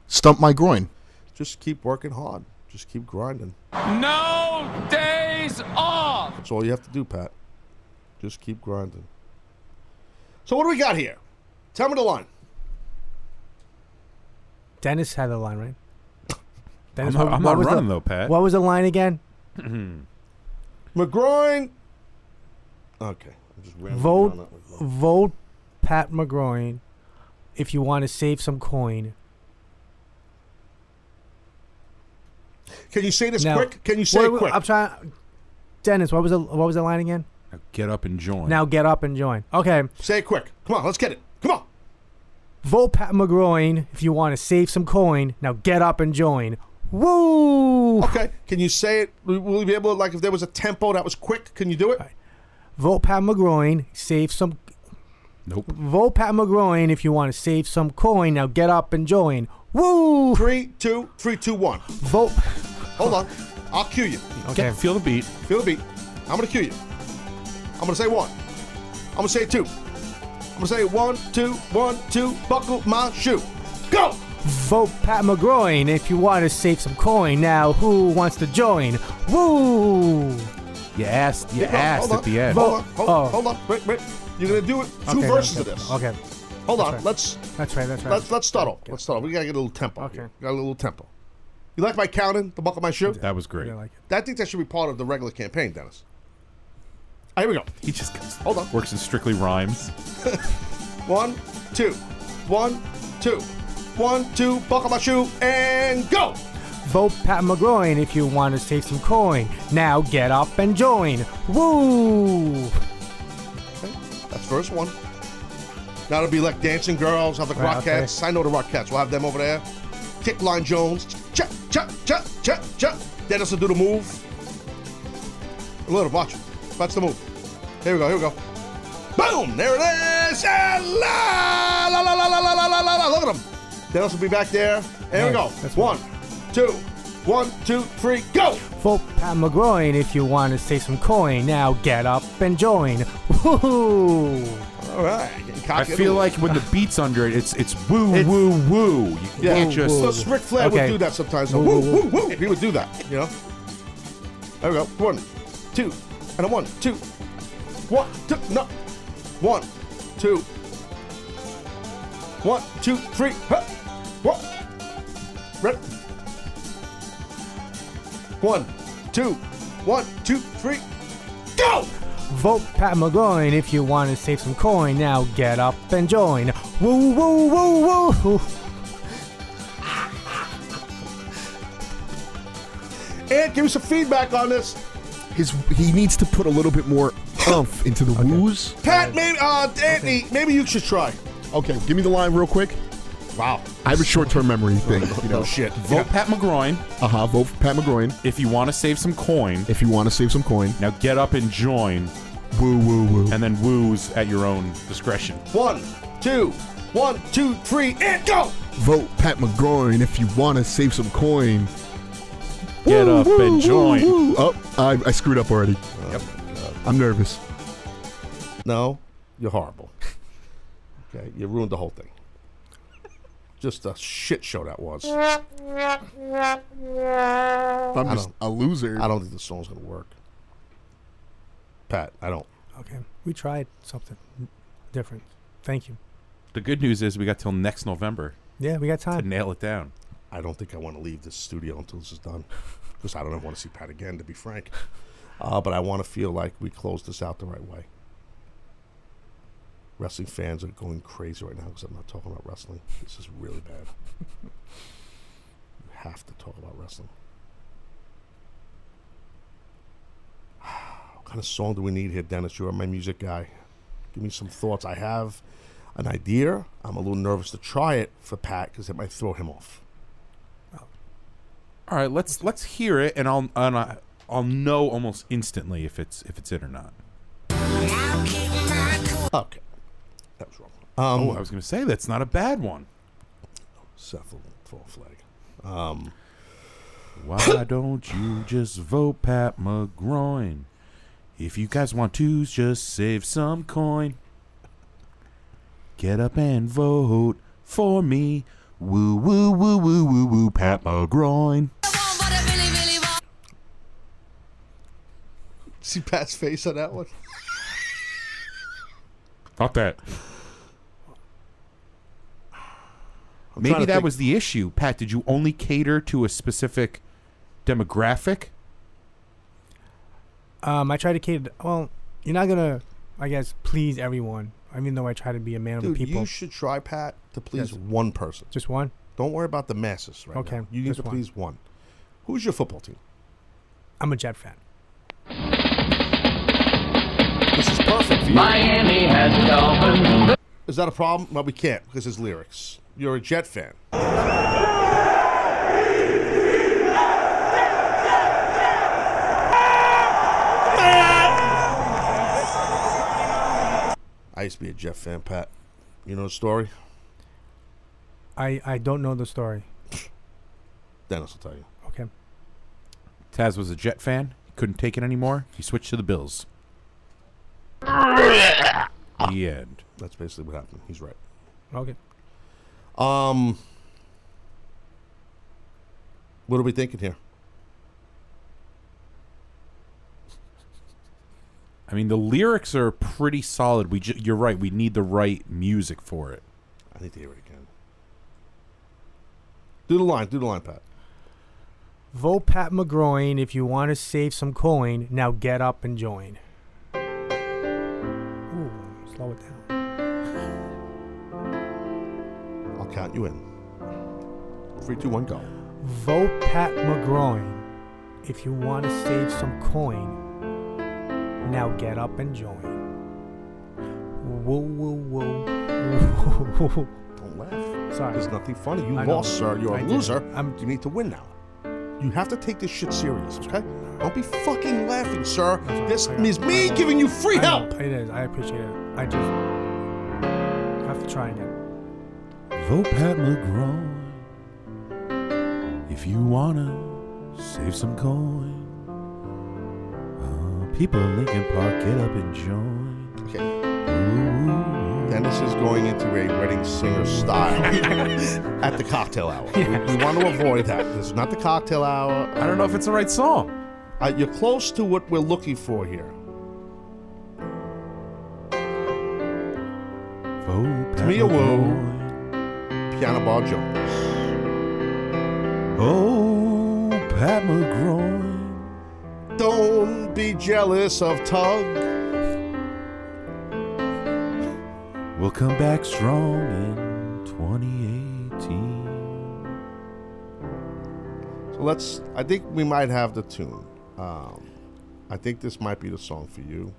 Stump my groin. Just keep working hard. Just keep grinding. No days off. That's all you have to do, Pat. Just keep grinding. So what do we got here? Tell me the line. Dennis had the line, right? I'm not- I'm not was running the, though, Pat. What was the line again? McGroin. Okay. Just Vote, on that one. vote Pat McGroin if you want to save some coin. Can you say this Now- quick? Can you say Wait, it quick? I'm trying. Dennis, what was the what was the line again? Get up and join. Now get up and join. Okay. Say it quick. Come on, let's get it. Come on. Vote Pat McGroin if you want to save some coin. Now get up and join. Woo! Okay. Can you say it? Will will you be able to, like, if there was a tempo that was quick, can you do it? Vote Pat McGroin. Save some. Nope. Vote Pat McGroin if you want to save some coin. Now get up and join. Woo! Three, two, three, two, one. Vote. Hold on. I'll cue you. Okay. Feel the beat. Feel the beat. I'm gonna cue you. I'm gonna say one. I'm gonna say two. I'm gonna say one, two, one, two. Buckle my shoe. Go. Vote Pat McGroin if you want to save some coin. Now who wants to join? Woo! You asked. You Keep asked Hold at on. the end. Hold on. Hold, Oh. hold on. Wait, wait. You're gonna do it. Two Okay, verses okay. of this. Okay. Hold That's on. right. Let's That's right. That's right. let's let's start off. Let's start off. We gotta get a little tempo. Okay. Got a little tempo. You like my counting? The buckle of my shoe? That was great. I like it. I think that should be part of the regular campaign, Dennis. Ah, here we go. He just goes, Hold on. works in strictly rhymes. One, two, one, two, one, two. Buckle my shoe and go. Vote Pat McGroin if you want to save some coin. Now get up and join. Woo! That's first one. Now it'll be like dancing girls, have the Right, okay. Rockettes. I know the Rockettes. We'll have them over there. Kickline Jones. Cha, cha, cha, cha, cha. Dennis will do the move. A little, watch it. That's the move. Here we go, here we go. Boom! There it is! And la, la, la, la, la, la, la, la, la, la. Look at him. Dennis will be back there. Here we go. Nice. That's One, two, one, two, three, go! Vote Pat McGroin if you want to save some coin. Now get up and join. Woo! All right. I feel like when the beat's under it, it's it's woo woo woo. You Yeah, can't just. So Ric Flair Okay. would do that sometimes. So Woo, woo, woo, woo, woo. He would do that, you know? There we go. One, two, and a one, two. One, no. One, two. One, two, three. Huh. What? Ready? One, two, one, two, three. Go! Vote Pat McGroin if you want to save some coin. Now get up and join. Woo, woo, woo, woo. And give me some feedback on this. His he needs to put a little bit more umph into the woos. Pat, maybe, uh, Anthony, maybe you should try. Okay, give me the line real quick. Wow. I have a short-term memory thing. You know. No shit. Vote Pat McGroin Uh huh. Vote Pat McGroin if you want to save some coin. if you want to save some coin. Now get up and join, Woo woo woo. and then woos at your own discretion. One, two, one, two, three, and go! Vote Pat McGroin if you want to save some coin. Get Woo, up woo, and join. woo. Oh, I, I screwed up already. Oh, yep. I'm nervous. No, you're horrible. Okay, you ruined the whole thing. Just a shit show that was. I I'm just a loser. I don't think the song's gonna work. Pat, I don't. Okay, we tried something different. Thank you. The good news is we got till next November Yeah, we got time to time. nail it down. I don't think I want to leave this studio until this is done, because I don't ever want to see Pat again. To be frank, uh, but I want to feel like we close this out the right way. Wrestling fans are going crazy right now because I'm not talking about wrestling. This is really bad. you have to talk about wrestling. What kind of song do we need here, Dennis? You're my music guy. Give me some thoughts. I have an idea. I'm a little nervous to try it for Pat because it might throw him off. All right, let's let's hear it, and I'll and I, I'll know almost instantly if it's if it's it or not. Okay. That was wrong. Um, oh, I was going to say that's not a bad one. Seth will a flag. Um, Why don't you just vote Pat McGroin? If you guys want to, just save some coin. Get up and vote for me. Woo woo woo woo woo woo Pat McGroin. see Pat's face on that one? Not that. I'm Maybe that think- was the issue. Pat, did you only cater to a specific demographic? Um, I tried to cater. Well, you're not gonna I guess please everyone. Even though I try to be a man of Dude, the people. you should try, Pat, to please Yes. one person. Just one? Don't worry about the masses right Okay, now. You need just to one. please one. Who's your football team? I'm a Jet fan. This is perfect for you. Miami has Dolphins. Is that a problem? Well, we can't because his lyrics. You're a Jet fan. I used to be a Jet fan, Pat. You know the story? I I don't know the story. Dennis will tell you. Okay. Taz was a Jet fan. He couldn't take it anymore. He switched to the Bills. the end. That's basically what happened. He's right. Okay. Um, what are we thinking here? I mean, the lyrics are pretty solid. We, ju- you're right. We need the right music for it. I need to hear it again. Do the line. Do the line, Pat. Vote Pat McGroin if you want to save some coin. Now get up and join. Ooh, slow it down. I'll count you in. Three, two, one, go. Vote Pat McGroin if you want to save some coin. Now get up and join. Whoa, whoa, whoa. Don't laugh. Sorry. There's nothing funny. You I know. lost, sir. You're a I did. loser. you need to win now. You have to take this shit serious, okay? Don't be fucking laughing, sir. This is me giving you free I know, help. It is. I appreciate it. I just have to try again. Vote Pat McGraw if you wanna save some coin. People in Lincoln Park, get up and join. Okay. Dennis is going into a wedding singer style at the cocktail hour. We, we want to avoid that. This is not the cocktail hour. I don't know if it's the right song. Uh, you're close to what we're looking for here. Tamia Wu, Piano Bar Jones. Oh, Pat McGraw. Don't be jealous of Tug. We'll come back strong in 2018. So let's. I think we might have the tune. Um, I think this might be the song for you,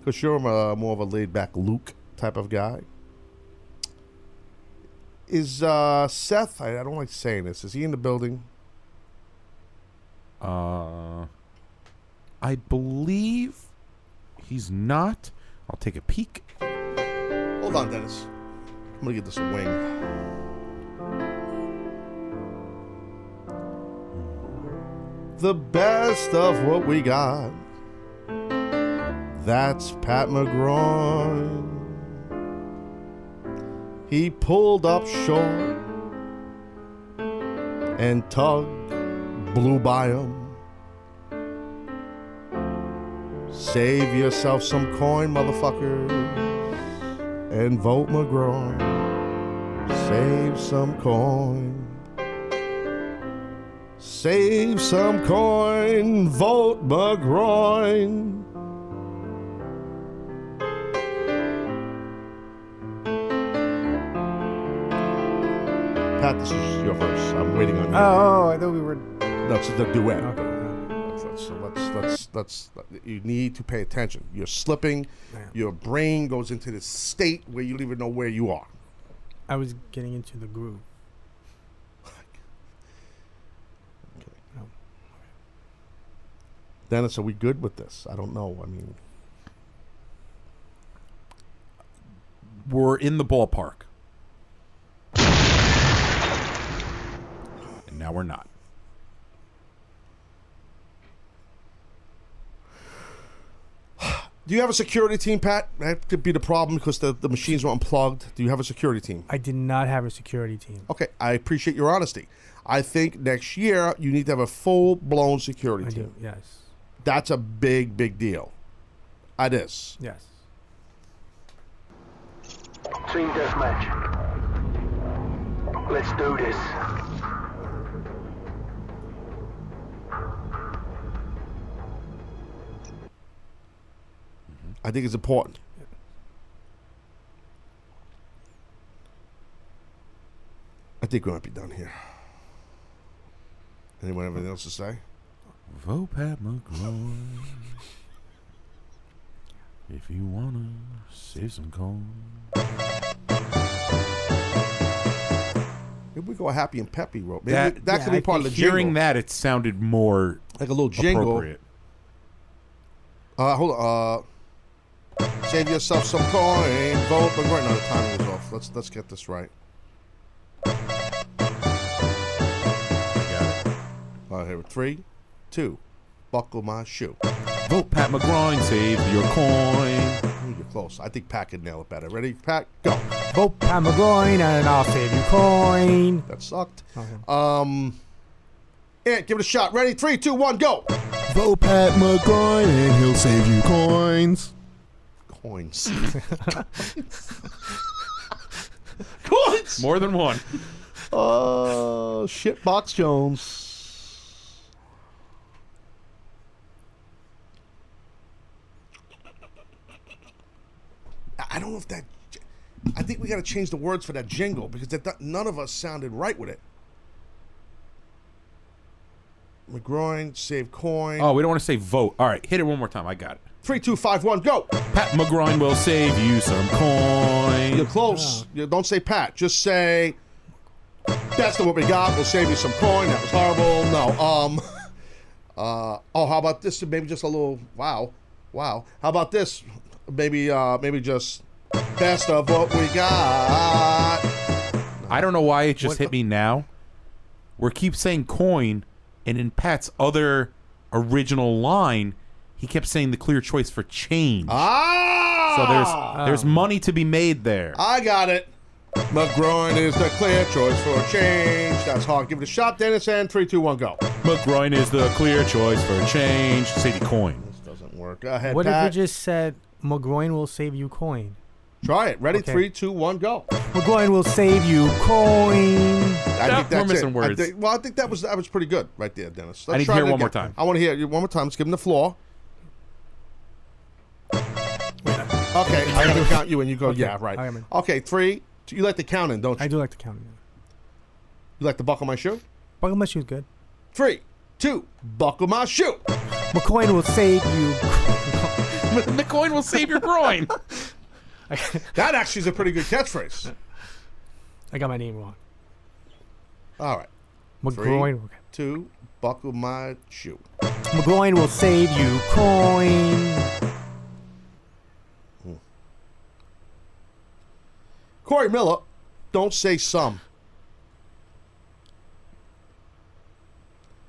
because you're uh, more of a laid-back Luke type of guy. Is uh, Seth? I, I don't like saying this. Is he in the building? Uh, I believe he's not. I'll take a peek. Hold on, Dennis. I'm gonna give this a wing. The best of what we got. That's Pat McGraw. He pulled up short, and Tug blew by him. Save yourself some coin, motherfuckers and vote McGraw. Save some coin. Save some coin. Vote McGraw. Pat, this is your verse. I'm waiting on you. Oh, I thought we were. That's the duet. So let's let's let's you need to pay attention. You're slipping. Your brain goes into this state where you don't even know where you are. I was getting into the groove. Oh. Dennis, are we good with this? I don't know. I mean, We're in the ballpark. And now we're not. Do you have a security team, Pat? That could be the problem because the, the machines were unplugged. Do you have a security team? I did not have a security team. Okay, I appreciate your honesty. I think next year you need to have a full blown security I team. do. Yes. That's a big, big deal. It is. Yes. Team deathmatch. Let's do this. I think it's important. I think we might be done here. Anyone have anything else to say? Vote Pat McGraw if you wanna save some corn. Maybe we go happy and peppy rope Maybe that, that yeah, could be part of the hearing jingle. that it sounded more like a little jingle. Uh, hold on. Uh, save yourself some coin. Vote, but right now the timing is off. Let's let's get this right. All right, here. Three, two. Buckle my shoe. Vote Pat McGroin, save your coin. Ooh, you're close. I think Pat could nail it better. Ready, Pat? Go. Vote Pat McGroin and I'll save you coin. That sucked. Um, Ant, give it a shot. Ready? Three, two, one, go. Vote Pat McGroin and he'll save you coins. Coins. Coins. More than one. Oh, shit, Box Jones. I- I don't know if that. I think we got to change the words for that jingle because that, none of us sounded right with it. McGroin, save coin. Oh, we don't want to say vote. All right, hit it one more time. I got it. Three, two, five, one, go. Pat McGroin will save you some coin. You're close. You don't say Pat. Just say that's not what we got. We'll save you some coin. That was horrible. No. Um. Uh. Oh, how about this? Maybe just a little. Wow. Wow. How about this? Maybe. Uh. Maybe just best of what we got. I don't know why it just hit me now. We keep saying coin, and in Pat's other original line, he kept saying the clear choice for change. Ah. So there's there's money to be made there. I got it. McGroin is the clear choice for change. That's hard. Give it a shot, Dennis. And three, two, one, go. McGroin is the clear choice for change. Save the coin. This doesn't work. Go ahead, What Pat. if we just said McGroin will save you coin? Try it. Ready? Okay. Three, two, one, go. McGroin will save you coin. I think that's missing it. words. I think, well, I think that was that was pretty good right there, Dennis. I need to try hear it one more again. time. I want to hear you one more time. Let's give him the floor. Okay, I gotta count you and you go. Okay, Yeah, right. I am in. Okay, three. two- You like the counting, don't you? I do like to count. You like to buckle my shoe? Buckle my shoe's good. Three, two, buckle my shoe. McCoin will save you. McCoin will save your groin. That actually is a pretty good catchphrase. I got my name wrong. All right. McGroin. Three, two, buckle my shoe. McGroin will save you coin. Corey Miller, don't say some.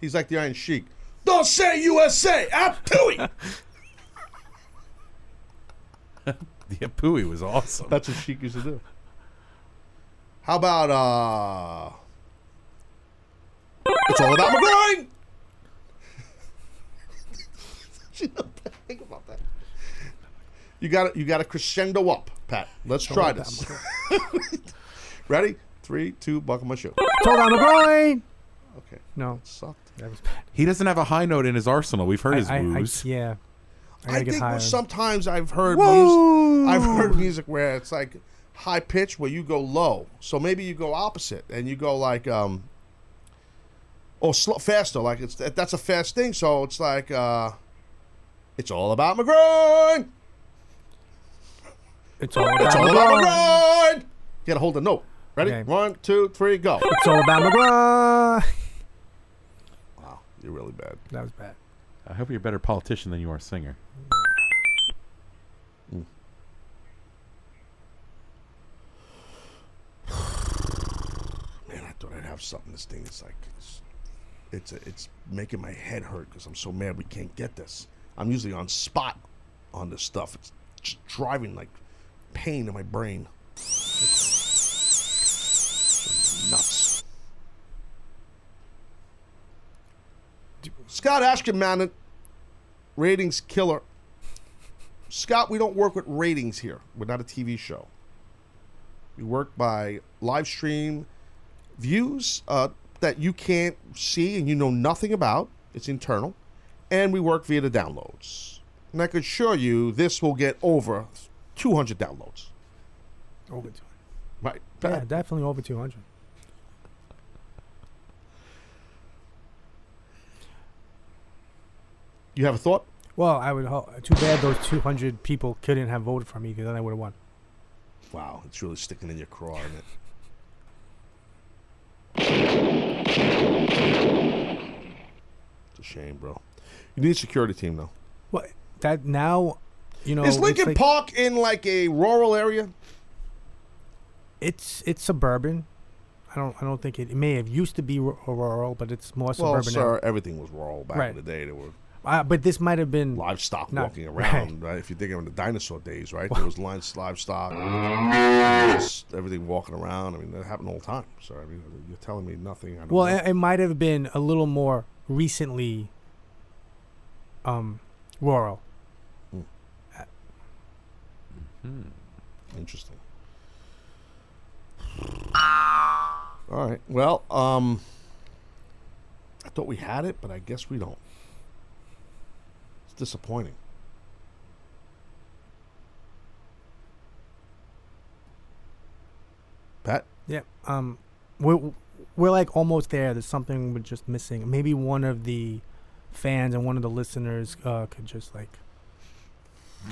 He's like the Iron Sheik. Don't say USA. Tui. The Apui was awesome. That's what Sheik used to do. How about uh It's all about McGroin. Think about that. You got You got to crescendo up, Pat. Let's all try this. Ready? Three, two, buckle my shoe. It's all about McGroin. Okay. No. Sucked. That was bad. He doesn't have a high note in his arsenal. We've heard I- his I- I- yeah. I I, think higher. sometimes I've heard Woo! music. I've heard music where it's like high pitch where you go low. So maybe you go opposite and you go like um or slow faster. Like it's that's a fast thing. So it's like uh it's all about McGroin. It's all about It's all McGroin. about McGroin. You gotta hold the note. Ready? Okay. One, two, three, go. It's all about McGroin. Wow, you're really bad. That was bad. I hope you're a better politician than you are a singer. Man, I thought I'd have something. This thing is like it's it's, it's making my head hurt because I'm so mad we can't get this. I'm usually on spot on this stuff. It's just driving like pain in my brain. Nuts. Scott Ashton, man, ratings killer. Scott, we don't work with ratings here. We're not a TV show. We work by live stream views uh, that you can't see and you know nothing about. It's internal. And we work via the downloads. And I can assure you this will get over 200 downloads. Over 200. Right. Yeah, definitely over 200. You have a thought? Well, I would. Too bad those 200 people couldn't have voted for me because then I would have won. Wow, it's really sticking in your craw, isn't it? It's a shame, bro. You need a security team, though. What? That now you know, Is Lincoln like- Park in like a rural area? It's it's suburban. I don't I don't think it, it may have used to be rural, but it's more Well, suburban. sir, now. everything was rural back Right. in the day. There were Uh, but this might have been livestock not- walking around, right. If you think of the dinosaur days, right? There was lines, livestock, everything walking around. I mean, that happened all the time. So I mean, you're telling me nothing. Well, it, it might have been a little more recently. Um, rural. Interesting. All right. Well, um, I thought we had it, but I guess we don't. It's disappointing. Pat? Yeah. Um, we're we're like almost there. There's something we're just missing. Maybe one of the fans and one of the listeners uh, could just like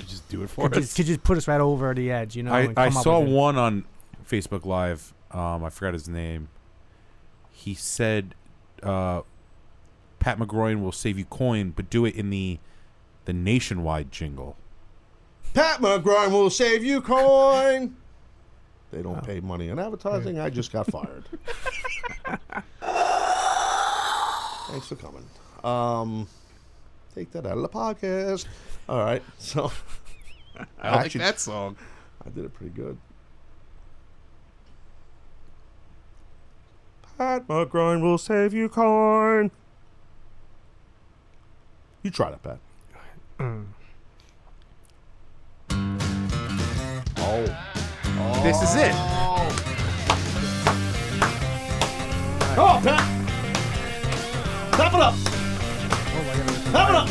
just do it for could us. just, could just put us right over the edge. You know. I, I saw with it. one on Facebook Live. Um, I forgot his name. He said, uh, "Pat McGroin will save you coin, but do it in the the nationwide jingle." Pat McGroin will save you coin. They don't pay money in advertising. I just got fired. Thanks for coming. Um, take that out of the podcast. All right. So I like that song. I did it pretty good. Pat McGroin will save you corn. You try that, Pat. Mm. Oh. oh. This is it. Come on, Pat. Clap it up. Clap it up.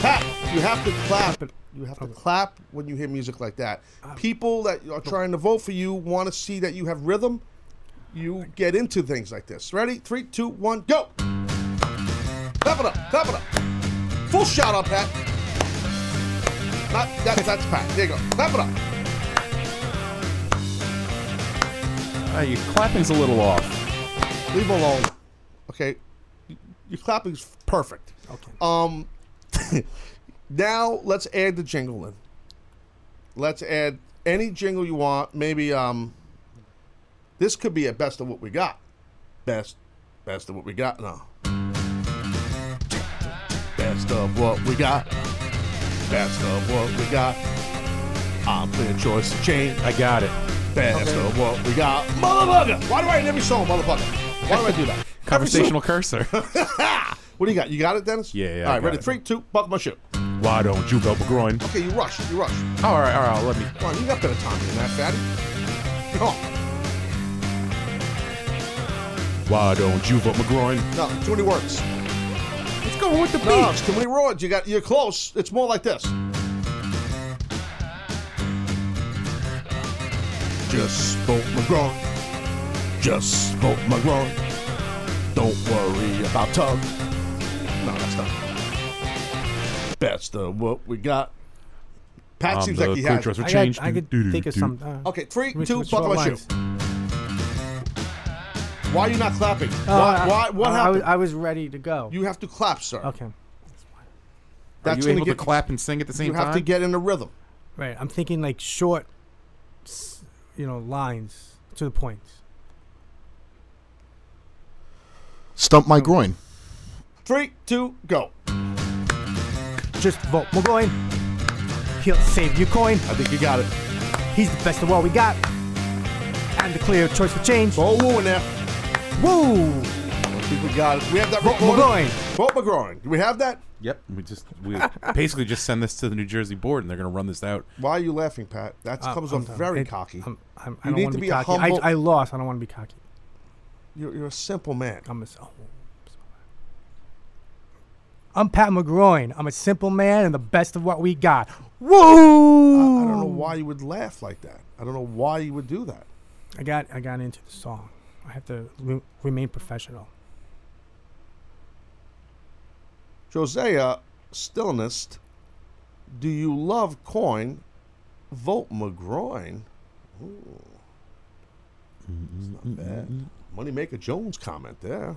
Pat, you have to clap. You have to clap when you hear music like that. People that are trying to vote for you want to see that you have rhythm. You get into things like this. Ready? Three, two, one, go. Clap it up. Clap it up. Full shout out, Pat. Not that, that's Pat. There you go. Clap it up. Uh, your clapping's a little off. Leave alone. Okay. Your clapping's perfect. Okay. Um now let's add the jingle in. Let's add any jingle you want. Maybe um this could be a best of what we got. Best best of what we got now. Best of what we got. Best of what we got. I'm playing choice change. I got it. Best of what we got. Motherfucker! Why do I in every song, motherfucker? Why do I do that? Conversational cursor. What do you got? You got it, Dennis? Yeah, yeah, All right, ready? it. Three, two, buckle my shoe. Why don't you go McGroin? Okay, you rush. You rush. All right, all right. Let me. Come on, you got better time than that, fatty. Come on. Why don't you vote McGroin? No, too many words. Let's go with the beat. No, too many words. You got. You're close. It's more like this. Just vote McGraw. Just vote McGraw. Don't worry about Tug. No, that's not. Best of what we got. Pat Um, seems the like he crew has. trust I, will got, change. I could Do, do, think of do. some. Uh, Okay, three, which- two, which buckle my shoe. lines? Why are you not clapping? Uh, why? I- why? What I, I happened? was, I was ready to go. you have to clap, sir. Okay. Are That's you gonna able get- to clap and sing at the same time. you time? have to get in the rhythm. Right. I'm thinking like short, s- you know, lines to the point. Stump my groin. Three, two, go. Just vote McGoin. He'll save you coin. I think you got it. He's the best of what we got. And the clear choice for change. Oh, woo in there. Woo! I think we got it. We have that Vote recorded. McGoin. Vote McGroin. Do we have that? Yep. We just we basically just send this to the New Jersey board, and they're going to run this out. Why are you laughing, Pat? That Uh, comes I'm off done. very It- cocky. I'm, I'm, I You don't need want to to be be cocky. humble- I, I lost. I don't want to be cocky. You're, you're a simple man. I'm a, oh, I'm Pat McGroin. I'm a simple man and the best of what we got. Woo! I, I don't know why you would laugh like that. I don't know why you would do that. I got I got into the song. I have to re- remain professional. Jose, uh, Stillness. Do you love coin? Vote McGroin. Ooh. It's not bad. Moneymaker Jones comment there.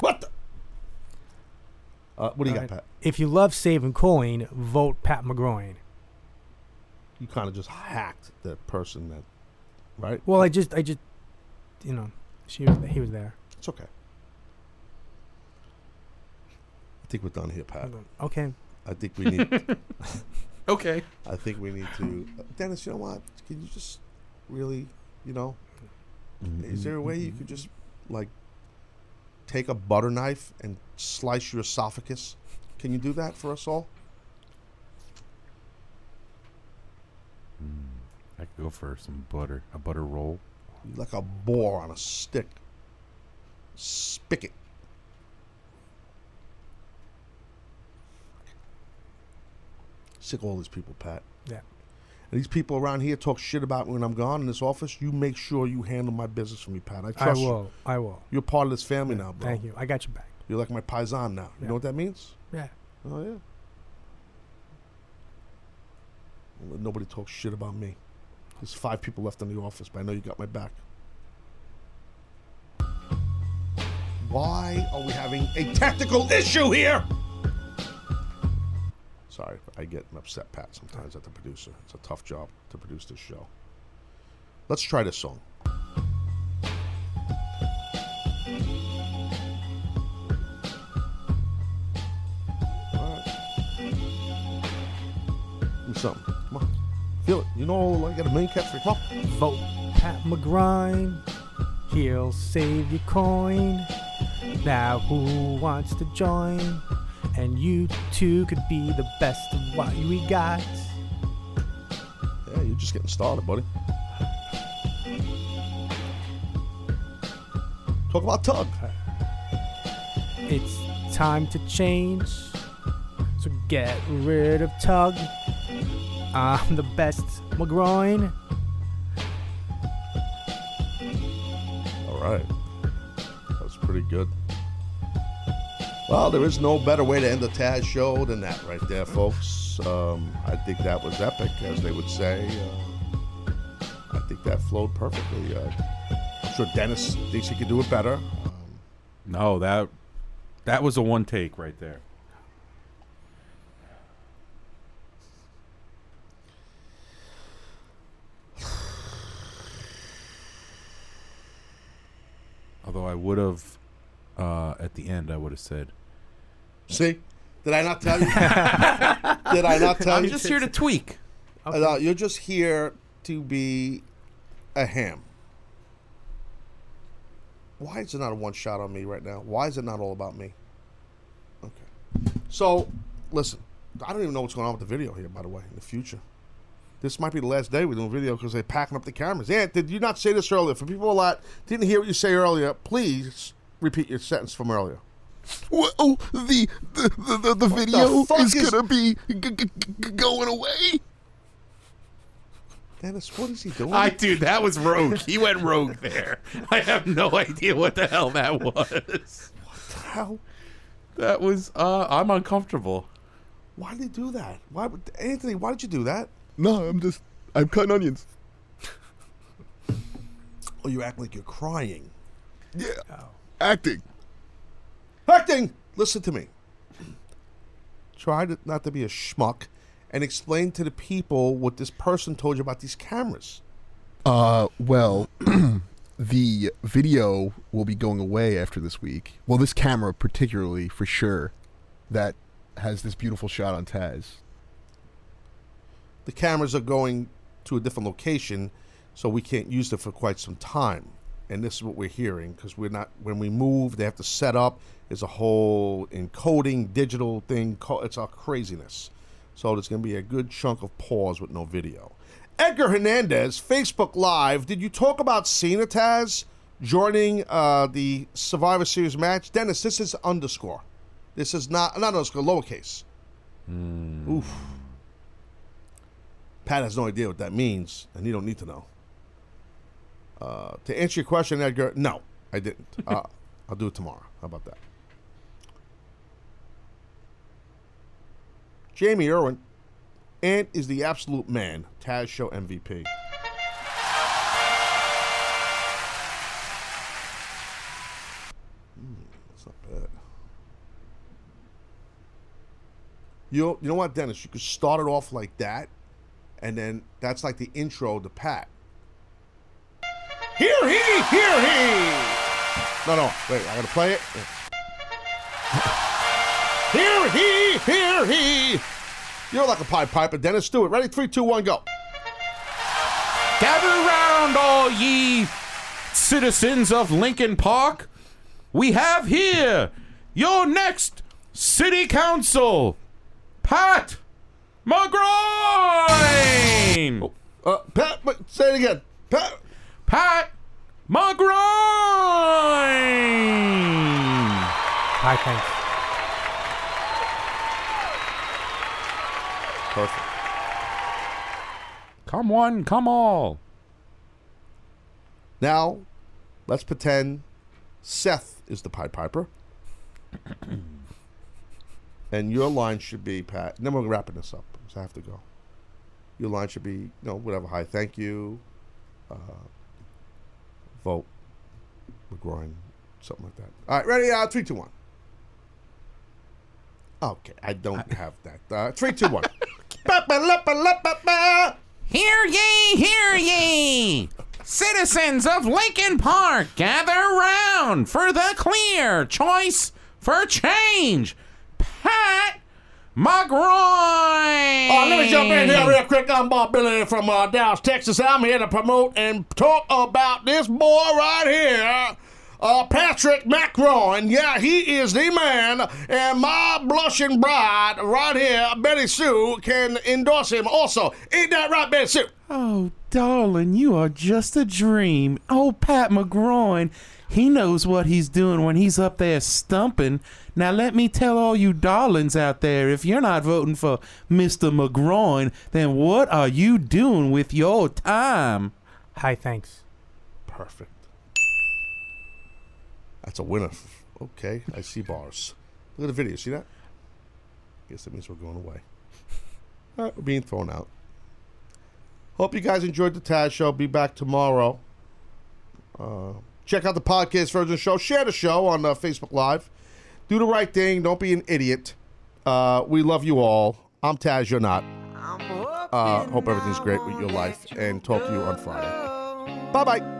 What the? Uh, what do you got, Alright. Pat? If you love saving coin, vote Pat McGroin. You kind of just hacked the person that, right? Well, I just, I just, you know, she was, he was there. It's okay. I think we're done here, Pat. Okay. I think we need. Okay. I think we need to. Dennis, you know what? Can you just really, you know, is there a way you could just like take a butter knife and slice your esophagus? Can you do that for us all? Hmm, I could go for some butter, a butter roll. Like a boar on a stick. Spigot. Sick of all these people, Pat. Yeah. And these people around here talk shit about me when I'm gone in this office. You make sure you handle my business for me, Pat. I I trust you. will. I will. You're part of this family now, bro. Thank you. I got your back. You're like my paisan now. You know what that means? Yeah. Oh yeah. Nobody talks shit about me. There's five people left in the office, but I know you got my back. Why are we having a tactical issue here? Sorry, I get upset, Pat, sometimes at the producer. It's a tough job to produce this show. Let's try this song. Something. Come on. Feel it. You know, I got a million cats for. Vote Pat McGrine. He'll save your coin. Now who wants to join? And you two could be the best of what we got. Yeah, you're just getting started, buddy. Talk about Tug. Uh, it's time to change. So get rid of Tug. I'm the best McGroin. All right. That was pretty good. Well, there is no better way to end the Taz show than that right there, folks. Um, I think that was epic, as they would say. Uh, I think that flowed perfectly. Uh, I'm sure Dennis thinks he could do it better. No, that that was a one take right there. Although I would have, uh, at the end, I would have said, See? Did I not tell you? Did I not tell you? I'm just here to tweak. Uh, you're just here to be a ham. Why is it not a one shot on me right now? Why is it not all about me? Okay. So, listen, I don't even know what's going on with the video here, by the way, in the future. This might be the last day we're doing a video because they're packing up the cameras. Yeah, did you not say this earlier? For people that didn't hear what you say earlier, please repeat your sentence from earlier. Well, the the the, the, the video fuck is, is- gonna be g- g- g- going away. Dennis, what is he doing? I dude, that was rogue. He went rogue there. I have no idea what the hell that was. What the hell? That was uh I'm uncomfortable. Why did he do that? Why, would, Anthony? Why did you do that? No, I'm just I'm cutting onions. Oh, you act like you're crying. Yeah, acting. Acting. Listen to me. Try to, not to be a schmuck, and explain to the people what this person told you about these cameras. Uh, well, the video will be going away after this week. Well, this camera particularly for sure, that has this beautiful shot on Taz. The cameras are going to a different location, so we can't use them for quite some time. And this is what we're hearing because we're not. When we move, they have to set up. There's a whole encoding digital thing. It's a craziness. So there's going to be a good chunk of pause with no video. Edgar Hernandez, Facebook Live. Did you talk about Cena Taz joining uh, the Survivor Series match? Dennis, this is underscore. This is not not no, it's lowercase. Oof. Pat has no idea what that means, and you don't need to know. Uh, to answer your question, Edgar, no, I didn't. uh, I'll do it tomorrow. How about that? Jamie Irwin, Ant is the absolute man. Taz Show MVP. Hmm, that's not bad. You know, you know what, Dennis? You could start it off like that, and then that's like the intro to Pat. Hear he, hear he. No, no, wait, I gotta play it. Hear he, hear he. You're like a Pied Piper, Dennis. Stewart. Ready? Three, two, one, go. Gather round, all ye citizens of Lincoln Park. We have here your next city council, Pat McGroin. Uh, Pat, say it again. Pat. Pat McGroin. Hi, thanks. Perfect. Come one, come all. Now, let's pretend Seth is the Pied Piper. and your line should be, Pat, and then we're wrapping this up because I have to go. Your line should be, you know, whatever. Hi, thank you. Uh, vote. McGroin, something like that. All right, ready? Uh, three, two, one. Okay, I don't have that. Uh, three, two, one. Ba-ba-la-ba-la-ba-ba. Hear ye, hear ye! Citizens of Lincoln Park, gather round for the clear choice for change. Pat McGroin! Uh, let me jump in here real quick. I'm Bob Billy from uh, Dallas, Texas. I'm here to promote and talk about this boy right here. Uh, Patrick McGroin, yeah, he is the man, and my blushing bride right here, Betty Sue, can endorse him also. Ain't that right, Betty Sue? Oh, darling, you are just a dream. Oh, Pat McGroin, he knows what he's doing when he's up there stumping. Now, let me tell all you darlings out there if you're not voting for Mr. McGroin, then what are you doing with your time? Hi, thanks. Perfect. That's a winner. Okay, I see bars. Look at the video. See that? Guess that means we're going away. All right, we're being thrown out. Hope you guys enjoyed the Taz show. Be back tomorrow. Uh, check out the podcast version of the show. Share the show on uh, Facebook Live. Do the right thing. Don't be an idiot. Uh, we love you all. I'm Taz. You're not. Uh, hope everything's great with your life. And talk to you on Friday. Bye bye.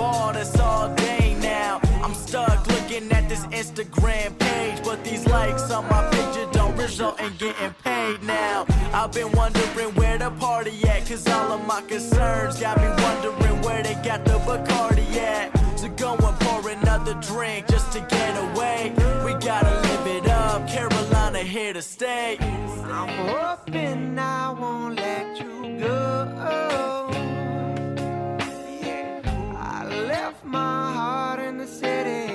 all day now. I'm stuck looking at this Instagram page, but these likes on my picture don't result in getting paid now. I've been wondering where the party at, cause all of my concerns got me wondering where they got the Bacardi at. So go and pour another drink just to get away. We gotta live it up, Carolina here to stay. I'm hoping I won't let you go. my heart in the city.